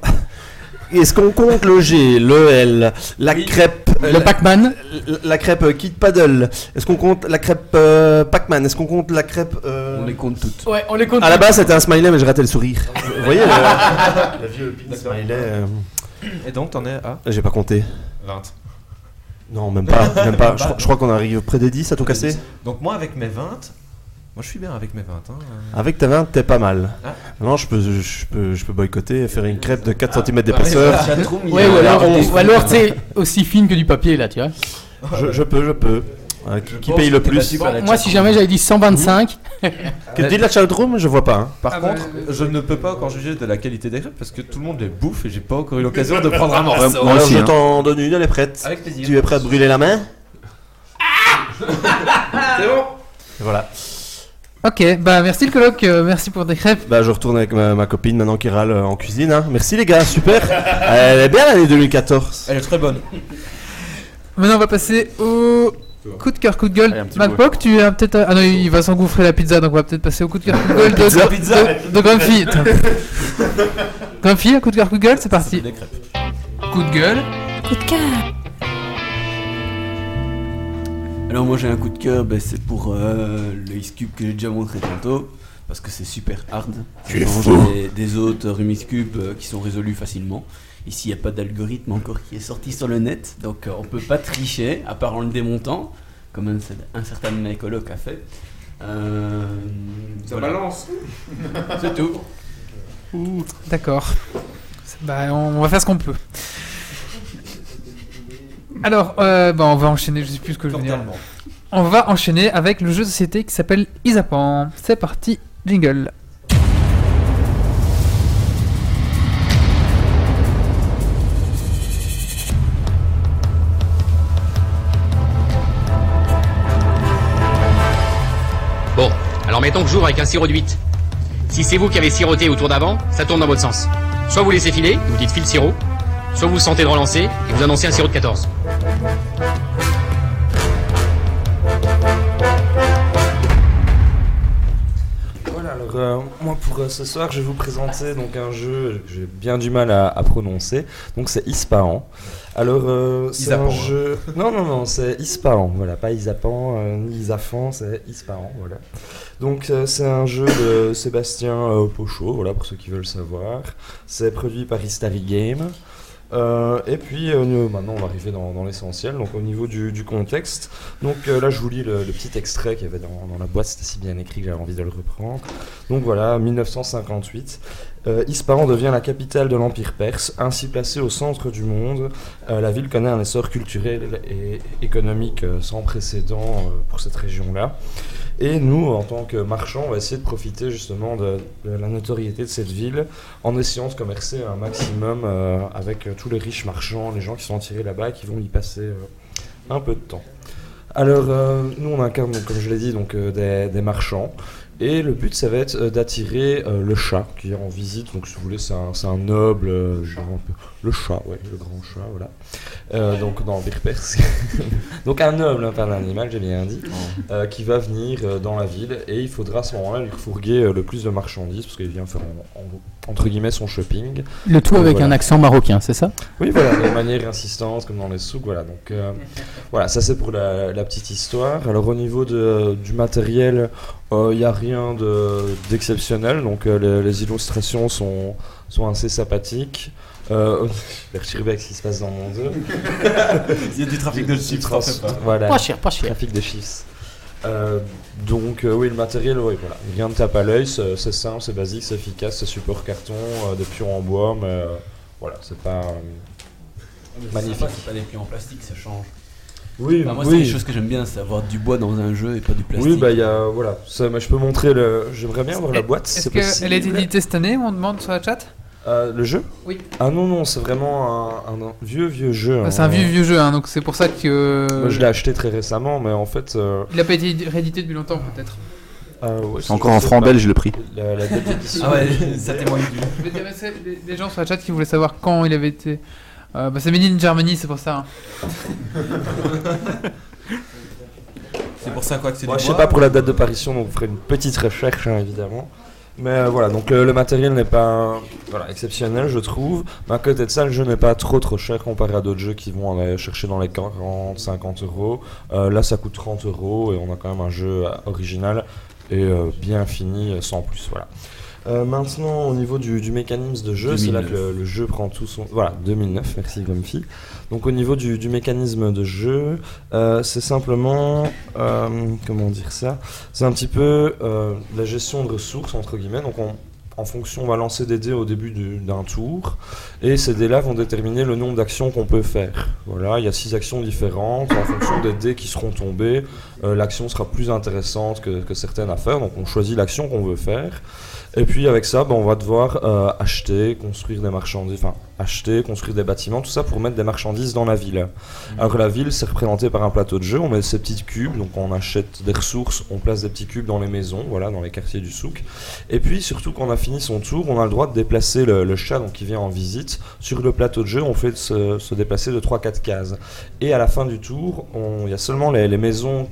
est-ce qu'on compte le G, le L, la crêpe, euh, Le la, Pac-Man? la crêpe euh, Kid Paddle Est-ce qu'on compte la crêpe euh, Pac-Man? Est-ce qu'on compte la crêpe euh, On les compte toutes. Ouais, on les compte. À la base, c'était un smiley, mais j'ai raté le sourire. Vous voyez le, le vieux smiley euh, Et donc t'en es à? J'ai pas compté. 20. Non, même pas. Même pas. Je, crois- je crois qu'on arrive près des 10 à tout casser. Donc moi avec mes 20, moi je suis bien avec mes 20. Hein. Avec ta 20, t'es pas mal. Ah. Non, je peux, je, peux, je peux boycotter et faire une crêpe de 4 cm Ouais, d'épaisseur. Ouais, ou alors, ou alors tu sais, aussi fine que du papier là, tu vois. Je, je peux, je peux. Euh, qui paye le plus Moi, si jamais j'avais dit 125, Que dit la chatroom Je vois pas. hein. Par Ah bah, contre, je ne peux pas encore juger de la qualité des crêpes parce que tout le monde les bouffe et j'ai pas encore eu l'occasion de prendre un morceau. Moi Alors aussi, je hein. t'en donne une, elle est prête. Avec plaisir. Tu es prêt à brûler la main C'est bon Voilà. Ok, bah merci le coloc, euh, merci pour tes crêpes. Bah je retourne avec ma, ma copine maintenant qui râle euh, en cuisine. hein. Merci les gars, super. Elle est bien l'année 2014. Elle est très bonne. Maintenant, on va passer au coup de cœur, coup de gueule. MacPoc, tu es peut-être. Ah non, il va s'engouffrer la pizza, donc on va peut-être passer au coup de cœur, coup de gueule de, Pizza, de, pizza. de, de Grumpy. Grumpy, un coup de cœur, coup de gueule, c'est parti. Coup de gueule. Coup de cœur. Alors moi j'ai un coup de cœur, ben, c'est pour euh, le X-Cube que j'ai déjà montré tantôt, parce que c'est super hard. Tu es fou. Des, des autres Rubik's Cube euh, qui sont résolus facilement. Ici il n'y a pas d'algorithme encore qui est sorti sur le net, donc euh, on peut pas tricher, à part en le démontant, comme un, un certain de mes colocs a fait. Euh, voilà. balance. C'est tout. D'accord. Bah, on, va faire ce qu'on peut. Alors, euh, bah, on va enchaîner, je sais plus ce que je veux dire. On va enchaîner avec le jeu de société qui s'appelle Isapan. C'est parti, jingle. Alors mettons que j'ouvre avec un sirop de 8. Si c'est vous qui avez siroté au tour d'avant, ça tourne dans votre sens. Soit vous laissez filer, vous dites file sirop, soit vous sentez de relancer et vous annoncez un sirop de 14. Alors euh, moi pour euh, ce soir, je vais vous présenter donc un jeu que j'ai bien du mal à, à prononcer. Donc c'est Ispahan. Alors euh, c'est un hein. jeu. Non non non, c'est Ispahan. Voilà, pas Isapan ni Isafan, c'est Ispahan. Voilà. Donc c'est un jeu de Sébastien Pochot. Voilà pour ceux qui veulent savoir. C'est produit par Istari Game. Euh, et puis euh, maintenant on va arriver dans, l'essentiel, donc au niveau du, contexte. Donc euh, là je vous lis le, petit extrait qu'il y avait dans, dans la boîte, c'était si bien écrit que j'avais envie de le reprendre. Donc voilà, 1958. Euh, Ispahan devient la capitale de l'Empire perse, ainsi placée au centre du monde. La ville connaît un essor culturel et économique sans précédent pour cette région-là. Et nous, en tant que marchands, on va essayer de profiter justement de, la notoriété de cette ville en essayant de commercer un maximum euh, avec euh, tous les riches marchands, les gens qui sont attirés là-bas qui vont y passer euh, un peu de temps. Alors, nous, on incarne, comme je l'ai dit, donc, des marchands. Et le but, ça va être euh, d'attirer euh, le chat qui est en visite. Donc, si vous voulez, c'est un, c'est un noble, euh, genre un peu- le chat, ouais, le grand chat, voilà. Euh, donc, dans l'Empire perse. donc, un noble, hein, pas un animal, j'ai bien dit, qui va venir dans la ville. Et il faudra à ce moment-là lui fourguer le plus de marchandises parce qu'il vient faire, en- en- entre guillemets, son shopping. Le tout avec voilà. un accent marocain, c'est ça? Oui, voilà, de manière insistante, comme dans les souks, voilà. Donc, voilà, ça c'est pour la, la petite histoire. Alors, au niveau de- du matériel, il n'y a rien de- d'exceptionnel. Donc, euh, les, les illustrations sont, sont assez sympathiques. Euh, je vais retirer avec ce qui se passe dans mon dos. Il y a du trafic de chiffres, pas. Voilà. Pas cher, pas cher. Trafic de chiffres. Euh, donc euh, oui le matériel oui voilà rien de tape à l'œil c'est simple c'est basique c'est efficace c'est support carton euh, des pions en bois mais euh, voilà c'est pas euh, magnifique C'est pas des pieds en plastique, ça change. Oui, Enfin, moi, oui. c'est des choses que j'aime bien, c'est avoir du bois dans un jeu et pas du plastique. Oui, bah il y a voilà, ça, mais je peux montrer le. J'aimerais bien voir la boîte. Est-ce c'est possible. qu'elle a été éditée cette année On demande sur la chat? Euh, le jeu? Oui. Ah non non, c'est vraiment un, un vieux vieux jeu. Bah, hein. C'est un vieux vieux jeu, hein, donc c'est pour ça que. Moi, je l'ai acheté très récemment, mais en fait. euh, Il a pas été réédité depuis longtemps, peut-être. euh, ouais, C'est encore en franc belge le prix. La, la. Ah ouais, ça témoigne du. Il y avait des gens sur la chat qui voulaient savoir quand il avait été. Euh, bah, c'est Made in Germany, c'est pour ça. hein. C'est pour ça quoi que c'est Moi, du je sais bois pas pour la date d'apparition, donc vous ferez une petite recherche, hein, évidemment. Mais euh, voilà, donc le, le matériel n'est pas voilà, exceptionnel, je trouve. Mais à côté de ça, le jeu n'est pas trop trop cher comparé à d'autres jeux qui vont aller chercher dans les 40, 50 euros. Euh, là, ça coûte 30 euros et on a quand même un jeu euh, original et euh, bien fini, euh, sans plus. Voilà. Euh, maintenant, au niveau du, du mécanisme de jeu, c'est là que 2009. le, le jeu prend tout son. Voilà, 2009, merci Grumpy. Donc, au niveau du, du mécanisme de jeu, euh, c'est simplement. euh, comment dire ça? C'est un petit peu la gestion de ressources, entre guillemets. Donc, on, en fonction, on va lancer des dés au début du- d'un tour, et ces dés-là vont déterminer le nombre d'actions qu'on peut faire. Voilà, il y a six actions différentes. En fonction des dés qui seront tombés, euh, l'action sera plus intéressante que, que certaines à faire. Donc, on choisit l'action qu'on veut faire. Et puis avec ça, ben, on va devoir euh, acheter, construire des marchandises, enfin acheter, construire des bâtiments, tout ça pour mettre des marchandises dans la ville. Alors la ville, c'est représenté par un plateau de jeu, on met ces petits cubes, donc on achète des ressources, on place des petits cubes dans les maisons, voilà, dans les quartiers du souk. Et puis surtout quand on a fini son tour, on a le droit de déplacer le, le chat donc, qui vient en visite. Sur le plateau de jeu, on fait se, se déplacer de 3-4 cases. Et à la fin du tour, il y a seulement les, les maisons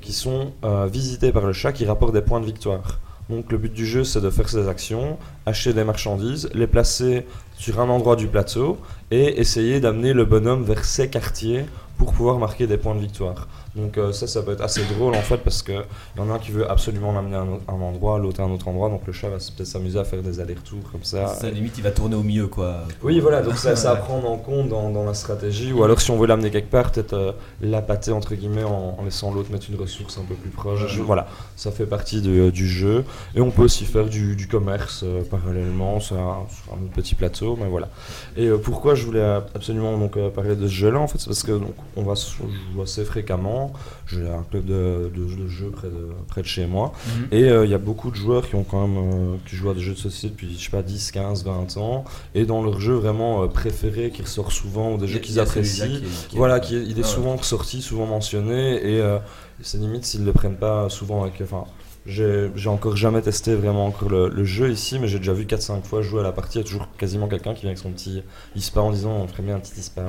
qui sont euh, visitées par le chat qui rapportent des points de victoire. Donc le but du jeu c'est de faire ces actions, acheter des marchandises, les placer sur un endroit du plateau et essayer d'amener le bonhomme vers ses quartiers pour pouvoir marquer des points de victoire. Donc euh, ça, ça peut être assez drôle en fait parce que il y en a un qui veut absolument l'amener à un, endroit, l'autre à un autre endroit, donc le chat va peut-être s'amuser à faire des allers-retours comme ça. Ça, limite, il va tourner au milieu quoi. Oui, voilà, donc ça, ça à prendre en compte dans, dans la stratégie. Ou alors, si on veut l'amener quelque part, peut-être euh, l'appâter entre guillemets en, en laissant l'autre mettre une ressource un peu plus proche. Ouais. Voilà, ça fait partie de- du jeu. Et on peut aussi faire du, du commerce euh, parallèlement sur un, un petit plateau, mais voilà. Et euh, pourquoi je voulais absolument donc, parler de ce jeu-là En fait, c'est parce que donc, on va se- je joue assez fréquemment. J'ai un club de, de, de jeux près de, près de chez moi. Mhm. Et euh, il y a beaucoup de joueurs qui ont quand même euh, qui jouent à des jeux de société depuis je sais pas 10, 15, 20 ans et dans leur jeu vraiment euh, préféré qui ressort souvent ou des jeux il qu'ils apprécient. qui est- qui est- voilà, qui est- il est Ah ouais. souvent ressorti, souvent mentionné et c'est limite s'ils le prennent pas souvent avec enfin j'ai encore jamais testé vraiment encore le, le jeu ici, mais j'ai déjà vu 4-5 fois jouer à la partie. Il y a toujours quasiment quelqu'un qui vient avec son petit ISPA en disant on ferait bien un petit ISPA.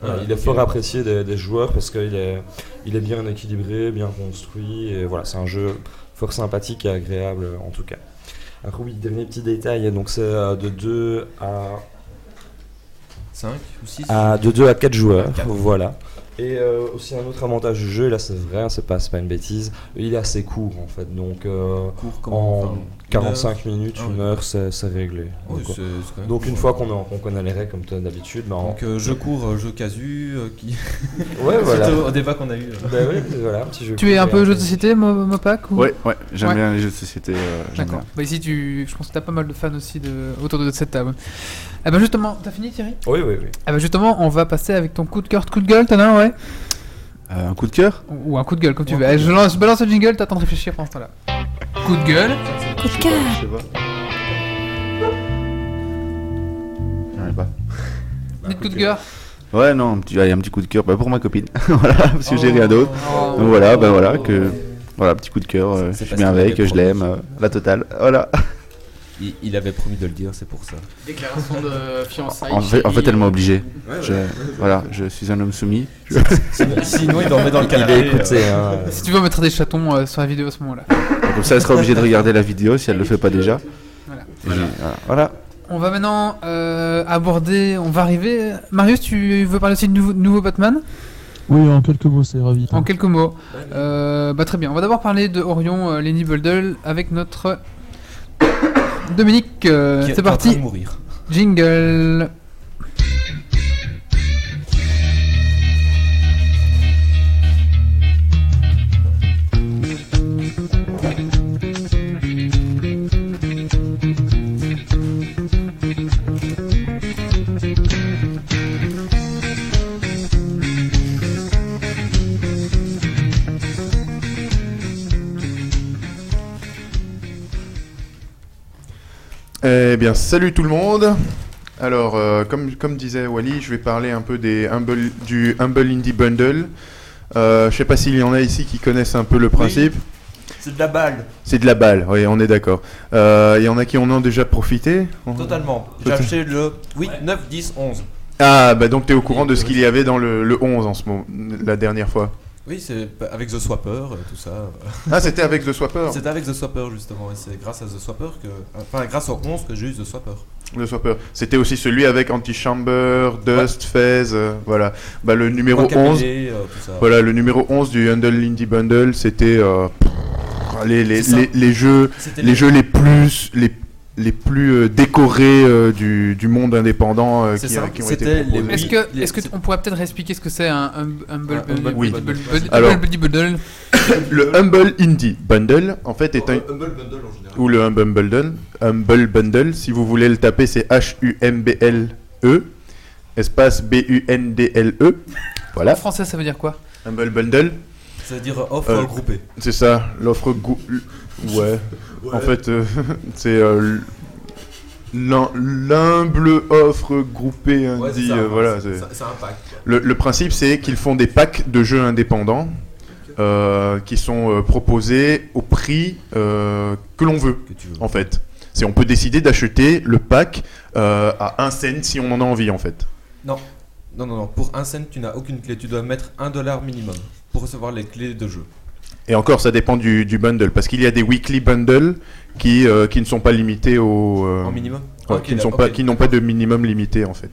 voilà, Ouais, il est fort apprécié des, des joueurs parce qu'il est, il est bien équilibré, bien construit. Et voilà, c'est un jeu fort sympathique et agréable en tout cas. Alors oui, dernier petit détail, donc c'est euh, de 2 à 5 ou 6 à, de 2 à 4 joueurs, voilà. Et euh, aussi un autre avantage du jeu, et là c'est vrai, c'est pas, pas une bêtise, il est assez court en fait, donc euh, Court en Enfin, 45 heure minutes, Ah une ouais. heure, c'est c'est réglé. Oui, donc, c'est- c'est quand même donc court, une fois qu'on a- qu'on connaît les règles comme tu as d'habitude, bah, Donc euh, je cours, euh, jeu casu, euh, qui. Ouais, voilà. Au, débat qu'on a eu. euh. Bah oui, voilà, un petit jeu Tu es un peu jeu de société, Mo- Mopac ou... Ouais, ouais, j'aime Ouais. bien les jeux de société. euh, j'aime D'accord. bien. Bah ici, tu... je pense que t'as pas mal de fans aussi de... autour de cette table. Eh ben justement, t'as fini Thierry? Oui, oui, oui. Eh ben justement, on va passer avec ton coup de cœur, coup de gueule, t'en as un, ouais? Euh, un coup de cœur Ou un coup de gueule, comme tu veux. Eh, je, lance, je balance le jingle, t'attends de réfléchir pendant ce temps-là. Coup de gueule. Coup de cœur. Je sais pas. J'arrive pas. Dites coup de cœur. Ouais, non, un petit, allez, un petit coup de cœur bah, pour ma copine. voilà, parce que j'ai rien d'autre. Oh. Donc voilà, ben voilà, que. Voilà, petit coup de cœur, euh, je suis bien avec, je l'aime, euh, la totale. Voilà. Il, il avait promis de le dire, c'est pour ça. Déclaration de fiançailles. En fait, en fait, elle m'a obligé. Ouais, Je- ouais. Voilà, je suis un homme soumis. Sinon- il dormait dans le canapé. euh. hein. Si tu veux mettre des chatons euh, sur la vidéo à ce moment-là. Comme ça, elle sera obligée de regarder la vidéo si elle le fait pas déjà. Voilà. On va maintenant euh, aborder, on va arriver. Marius, tu veux parler aussi de nouveau, nouveau Batman? Oui, en quelques mots, c'est ravi. En quelques mots. Euh, bah, très bien, on va d'abord parler de Orion euh, Lenny Bundle avec notre Dominique. euh, c'est parti. mourir. Jingle. Eh bien, salut tout le monde. Alors, euh, comme, comme disait Wally, je vais parler un peu des Humble, du Humble Indie Bundle. Euh, je sais pas s'il y en a ici qui connaissent un peu le principe. C'est de la balle. C'est de la balle, oui, on est d'accord. Euh, Il y en a qui en ont déjà profité Totalement. J'ai acheté le 8, 9, 10, 11. Ah, bah donc tu es au courant de ce qu'il y avait dans le, le 11 en ce moment, la dernière fois. Oui, c'est avec The Swapper, euh, tout ça. Ah, c'était avec The Swapper C'était avec The Swapper, justement. Et c'est grâce à The Swapper que. Enfin, grâce au 11 que j'ai eu The Swapper. Le Swapper. C'était aussi celui avec Antichamber, Dust, Fez, euh, voilà. Bah, le numéro Guacamole, 11. euh, tout ça. Voilà, le numéro 11 du Handle Indie Bundle, c'était euh, les, les, les, les jeux, les les- jeux les plus, les, les plus euh, décorés euh, du, du monde indépendant euh, qui, ça, qui ont été proposés. Est-ce que, est-ce que on pourrait peut-être expliquer ce que c'est un hum- Humble. Bundle? Alors- Humble Bundle Le Humble Indie Bundle, en fait, est un... Humble Bundle en général. Ou le Humble Bundle, Humble Bundle, si vous voulez le taper, c'est H-U-M-B-L-E, espace B-U-N-D-L-E. En Voilà, français, ça veut dire quoi? Humble Bundle. Ça veut dire euh, offre Euh, regroupée. C'est ça, l'offre l- Ouais. En fait, euh, c'est euh, l'hum- l'humble offre groupée Ouais, indie. ça, euh, voilà. c'est- un pack. Le, le principe, c'est qu'ils font des packs de jeux indépendants euh, qui sont euh, proposés au prix euh, que l'on veut, Que tu veux. en fait. C'est on peut décider d'acheter le pack euh, à 1 cent si on en a envie, en fait. Non. Non, non, non. Pour un cent, tu n'as aucune clé. Tu dois mettre un dollar minimum pour recevoir les clés de jeu. Et encore, ça dépend du, du bundle, parce qu'il y a des weekly bundles qui, euh, qui ne sont pas limités au... euh, En minimum ouais, Ok, qui pas, n'ont pas de minimum limité, en fait.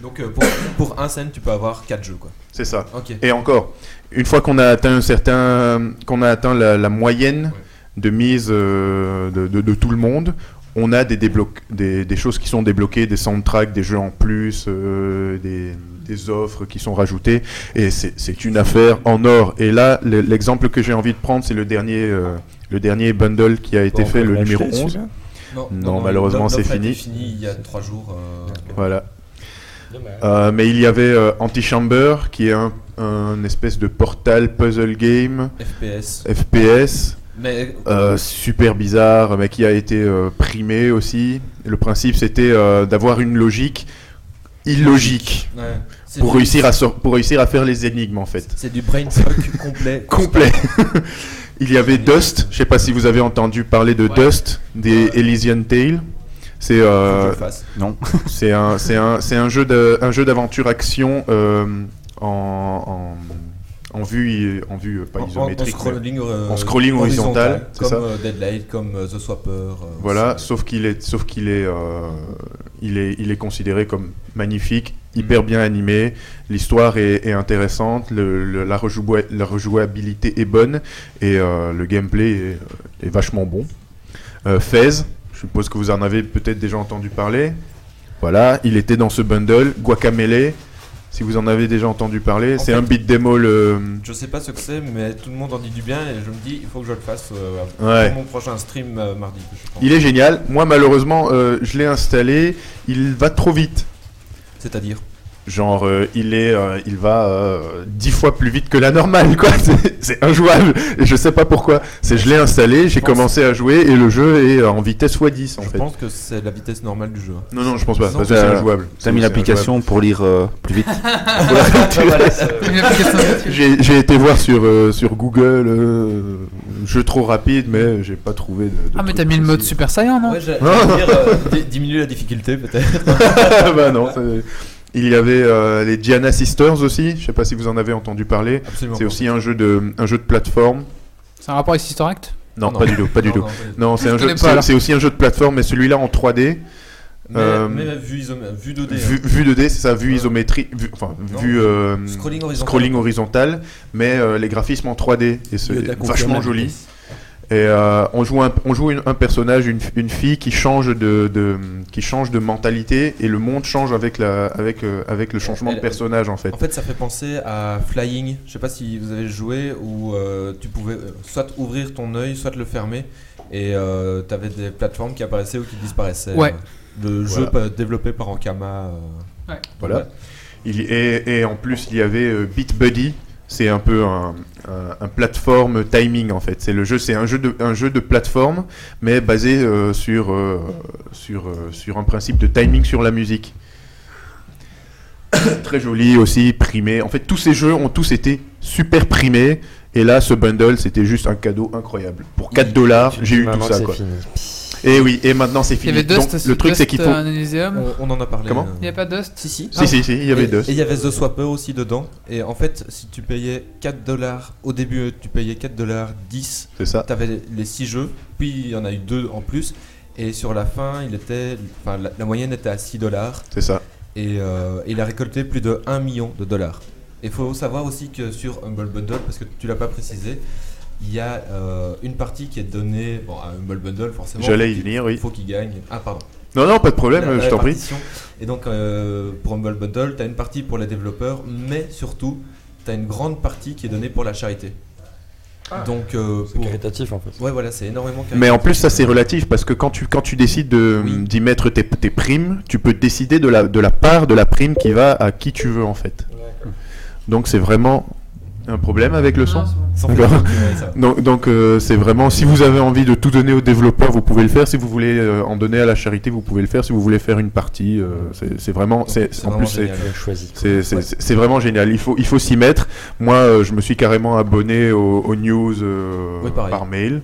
Donc euh, pour, pour un cent, tu peux avoir 4 jeux, quoi. C'est ça. Et encore, une fois qu'on a atteint un certain, qu'on a atteint la, la moyenne de mise de, de- de tout le monde, on a des, des, des choses qui sont débloquées, des soundtracks, des jeux en plus, des, des offres qui sont rajoutées, et c'est une affaire en or. Et là, le- l'exemple que j'ai envie de prendre, c'est le dernier, euh, le dernier bundle qui a été Bon, fait, le numéro l'acheter, 11. celui-là Non, malheureusement, c'est fini. fini il y a 3 jours. euh, Voilà. Euh, mais il y avait euh, Antichamber, qui est un, un espèce de portal puzzle game. FPS. FPS. Mais- euh, super bizarre, mais qui a été euh, primé aussi. Le principe, c'était euh, d'avoir une logique illogique Ouais. Pour du- réussir à sor- pour réussir à faire les énigmes en fait. C'est du brain fuck complet. complet. Il y avait Dust, je sais pas si vous avez entendu parler de Dust, des Elysian Tale. C'est euh. Non. c'est un c'est un c'est un jeu de un jeu d'aventure action euh, en, en en vue en vue euh, pas En- en- isométrique en scrolling, mais euh, en scrolling horizontal, c'est comme ça euh, Deadlight, comme The Swapper. euh, Voilà, sauf qu'il est, sauf qu'il est, euh, il est, il est considéré comme magnifique, hyper bien animé. L'histoire est, est intéressante, le- le- la, rejoua- la rejouabilité est bonne et le gameplay est, est vachement bon. Fez, je suppose que vous en avez peut-être déjà entendu parler. Voilà, il était dans ce bundle. Guacamele, si vous en avez déjà entendu parler, En c'est un beat demo le. Je sais pas ce que c'est, mais tout le monde en dit du bien et je me dis, il faut que je le fasse euh, Ouais. pour mon prochain stream euh, mardi. je pense. Il est génial. Moi, malheureusement, euh, je l'ai installé. Il va trop vite. C'est-à-dire Genre, euh, il est, euh, il va euh, dix fois plus vite que la normale, quoi. C'est- injouable. Et je sais pas pourquoi. C'est, je l'ai installé, j'ai pense- commencé à jouer et le jeu est en vitesse x10 en Je fait. pense que c'est la vitesse normale du jeu. Non, non, je pense pas. Sinon, Parce que c'est injouable. T'as mis l'application pour lire euh, plus vite. J'ai été voir sur, euh, sur Google euh, jeu trop rapide, mais j'ai pas trouvé de. de Ah, mais t'as mis le mode. Super Saiyan, non Ouais, j'allais dire, euh, di- diminuer la difficulté peut-être. bah non. Il y avait euh, les Gianna Sisters aussi. Je sais pas si vous en avez entendu parler. Absolument C'est aussi un jeu de, un jeu de plateforme. C'est un rapport avec Sister Act? Non, Non. pas du tout, pas du Non, tout. non, c'est un jeu. c'est- aussi un jeu de plateforme, mais celui-là en 3D. Mais, Euh, mais vue, isomé- vue 2D. Vue, hein. vue 2D, c'est ça, vue isométrique, vue, enfin Non, vue euh, scrolling horizontal. scrolling horizontal, mais euh, les graphismes en 3D et c'est vachement joli. vitesse. Et euh, on joue un, on joue une- un personnage, une, une fille qui change de, de- qui change de mentalité et le monde change avec la avec euh, avec le changement Elle- de personnage en fait. En fait, ça fait penser à Flying. Je sais pas si vous avez joué où euh, tu pouvais soit ouvrir ton œil, soit le fermer, et tu avais des plateformes qui apparaissaient ou qui disparaissaient. Ouais. Le Voilà. jeu développé par Ankama. euh, Ouais. Voilà. Il, et, et en plus, il y avait euh, Beat Buddy. C'est un peu un, un, un plateforme timing en fait. C'est le jeu, c'est un jeu de un jeu de plateforme, mais basé euh, sur euh, sur euh, sur un principe de timing sur la musique. Très joli aussi, primé. En fait, tous ces jeux ont tous été super primés. Et là, ce bundle, c'était juste un cadeau incroyable. Pour 4 dollars, j'ai eu tout ça c'est quoi. fini. Et oui, et maintenant c'est Il y fini. avait Dust Donc, le truc, c'est qu'il faut. euh, Elysium. On, on en a parlé. Comment euh, Il n'y a pas Dust Si, si. Si, si, si, il y avait et, Dust. Et il y avait The Swapper aussi dedans. Et en fait, si tu payais 4 dollars, au début, tu payais 4 dollars 10. C'est ça. Tu avais les 6 jeux, puis il y en a eu 2 en plus. Et sur la fin, il était, enfin, la, la moyenne était à 6 dollars. C'est ça. Et euh, il a récolté plus de 1 million de dollars. Il faut savoir aussi que sur Humble Bundle, parce que tu l'as pas précisé, il y a euh, une partie qui est donnée bon, à Humble Bundle, forcément. J'allais faut y qu'il- venir, oui. faut qu'il gagne. Ah, pardon. Non, non, pas de problème, La- la je t'en prie. Et donc, euh, pour Humble Bundle, tu as une partie pour les développeurs, mais surtout, tu as une grande partie qui est donnée pour la charité. Donc, euh, C'est pour... caritatif en fait. Ouais, voilà, c'est énormément Mais en plus, ça caritatif. c'est relatif parce que quand tu, quand tu décides de- d'y mettre tes, tes primes, tu peux décider de la, de la part de la prime qui va à qui tu veux en fait. Donc c'est vraiment un problème avec le son. D'accord. va. Donc donc euh, c'est vraiment si vous avez envie de tout donner aux développeurs, vous pouvez le faire. Si vous voulez euh, en donner à la charité, vous pouvez le faire. Si vous voulez faire une partie, euh, c'est vraiment c'est en vraiment plus c'est c'est vraiment génial. Il faut il faut s'y mettre. Moi, euh, je me suis carrément abonné aux, aux news euh, Oui, par mail.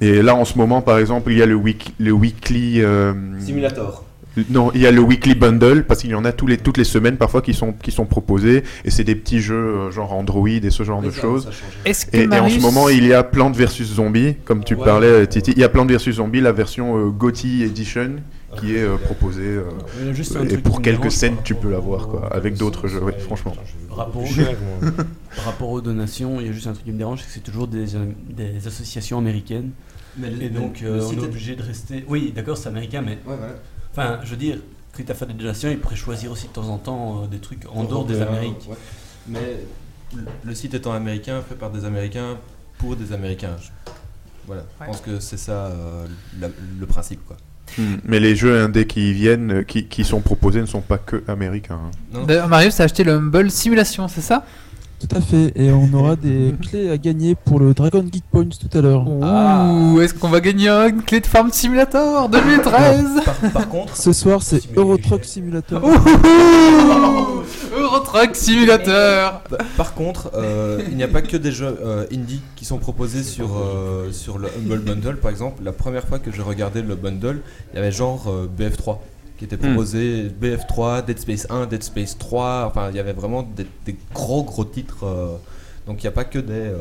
Et là, en ce moment, par exemple, il y a le, week, le weekly. euh, Simulator. Non, il y a le weekly bundle parce qu'il y en a tous les, toutes les semaines parfois qui sont, qui sont proposés et c'est des petits jeux euh, genre Android et ce genre Oui, de choses. Et, et en ce moment, il y a Plants vs Zombie, comme tu Ouais. parlais, euh, Titi. Il y a Plants vs Zombie, la version euh, GOTY Edition, qui est euh, proposée. euh, un et truc pour quelques dérange scènes, tu peux rapport l'avoir, quoi, avec d'autres jeux, ouais, franchement. Rapport, aux donations, il y a juste un truc qui me dérange, c'est que c'est toujours des, euh, des associations américaines. Mais Et donc, euh, on est est- obligé de rester. Oui, d'accord, c'est américain, mais. Ouais, voilà. Enfin, je veux dire, quitte à faire des donations, ils pourraient choisir aussi de temps en temps euh, des trucs en dehors des Amériques. ouais. Mais le- site étant américain, fait par des Américains pour des Américains. Je- Voilà, je pense que c'est ça euh, la- le principe. Quoi. Hmm. Mais les jeux indés qui viennent, euh, qui, qui sont proposés, ne sont pas que américains. hein. D'ailleurs, Marius a acheté le Humble Simulation, c'est ça? Tout à fait, et on aura des clés à gagner pour le Dragon Geek Points tout à l'heure. Ouh, est-ce qu'on va gagner une clé de Farm Simulator 2013 Par, par contre, Ce soir, c'est Euro Truck Simulator. Euro Truck Simulator Par contre, euh, il n'y a pas que des jeux euh, indie qui sont proposés sur, euh, sur le Humble Bundle. Par exemple, la première fois que j'ai regardé le bundle, il y avait genre euh, BF3 qui était proposé. BF3, Dead Space 1, Dead Space 3. Enfin, il y avait vraiment des, des gros gros titres. euh, donc il n'y a pas que des. euh,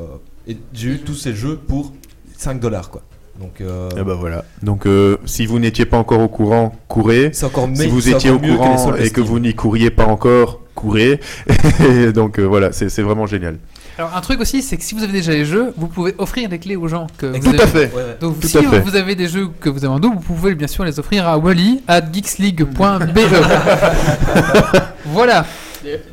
et j'ai eu tous ces jeux pour 5 dollars quoi. Donc euh, Et bah voilà. Donc euh, si vous n'étiez pas encore au courant, courez. C'est encore si vous étiez au que courant et que vous n'y courriez pas encore, courez. Et donc euh, voilà, c'est c'est vraiment génial. Alors un truc aussi, c'est que si vous avez déjà les jeux, vous pouvez offrir les clés aux gens. Que vous Tout à avez- fait. Ouais, ouais. Donc Tout si à fait. vous avez des jeux que vous avez en double, vous pouvez bien sûr les offrir à Wally at geeksleague.be. voilà.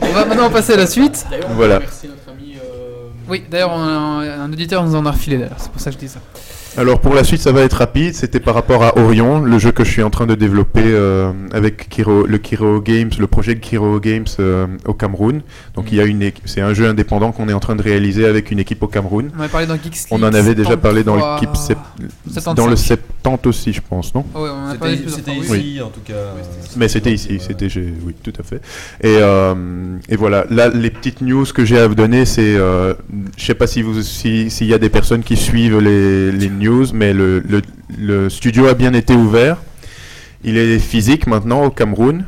On va maintenant passer à la suite. D'ailleurs, on Voilà. remercie notre ami. euh, Oui, d'ailleurs, on a un, un auditeur nous en a refilé d'ailleurs, c'est pour ça que je dis ça. Alors pour la suite, ça va être rapide. C'était par rapport à Orion, le jeu que je suis en train de développer euh, avec Kiro, le Kiro Games, le projet Kiro Games euh, au Cameroun. Donc il y a une, c'est un jeu indépendant qu'on est en train de réaliser avec une équipe au Cameroun. On avait parlé dans Geeks On en avait déjà parlé dans 73, l'équipe sep- 75. dans le 70 aussi, je pense, non? Ouais, on en a parlé C'était ici oui. en tout cas. euh, Mais c'était ici, c'était. Oui, tout à fait. Et, euh, et voilà, là, les petites news que j'ai à vous donner, c'est... Euh, je sais pas si vous, si- s'il y a des personnes qui suivent les, les news, mais le, le, le studio a bien été ouvert. Il est physique maintenant au Cameroun.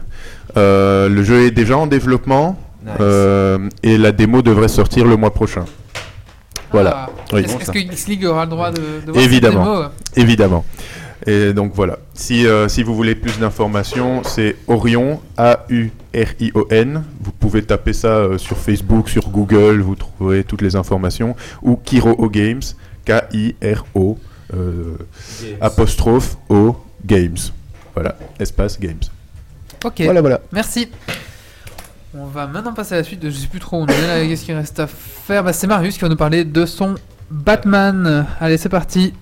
Euh, le jeu est déjà en développement. Nice. euh, et la démo devrait sortir le mois prochain. Voilà. Ah. Oui. Est-ce que Geeks League aura le droit de, de voir cette Évidemment. démo Évidemment. Et donc voilà. Si, euh, si vous voulez plus d'informations, c'est Orion, A-U-R-I-O-N. Vous pouvez taper ça euh, sur Facebook, sur Google, vous trouverez toutes les informations. Ou Kiro Games, K-I-R-O, euh, Games. apostrophe O Games. Voilà, espace Games. Ok. Voilà, voilà. Merci. On va maintenant passer à la suite. Je sais plus trop où on est là. Qu'est-ce qu'il reste à faire bah, C'est Marius qui va nous parler de son Batman. Allez, c'est parti.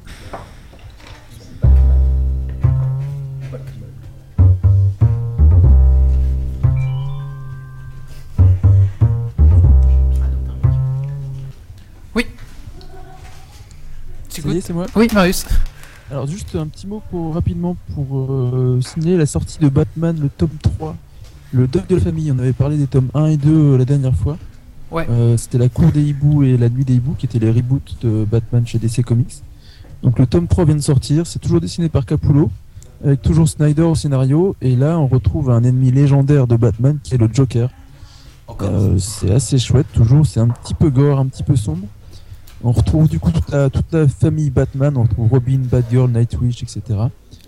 Ça y est, c'est moi Oui, Marius. Alors juste un petit mot pour, rapidement pour euh, signaler la sortie de Batman, le tome 3. Le deuil de la famille, on avait parlé des tomes 1 et 2 euh, la dernière fois. Ouais. Euh, C'était la cour des hiboux et la nuit des hiboux qui étaient les reboots de Batman chez DC Comics. Donc le tome 3 vient de sortir, c'est toujours dessiné par Capullo, avec toujours Snyder au scénario, et là on retrouve un ennemi légendaire de Batman qui est le Joker. Euh, c'est assez chouette, toujours, c'est un petit peu gore, un petit peu sombre. On retrouve du coup toute la, toute la famille Batman, on retrouve Robin, Batgirl, Nightwish, etc.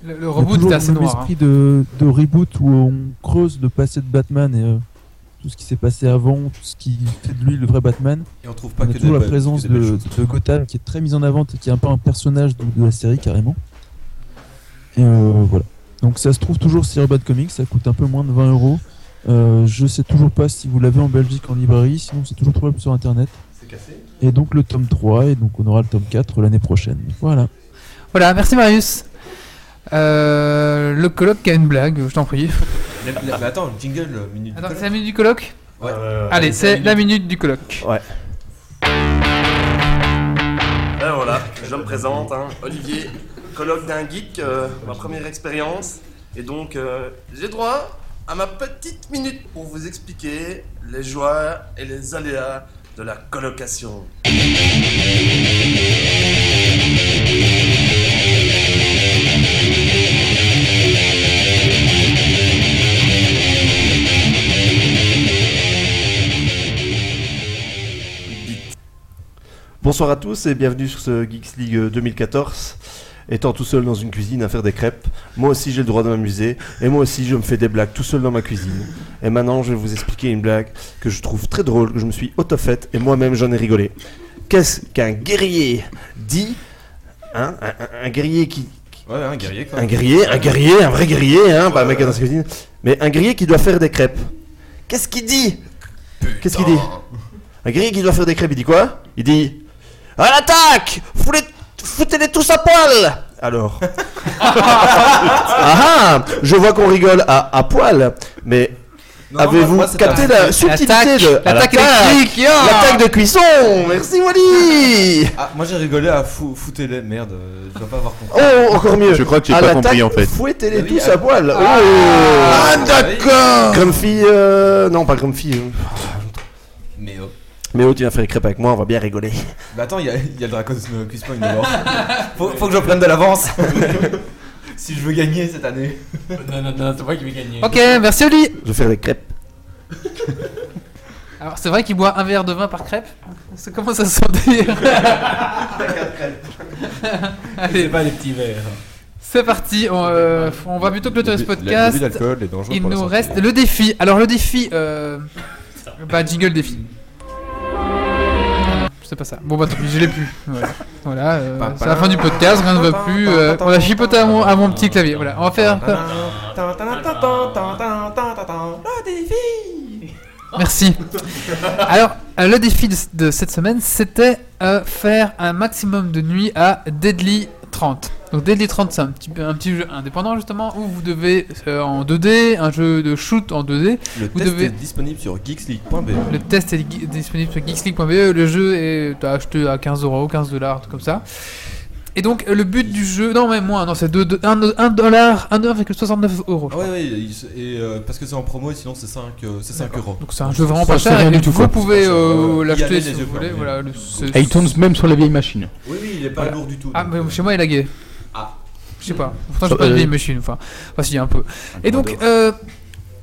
Le, a reboot est assez noir. hein. esprit de, de reboot où on creuse le passé de Batman et euh, tout ce qui s'est passé avant, tout ce qui fait de lui le vrai Batman. Et on trouve pas a que toujours des la présence que des belles de, de Gotham qui est très mise en avant et qui est un peu un personnage de, de la série carrément. Et euh, voilà. Donc ça se trouve toujours sur Urban Comics, ça coûte un peu moins de 20 euros. Euh, je sais toujours pas si vous l'avez en Belgique en librairie, sinon c'est toujours trouvable sur internet. C'est cassé? Et donc le tome 3, et donc on aura le tome 4 l'année prochaine. Voilà. Voilà, merci Marius. Euh, le colloque a une blague, je t'en prie. Mais, mais attends, le jingle, le minute. Attends, c'est la minute du colloque Ouais. Allez, c'est la minute du colloque. Ouais. Ben voilà, je me présente, hein, Olivier, colloque d'un geek, euh, ma première expérience. Et donc, euh, j'ai droit à ma petite minute pour vous expliquer les joies et les aléas de la colocation. Bonsoir à tous et bienvenue sur ce Geeks League euh, 2014. Étant tout seul dans une cuisine à faire des crêpes, moi aussi j'ai le droit de m'amuser et moi aussi je me fais des blagues tout seul dans ma cuisine. Et maintenant je vais vous expliquer une blague que je trouve très drôle, que je me suis auto-faite et moi-même j'en ai rigolé. Qu'est-ce qu'un guerrier dit Hein un, un- un guerrier qui. Ouais, un guerrier quoi. Un guerrier, un guerrier, un vrai guerrier, hein, pas un mec dans sa cuisine. Mais un guerrier qui doit faire des crêpes. Qu'est-ce qu'il dit? Qu'est-ce qu'il dit? Un guerrier qui doit faire des crêpes, il dit quoi? Il dit À l'attaque Foutez- Foutez-les tous à poil Alors. ah ah Je vois qu'on rigole à, à poil, mais Avez-vous capté la- subtilité de l'attaque électrique, L'attaque de cuisson? Merci Wally Ah, moi j'ai rigolé à fou, foutez-les, merde, euh, je dois pas avoir compris. Oh, encore mieux Je crois que j'ai pas compris en fait. Fouettez-les Ah tous à- poil Ah, Oh d'accord. Grumpy, euh... non pas Grumpy. euh. Mais oh. Mais oh, tu viens faire les crêpes avec moi, on va bien rigoler. Bah attends, il y, a- il y a le Quiz Point dehors. faut, faut que je prenne de l'avance. si je veux gagner cette année. Non, non, non, c'est moi qui vais gagner. Ok, merci Oli. Je vais faire les crêpes. Alors c'est vrai qu'il boit un verre de vin par crêpe C'est comment ça se sentir Allez, C'est pas les petits verres. c'est parti. On, euh, on va plutôt clôturer ce podcast. Il nous reste le défi. Alors le défi, euh... bah jingle défi. C'est pas ça. Bon bah tant pis, je l'ai plus. Voilà, voilà euh, c'est la fin du podcast, rien ne va plus. euh, on a chipoté à mon, à mon petit clavier. Voilà, on va faire. Merci. Alors, euh, le défi de, de cette semaine, c'était euh, faire un maximum de nuits à Deadly 30. Donc Deadly 30, c'est un petit, un petit jeu indépendant justement où vous devez euh, en 2D, un jeu de shoot en 2D. Le vous test devez... est disponible sur geeksleague.be. Le test est disponible sur geeksleague.be. Le jeu est à acheter à 15 euros, 15 dollars, tout comme ça. Et donc, euh, le but du jeu, non, même moins, non, c'est 1 dollar, 1,69 euros. je Ah ouais, crois. ouais, et euh, parce que c'est en promo et sinon c'est 5, euh, c'est 5 euros. Donc, c'est un jeu vraiment pas cher. rien et du tout, vous quoi. pouvez euh, l'acheter si vous voulez. Voilà, le- Et il tourne même sur la vieille machine. Oui, oui, il est pas Voilà. lourd du tout. Ah, mais euh, chez moi, il est lagué. Ah. Je sais pas. Pourtant, j'ai pas de euh, vieille machine. Enfin, enfin, si, un peu. Et donc, euh,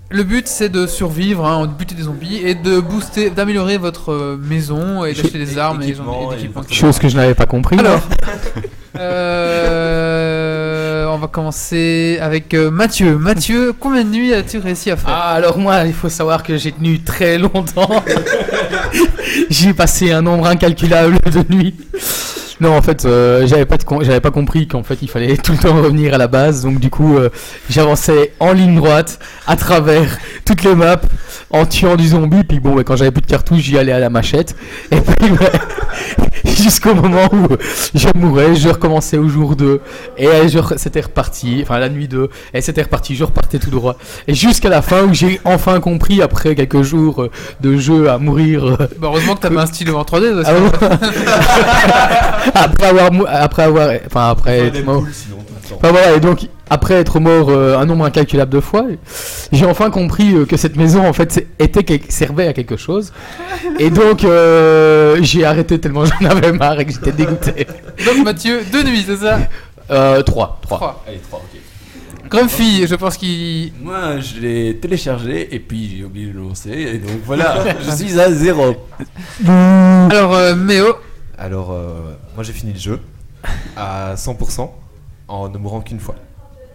le but, c'est de survivre, hein, de buter des zombies et de booster, d'améliorer votre euh, maison et d'acheter des armes et, équipement et et d'équipements. Chose que je n'avais pas compris. Alors, euh, on va commencer avec euh, Mathieu. Mathieu, combien de nuits as-tu réussi à faire? Ah, alors moi, il faut savoir que j'ai tenu très longtemps. j'ai passé un nombre incalculable de nuits. Non, en fait, euh, j'avais pas, j'avais pas compris qu'en fait, il fallait tout le temps revenir à la base. Donc, du coup, j'avançais en ligne droite à travers toutes les maps en tuant du zombie. Puis bon, quand j'avais plus de cartouches, j'y allais à la machette. Et puis, ouais, jusqu'au moment où je mourais, je recommençais au jour 2. Et re- c'était reparti, enfin la nuit 2. Et c'était reparti, je repartais tout droit. Et jusqu'à la fin où j'ai enfin compris, après quelques jours de jeu à mourir. euh, Bah, heureusement que t'avais un stylo en 3D. ah après avoir mou- après avoir enfin après être mort sinon. Enfin, voilà et donc après être mort euh, un nombre incalculable de fois j'ai enfin compris euh, que cette maison en fait était servait à quelque chose et donc euh, j'ai arrêté tellement j'en avais marre et que j'étais dégoûté Donc, Mathieu, deux nuits, c'est ça? Euh, 3 3 Trois. Allez, 3, ok. Grumpy, je pense qu'il. Moi, je l'ai téléchargé et puis j'ai oublié de le lancer. Et donc voilà, je suis à zéro. Alors, euh, Méo? Alors, euh, moi j'ai fini le jeu à 100% en ne mourant qu'une fois.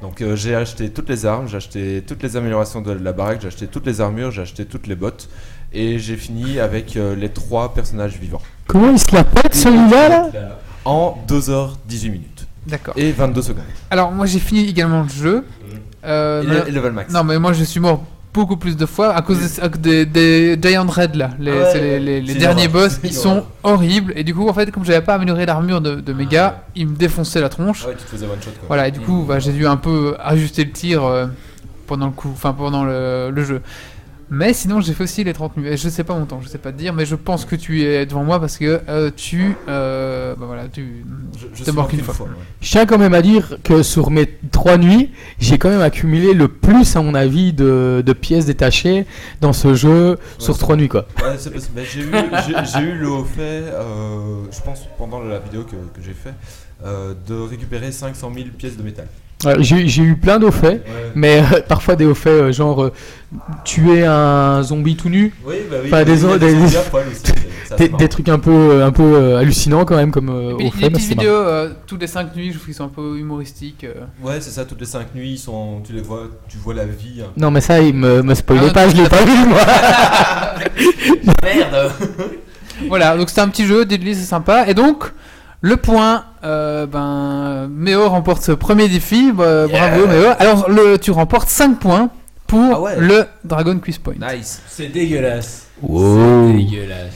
Donc euh, j'ai acheté toutes les armes, j'ai acheté toutes les améliorations de la baraque, j'ai acheté toutes les armures, j'ai acheté toutes les bottes et j'ai fini avec euh, les trois personnages vivants. comment il se la pète celui-là là En 2h18 minutes D'accord. et 22 secondes. Alors, moi, j'ai fini également le jeu. Euh, Et mais- le- et level max. Non, mais moi, je suis mort beaucoup plus de fois à cause des, Giant Red là. Les, Ah ouais, c'est les, les- les c'est derniers boss, ils sont horribles. Et du coup, en fait, comme j'avais pas amélioré l'armure de, de mes gars, ils me défonçaient la tronche. Ah ouais, tu te faisais one shot quoi. Voilà, et du coup, bah, j'ai dû un peu ajuster le tir euh, pendant le coup, enfin pendant le, le jeu. Mais sinon, j'ai fait aussi les 30 nuits. Je sais pas mon temps, je sais pas te dire, mais je pense que tu es devant moi parce que euh, tu. Euh, bah voilà, tu. Je, je mort qu'une qu'une fois. fois. ouais. Je tiens quand même à dire que sur mes trois nuits, j'ai quand même accumulé le plus, à mon avis, de, de pièces détachées dans ce jeu sur c'est- trois nuits, quoi. Ouais, c'est possible. J'ai eu, j'ai- j'ai eu le haut fait, euh, je pense, pendant la vidéo que, que j'ai fait, euh, de récupérer 500 000 pièces de métal. Ouais, j'ai eu plein d'hauts faits, Ouais. mais euh, parfois des hauts faits, euh, genre euh, tuer un zombie tout nu. Oui, bah oui. Enfin, des, aussi, c'est- c'est trucs un peu, un peu euh, hallucinants quand même comme euh, puis, hauts les petites c'est vidéos euh, toutes les 5 nuits, je trouve qu'ils sont un peu humoristiques. euh. Ouais, c'est ça, toutes les 5 nuits, ils sont, tu les vois, tu vois la vie. hein. Non, mais ça, il me, me spoilait Ah, pas, je l'ai pas vu moi. Merde Voilà, donc c'était un petit jeu, Deadly, c'est sympa. Et donc, le point, euh, ben, Méo remporte ce premier défi. bah, Bravo, Méo. Alors, le, tu remportes 5 points pour Ah ouais. le Dragon Quiz Point. Nice. C'est dégueulasse. Wow. C'est dégueulasse.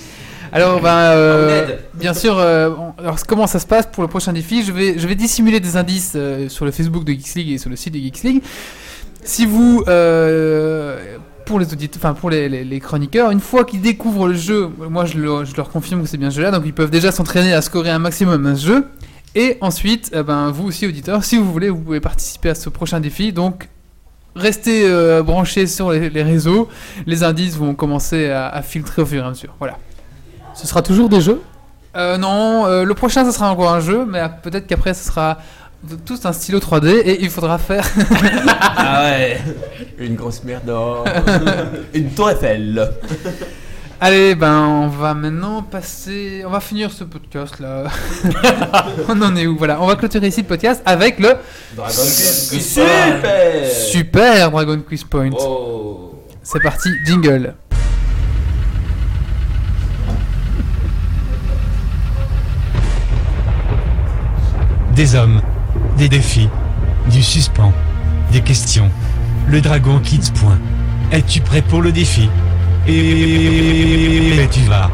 Alors, ben, euh, bien sûr, euh, on- alors, comment ça se passe pour le prochain défi? Je vais, je vais dissimuler des indices euh, sur le Facebook de Geeks League et sur le site de Geeks League. Si vous euh, pour les auditeurs, enfin pour les, les- les chroniqueurs, une fois qu'ils découvrent le jeu, moi je, leur- je leur confirme que c'est bien ce jeu-là, donc ils peuvent déjà s'entraîner à scorer un maximum à ce jeu. Et ensuite, eh ben, vous aussi auditeurs, si vous voulez, vous pouvez participer à ce prochain défi. Donc restez euh, branchés sur les, les réseaux. Les indices vont commencer à, à filtrer au fur et à mesure. Voilà. Ce sera toujours des jeux? Euh, non, euh, le prochain, ce sera encore un jeu, mais peut-être qu'après, ce sera tout un stylo 3D et il faudra faire. Ah ouais Une grosse merde d'or. Une tour Eiffel. Allez, ben, on va maintenant passer. On va finir ce podcast là. on en est où Voilà, on va clôturer ici le podcast avec le. Dragon Quiz. Super Super Dragon Quiz Point. Oh. C'est parti, jingle. Des hommes, des défis, du suspens, des questions. Le Dragon Kids. Point. Es-tu prêt pour le défi? Et tu vas.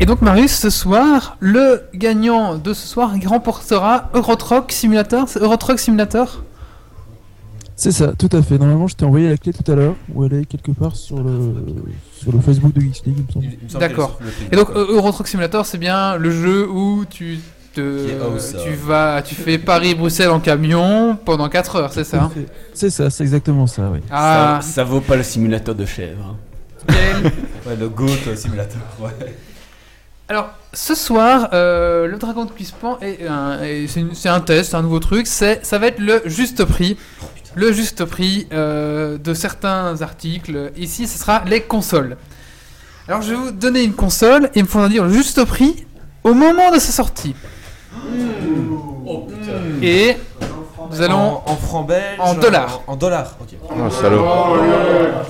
Et donc, Marius, ce soir, le gagnant de ce soir, remportera Euro Truck Simulator. C'est Euro Truck Simulator? C'est ça, tout à fait. Normalement, je t'ai envoyé la clé tout à l'heure, où elle est quelque part sur le, sur le Facebook de Geeks League, il me semble. D'accord. Et donc euh, Euro Truck Simulator, c'est bien le jeu où tu te, tu vas, tu fais Paris-Bruxelles en camion pendant 4 heures, c'est ça hein C'est ça, c'est exactement ça, oui. Ah. Ça, ça vaut pas le simulateur de chèvre. ouais, le Goat euh, simulateur, ouais. Alors, ce soir, euh, le Dragon de Cuispan est c'est un test, un nouveau truc. C'est, ça va être le juste prix, le juste prix euh, de certains articles. Ici, ce sera les consoles. Alors, je vais vous donner une console et il me faudra dire le juste prix au moment de sa sortie. Et nous allons En, en francs belges en dollars. En, en dollars, ok. Oh, salaud.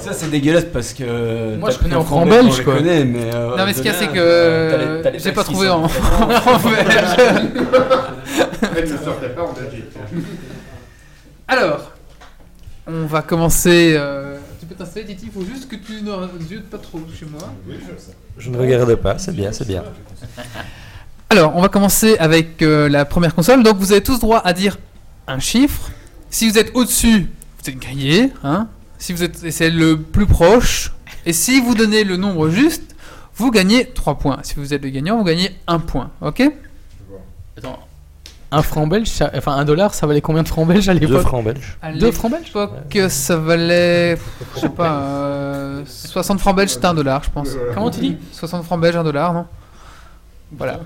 Ça c'est dégueulasse parce que. Moi, je connais en francs belge, belges, quoi. mais. euh, non mais ce qu'il y a c'est dollars, que euh, j'ai pas trouvé en, sont- en belge. pas en Belgique. Alors, on va commencer. euh, Tu peux t'installer, Titi. Il faut juste que tu ne ziotes pas trop chez moi. Je ne regarde pas, c'est bien, c'est bien. Alors, on va commencer avec euh, la première console. Donc, vous avez tous droit à dire un chiffre. Si vous êtes au-dessus, vous êtes grillé. Hein si vous êtes, c'est le plus proche. Et si vous donnez le nombre juste, vous gagnez 3 points. Si vous êtes le gagnant, vous gagnez 1 point. Ok? Attends. Un franc belge, ça- enfin un dollar, ça valait combien de francs belges à l'époque Deux francs belges. À Deux francs belges l'époque, ça valait, je sais pas, euh, 60 francs belges, c'était un dollar, je pense. Comment tu dis? 60 francs belges, un dollar, non? Voilà.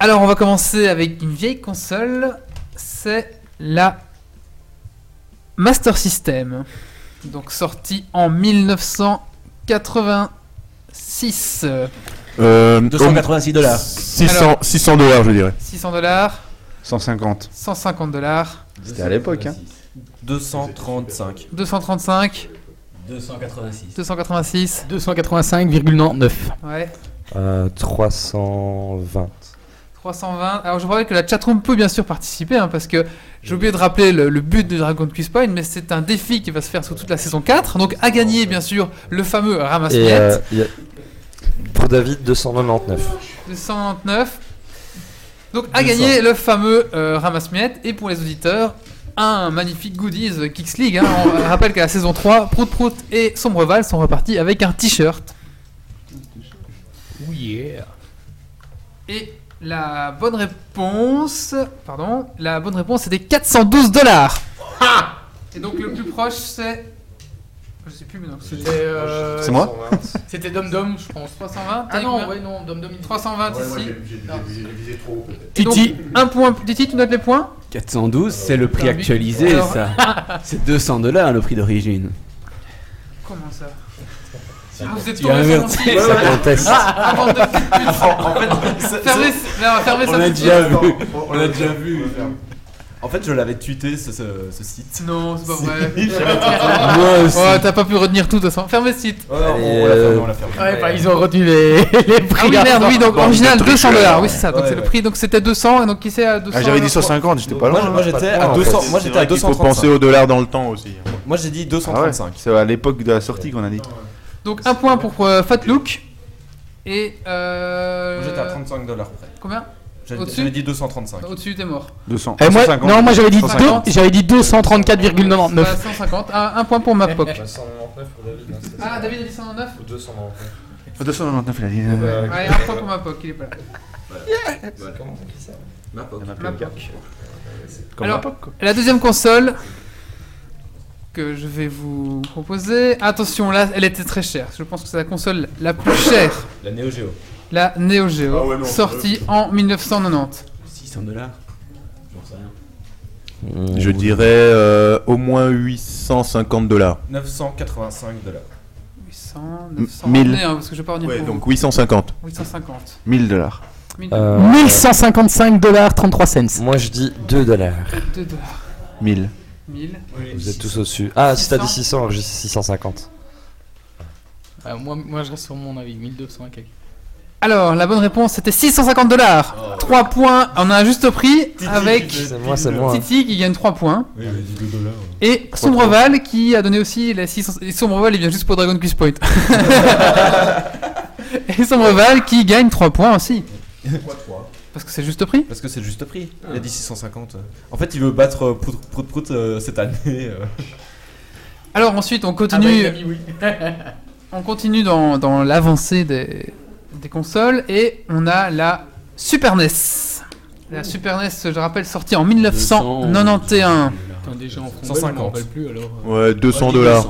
Alors, on va commencer avec une vieille console. C'est la Master System. Donc, sortie en 1986. Euh, 286 dollars. 600, Alors- 600 dollars, je dirais. 600 dollars, 150. 150 dollars, C'était à l'époque, hein. 235. 235, 286. 286. 285,99. Ouais. Euh, 320. 320. Alors je rappelle que la chatroom peut bien sûr participer hein, parce que j'ai oublié de rappeler le, le but de Dragon Quiz Point, mais c'est un défi qui va se faire sur toute la saison 4. Donc à gagner bien sûr le fameux ramasse Et euh, il y a- pour David, 299. 299. Donc à 200. gagner le fameux euh, ramasse-miettes et pour les auditeurs un magnifique goodies Kicks League. hein. On rappelle qu'à la saison 3, Prout Prout et Sombreval sont repartis avec un t-shirt. Oh yeah. Et la bonne réponse, pardon, la bonne réponse c'était 412 dollars. Et donc le plus proche c'est, je sais plus maintenant. C'était. euh, C'est moi C'était Dom Dom, je pense. 320. Ah non, ouais, non, Dom Dom. 320 ici. visé trop peut-être. Et donc, Titi. un point. Titi, tu notes les points? 412, c'est le prix actualisé, alors- ça. C'est 200 dollars le prix d'origine. Comment ça? Ah, vous êtes Tu as tombé sur mon. Ah, de. En fait, fermez, non, fermez On ça de déjà vu. On l'a déjà vu. En fait, je l'avais tweeté ce, ce, ce site. Non, c'est pas vrai. Moi aussi. Ouais, t'as pas pu retenir tout de toute façon. Fermez le site. Ouais, on, l'a fermé, euh, on l'a fermé. Ouais, bah, ils ont retenu les, les prix. Ah oui, merde, oui, donc original de 200 tricheurs. dollars. Oui, c'est ça. Donc Ouais, c'est le prix. Donc c'était 200 et donc qui c'est à 200 Ah, j'avais dit je crois. 150, j'étais pas Moi, loin. moi, j'étais Pas à loin, en 200. fait. Moi, j'étais à qu'il faut 235. penser au dollar dans le temps aussi. Moi, j'ai dit Ah ouais, 235. c'est à l'époque de la sortie qu'on a dit. Donc un point pour euh, Fat Look. Et. Euh... Moi, J'étais à 35 dollars près. Combien? J'avais Au-dessus j'avais dit 235. Au-dessus, t'es mort. 200. Et moi, 150. non, moi j'avais dit, 150. deux- j'avais dit 234,99. Bah, 150. Un, un point pour ma POC. 199 pour David. hein, c'est Ah, ça. David a dit 109 Ou 299. 299, il a dit. euh, Allez, un point pour ma POC, il est pas là. Comment on dit ça Ma POC. Ma POC. Comme Alors, quoi. la deuxième console que je vais vous proposer. Attention, là, elle était très chère. Je pense que c'est la console la plus chère. La Neo Geo. La Neo Geo, Ah ouais, non, sortie en 1990. 600 dollars J'en sais rien. Je dirais euh, au moins 850 dollars. 985 dollars. 800, M- 900. 1000. Retenez, hein, parce que je vais pas revenir Ouais, pour donc vous. 850. 850. 1000 dollars. 1000 Euh, 1155 dollars 33 cents. Moi je dis 2 dollars. 2 dollars. 1000. 1000. Vous êtes tous au-dessus. Ah, si t'as dit 600, alors j'ai 650. Euh, moi, moi je reste sur mon avis, 1200 et quelques. Alors, la bonne réponse c'était 650 dollars. 3 points, on a un juste prix avec C'est moi, c'est moi. Titi qui gagne 3 points. Oui, il dit 2 dollars. Et Sombreval qui a donné aussi les 600. Et Sombreval il vient juste pour Dragon Quest Point. et Sombreval qui gagne 3 points aussi. Parce que c'est juste prix. Parce que c'est le juste prix. Il a dit 650. En fait, il veut battre euh, Prout Prout Prout euh, cette année. euh. Alors ensuite on Ah bah, continue. On continue dans, dans l'avancée des, des consoles et on a la Super NES. La Super NES, je rappelle, sortie en 1991. Putain, déjà en fond, je 150. m'en rappelle plus alors. euh. Ouais, 200 dollars.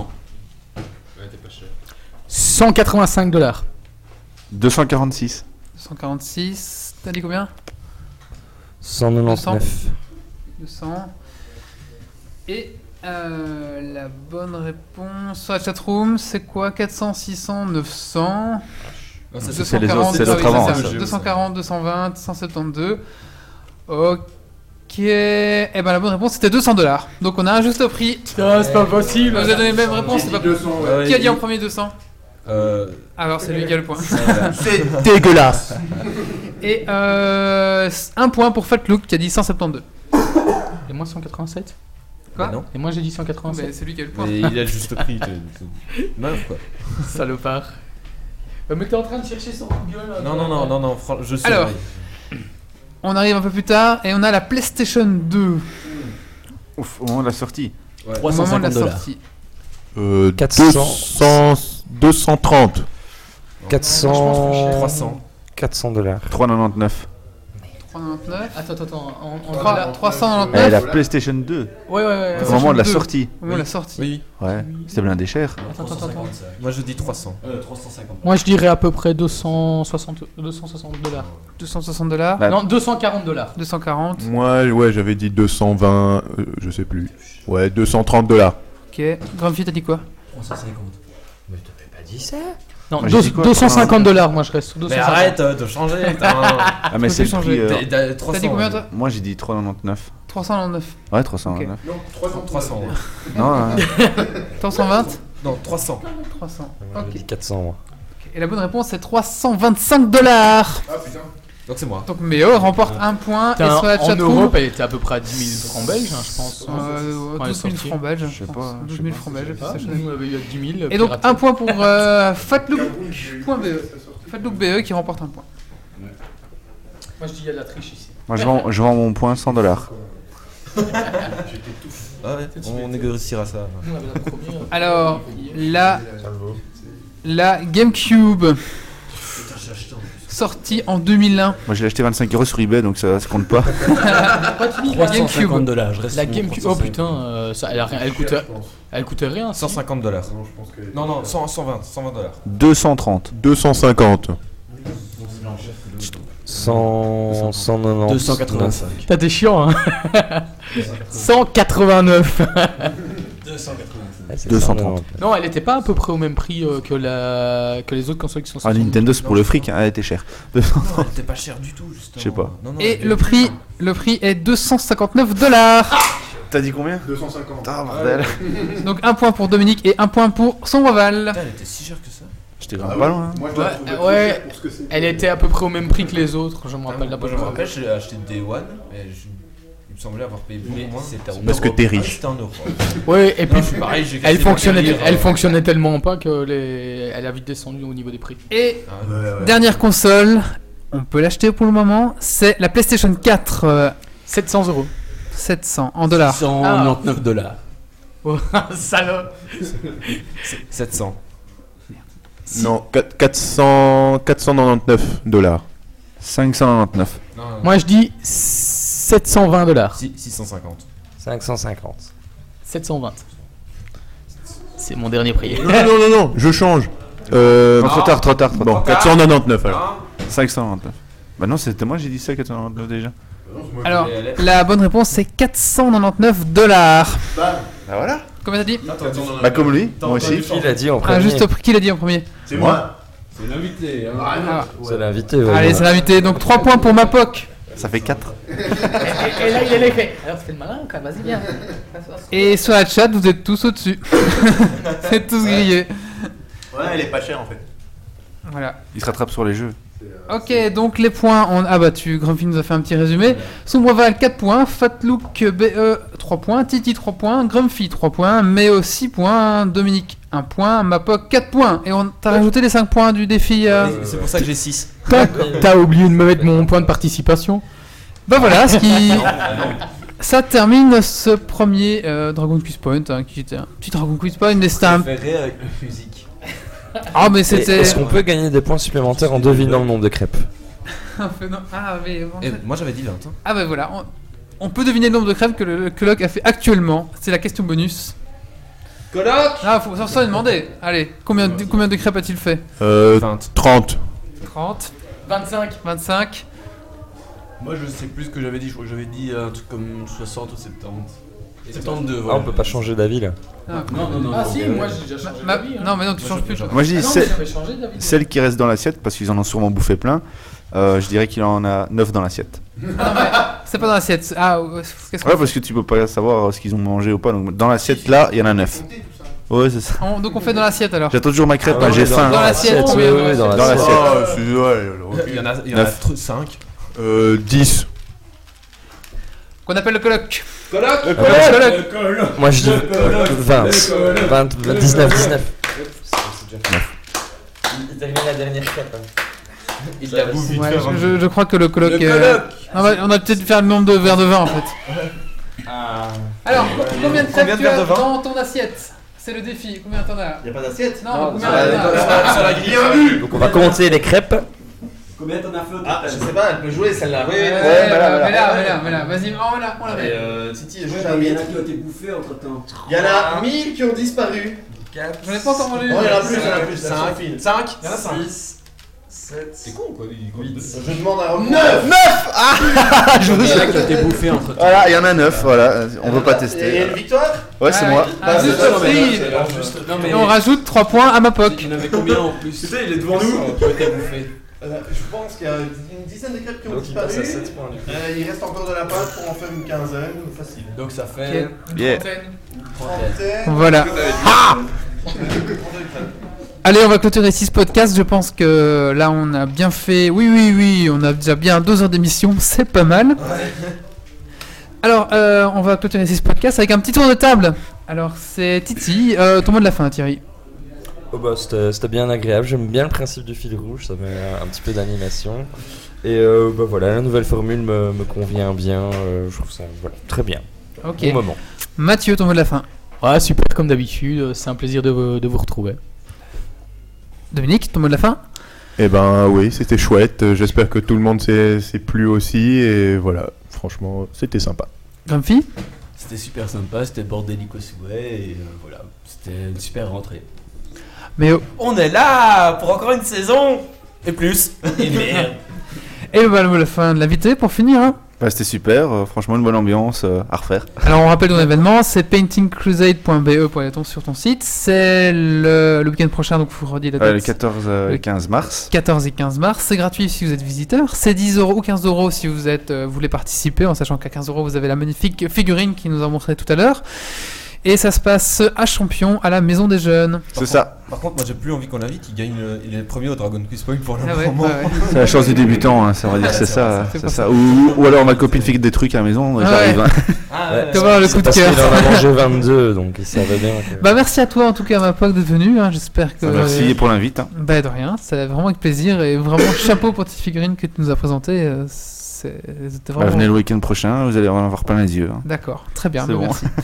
185 dollars. 246. 146. T'as dit combien? 199. 200. Et euh, la bonne réponse sur la chatroom, c'est quoi? 400, 600, 900 C'est- c'est les autres, 240, c'est l'autre ah oui, avant, c'est ça. ça. 240, 220, 172. Ok. Eh ben la bonne réponse c'était 200 dollars. Donc on a un juste prix. Putain, c'est pas possible. Vous avez donné la même réponse, c'est pas Ouais, Qui a dit en premier 200 Euh, Alors c'est lui qui a le point. C'est dégueulasse. Et euh, un point pour Fatlook qui a dit 172. Et moi 187 Quoi? Bah non. Et moi j'ai dit Mais 187. c'est lui qui a le point. Mais il a le juste prix. Meuf, quoi. Salopard. Euh, mais t'es en train de chercher sur Google. là, Non, non, non, non, non, fran- je sais. Alors. On arrive un peu plus tard et on a la PlayStation 2 Ouf, au moment de la sortie. Ouais. au moment de la 350 dollars. sortie. Euh, 400. 200, 230. 400. 300. 400 dollars. 399. 399. Attends, attends, attends. En, en Trois- dollars. 399. Eh, la PlayStation 2. Ouais, ouais, ouais. Au moment de la sortie. Au moment de la sortie. Oui. Ouais, c'était blindé cher. Attends, attends, attends. Moi, je dis 300. Euh, 350. Moi je dirais à peu près 260, 260 dollars. 260 dollars. Bah, Non, 240 dollars. 240. Moi, ouais, j'avais dit 220, euh, je sais plus. Ouais, 230 dollars. Ok. Grumpy, t'as dit quoi? 350. Mais t'avais pas dit ça? Non, Moi, j'ai deux- dit quoi 250 dollars, moi je reste sur Mais 250. arrête euh, de changer. Ah, mais c'est le prix. euh, T'as- t'as 300, T'as dit combien toi Moi j'ai dit 399. 399. Ouais, 399. Non, 300. 300. ouais. Non, hein. 320 Non, 300. 300. Moi, Ok. j'ai dit 400, moi. Et la bonne réponse c'est 325 dollars. Ah putain. Donc c'est moi. Donc Méo remporte un point. Et sur la en Europe, elle était à peu près à 10 000 francs belges, hein, je pense. euh, Quand elle est 12 000 sortie. francs belges. Je sais pas, je 12 sais 000 pas. francs belges. Ah, ça, je- nous, on avait eu à 10 000. Et donc un point pour euh, Fatlook.be. Fatlook BE qui remporte un point. Moi je dis il y a de la triche ici. Moi je vends, je vends mon point 100 dollars. Ah ouais, on négociera ça. Alors la la GameCube sortie en 2001. Moi je l'ai acheté 25 euros sur eBay donc ça, ça compte pas. La 350 GameCube. dollars, je reste La GameCube, oh 350. putain, euh, ça, elle, a rien, elle, coûtait, elle rien. si. 150 dollars. Non, non, 100, 120, 120 dollars. 230. 250. 100, 190. 285. Putain, t'es chiant, hein 189 Ouais, c'est 230. 190. Non, elle était pas à peu près au même prix euh, que, la... que les autres consoles qui sont Ah, sorties. Nintendo c'est pour le fric, hein, elle était chère. Non, elle était pas chère du tout, justement. Je sais pas. Non, non, Et le prix, le prix est 259 dollars. T'as dit combien 250. Ah bordel. Donc un point pour Dominique et un point pour son rival. Putain, elle était si chère que ça. J'étais vraiment pas loin. hein. Moi, je Ouais, euh, pour ce que elle était à peu près au même prix que les autres, je me rappelle Moi, d'abord. je me rappelle, j'ai acheté Day One, mais je- Il me semblait avoir payé beaucoup Mais moins. Parce que t'es riche. Ah, en euros. Ouais, et puis Non, pareil, elle fonctionnait, elle euh. fonctionnait tellement pas que les, elle a vite descendu au niveau des prix. Et Ah, ouais, ouais. dernière console, on peut l'acheter pour le moment, c'est la PlayStation 4. euh, 700 euros. 700 en dollars. 199 dollars. Salope 700. Non, 4- 400 499 dollars. 599. Non, non, non. Moi je dis 720 dollars. Si- 650. 550. 720. C'est mon dernier prix. Non, non, non, non, je change. Euh, Non, trop tard, trop tard, trop Bon, tard. 499 alors. 599. Bah non, c'était moi, j'ai dit ça, 499 déjà. Alors, la bonne réponse c'est 499 dollars. Bah voilà. Combien t'as dit Bah comme lui, moi aussi. Qui l'a dit en Ah, premier juste prix, qui l'a dit en premier C'est moi. C'est l'invité. hein. Ah. C'est l'invité. ouais. Allez, c'est l'invité. Donc 3 points pour Mapoc. Ça fait 4. Et, et là il est fait. Alors fais le malin, quoi, vas-y viens. Et sur la chat, vous êtes tous au-dessus. vous êtes tous grillés. Ouais, elle est pas chère en fait. Voilà. Il se rattrape sur les jeux. Ok, donc les points, on a battu. Grumpy nous a fait un petit résumé. Sombreval 4 points, Fatlook BE 3 points, Titi 3 points, Grumpy 3 points, Méo 6 points, Dominique 1 point, Mapoc 4 points. Et on t'a rajouté les 5 points du défi. euh, C'est pour ça que j'ai 6. T'as t'as oublié de me mettre mon point de participation. Bah voilà, ce qui. Ça termine ce premier euh, Dragon Quiz Point, hein, qui était un petit Dragon Quiz Point, mais c'était un. Préféré avec la musique. Ah, mais c'était. Est-ce qu'on peut gagner des points supplémentaires en devinant le nombre de crêpes Ah, mais. en Et fait- moi j'avais dit 20. hein. Ah, bah voilà. On, on peut deviner le nombre de crêpes que le que Locke a fait actuellement. C'est la question bonus. Coloc Ah, faut sans lui demander. Allez, combien de, combien de crêpes a-t-il fait? Euh, 20. 30. 30, 25. 25. Moi je sais plus ce que j'avais dit, je crois que j'avais dit un truc comme 60 ou 70. 72, Ah, voilà. on peut pas changer d'avis là. Ah, Non, non, non. Ah non, si, moi j'ai déjà changé Ma- d'avis. hein. Non, mais non, tu Moi, changes plus. Moi je dis Ah non, mais c'est- j'avais changé d'avis. celle qui reste dans l'assiette, parce qu'ils en ont sûrement bouffé plein. euh, je dirais qu'il en a 9 dans l'assiette. C'est pas dans l'assiette. Ah, ouais, qu'est-ce qu'on Ouais, parce que tu peux pas savoir ce qu'ils ont mangé ou pas. Donc dans l'assiette là, il y en a 9. Ouais, c'est ça. On- Donc on fait dans l'assiette alors. J'attends toujours ma crêpe, Ah hein, j'ai dans- faim. Dans l'assiette, oui, oui, dans Dans l'assiette. l'assiette. Ah, c'est- ouais, alors. Il y en a, il y en a Neuf. 5. Euh, 10. Qu'on appelle le colloque. Coloc Ah bah, Moi je dis 20. 20, 19, 19. Il termine la dernière crêpe. Il la bouffe vite Ouais, fait, hein. je- je crois que le colloque. Le euh, colloque. on va, on va peut-être faire le nombre de verres de vin en fait. Alors, combien de crêpes tu verres as de vin dans ton assiette? C'est le défi. Combien t'en as Y a pas d'assiette Non, combien Ah, t'en as d'accord, sur la grille. Donc on va compter les crêpes. Combien t'en as fait Ah, je sais pas, elle peut jouer celle-là. Ouais, Oui, ouais, ouais, voilà, voilà, mais là, voilà. mais là, mais là, vas-y, on l'a, on l'a. Et euh, Titi, j'ai un Il y en mythe. a qui ont été bouffés entre temps. Il y en a 1000 qui ont disparu. J'en ai pas encore mangé. Oh, il y en a plus, il y en a plus. 5. 5 Il y en a 5. 7. C'est con quoi. il- Je demande un 9 Je vous Il y en a qui ont été bouffés entre temps. Voilà, il y en a 9, voilà. On veut pas Et tester. une victoire Ouais, c'est Ah, moi. Ah, juste Et on rajoute 3 points à ma POC. il y en avait combien en plus Tu sais, il est devant nous. Euh, Je pense qu'il y a une dizaine de crêpes qui ont Donc il passe disparu. à 7 points du coup. Euh, il reste encore de la pâte pour en faire une quinzaine, facile. Donc ça fait Yeah. Trentaine. Voilà. Ah Allez, on va clôturer 6 podcasts. Je pense que là, on a bien fait. Oui, oui, oui, on a déjà bien 2 heures d'émission. C'est pas mal. Alors, euh, on va clôturer 6 podcasts avec un petit tour de table. Alors, c'est Titi. Euh, ton mot de la fin, Thierry. Oh bah, c'était bien agréable, j'aime bien le principe du fil rouge, ça met un petit peu d'animation. Et euh, bah voilà, la nouvelle formule me, me convient bien, euh, je trouve ça voilà, très bien. Ok. Bon moment. Mathieu, ton mot de la fin. Ouais, super comme d'habitude, c'est un plaisir de vous retrouver. Dominique, ton mot de la fin Eh ben oui, c'était chouette. J'espère que tout le monde s'est s'est plu aussi. Et voilà, franchement, c'était sympa. Grumpy C'était super sympa, c'était bordélique au souhait et euh, voilà, c'était une super rentrée. Mais oh. On est là pour encore une saison et plus. Et merde. Et le mot de la fin de l'invité pour finir. hein. Bah, c'était super, euh, franchement une bonne ambiance euh, à refaire. Alors on rappelle ton événement, c'est paintingcrusade.be pour aller sur ton site. C'est le, le week-end prochain, donc vous redis la date. Euh, le 14 euh, Le et 15 mars. 14 et 15 mars. C'est gratuit si vous êtes visiteur. C'est 10 euros ou 15 euros si vous êtes, vous voulez participer, en sachant qu'à 15 euros vous avez la magnifique figurine qui nous a montré tout à l'heure. Et ça se passe à Champion, à la Maison des Jeunes. C'est ça. Par contre, moi j'ai plus envie qu'on l'invite, il gagne, euh, il est le premier au Dragon Quiz Point pour le Ah ouais, moment. ouais. C'est la chance du débutant, hein, ça va dire que c'est ça. C'est c'est pour ça. Ou, ou alors ma copine fait des trucs à la maison, Ah j'arrive. ouais. hein. Ah, Tu vois le coup de Parce cœur. qu'il en a mangé 22, donc il savait bien que... Bah merci à toi en tout cas ma pote d'être venu, hein. j'espère que... Merci pour l'invite. hein. Bah de rien, c'est vraiment avec plaisir et vraiment chapeau pour tes figurines que tu nous as présentées. euh, c'est- Bah, venez le week-end prochain, vous allez en avoir plein les yeux. hein. D'accord, très bien, bah, bon. merci.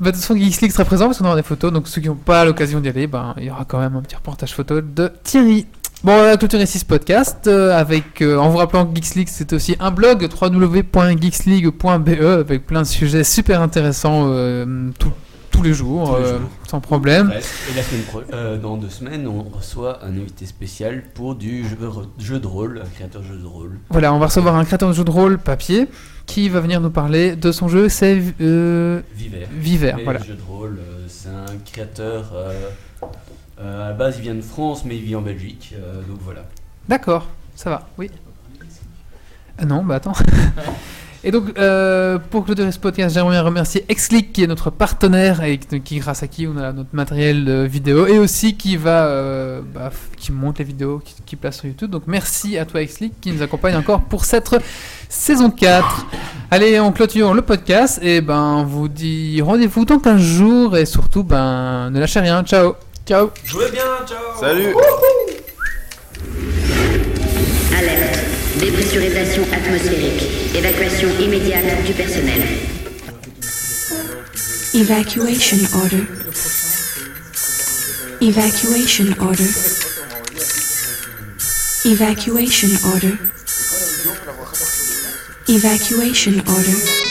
Bah, de toute façon, Geeks League sera présent parce qu'on aura des photos, donc ceux qui n'ont pas l'occasion d'y aller, ben, il y aura quand même un petit reportage photo de Thierry. Bon, on va clôturer ce podcast euh, avec, euh, en vous rappelant que Geeks League c'est aussi un blog www.geeksleague.be avec plein de sujets super intéressants euh, tout- tous les jours, Tous les euh, jours. sans problème. Et la semaine euh, dans deux semaines, on reçoit un invité spécial pour du jeu, jeu de rôle, un créateur de jeu de rôle. Voilà, on va recevoir un créateur de jeu de rôle papier qui va venir nous parler de son jeu, c'est euh, Viver. Viver, Mais voilà. Jeu de rôle, euh, c'est un créateur. euh, euh, à la base, il vient de France, mais il vit en Belgique. euh, donc voilà. D'accord, ça va, oui. Ah non, bah attends. Et donc, euh, pour clôturer ce podcast, j'aimerais bien remercier Xclick qui est notre partenaire et qui, grâce à qui on a notre matériel de vidéo et aussi qui va, euh, bah, qui monte les vidéos, qui, qui place sur YouTube. Donc merci à toi Xclick qui nous accompagne encore pour cette saison 4. Allez, on clôture le podcast et ben on vous dit rendez-vous dans 15 jours et surtout ben ne lâchez rien. Ciao. Ciao. Jouez bien, ciao Salut Alerte. Dépressurisation atmosphérique. Évacuation immédiate du personnel. Evacuation order. Evacuation order. Evacuation order. Evacuation order.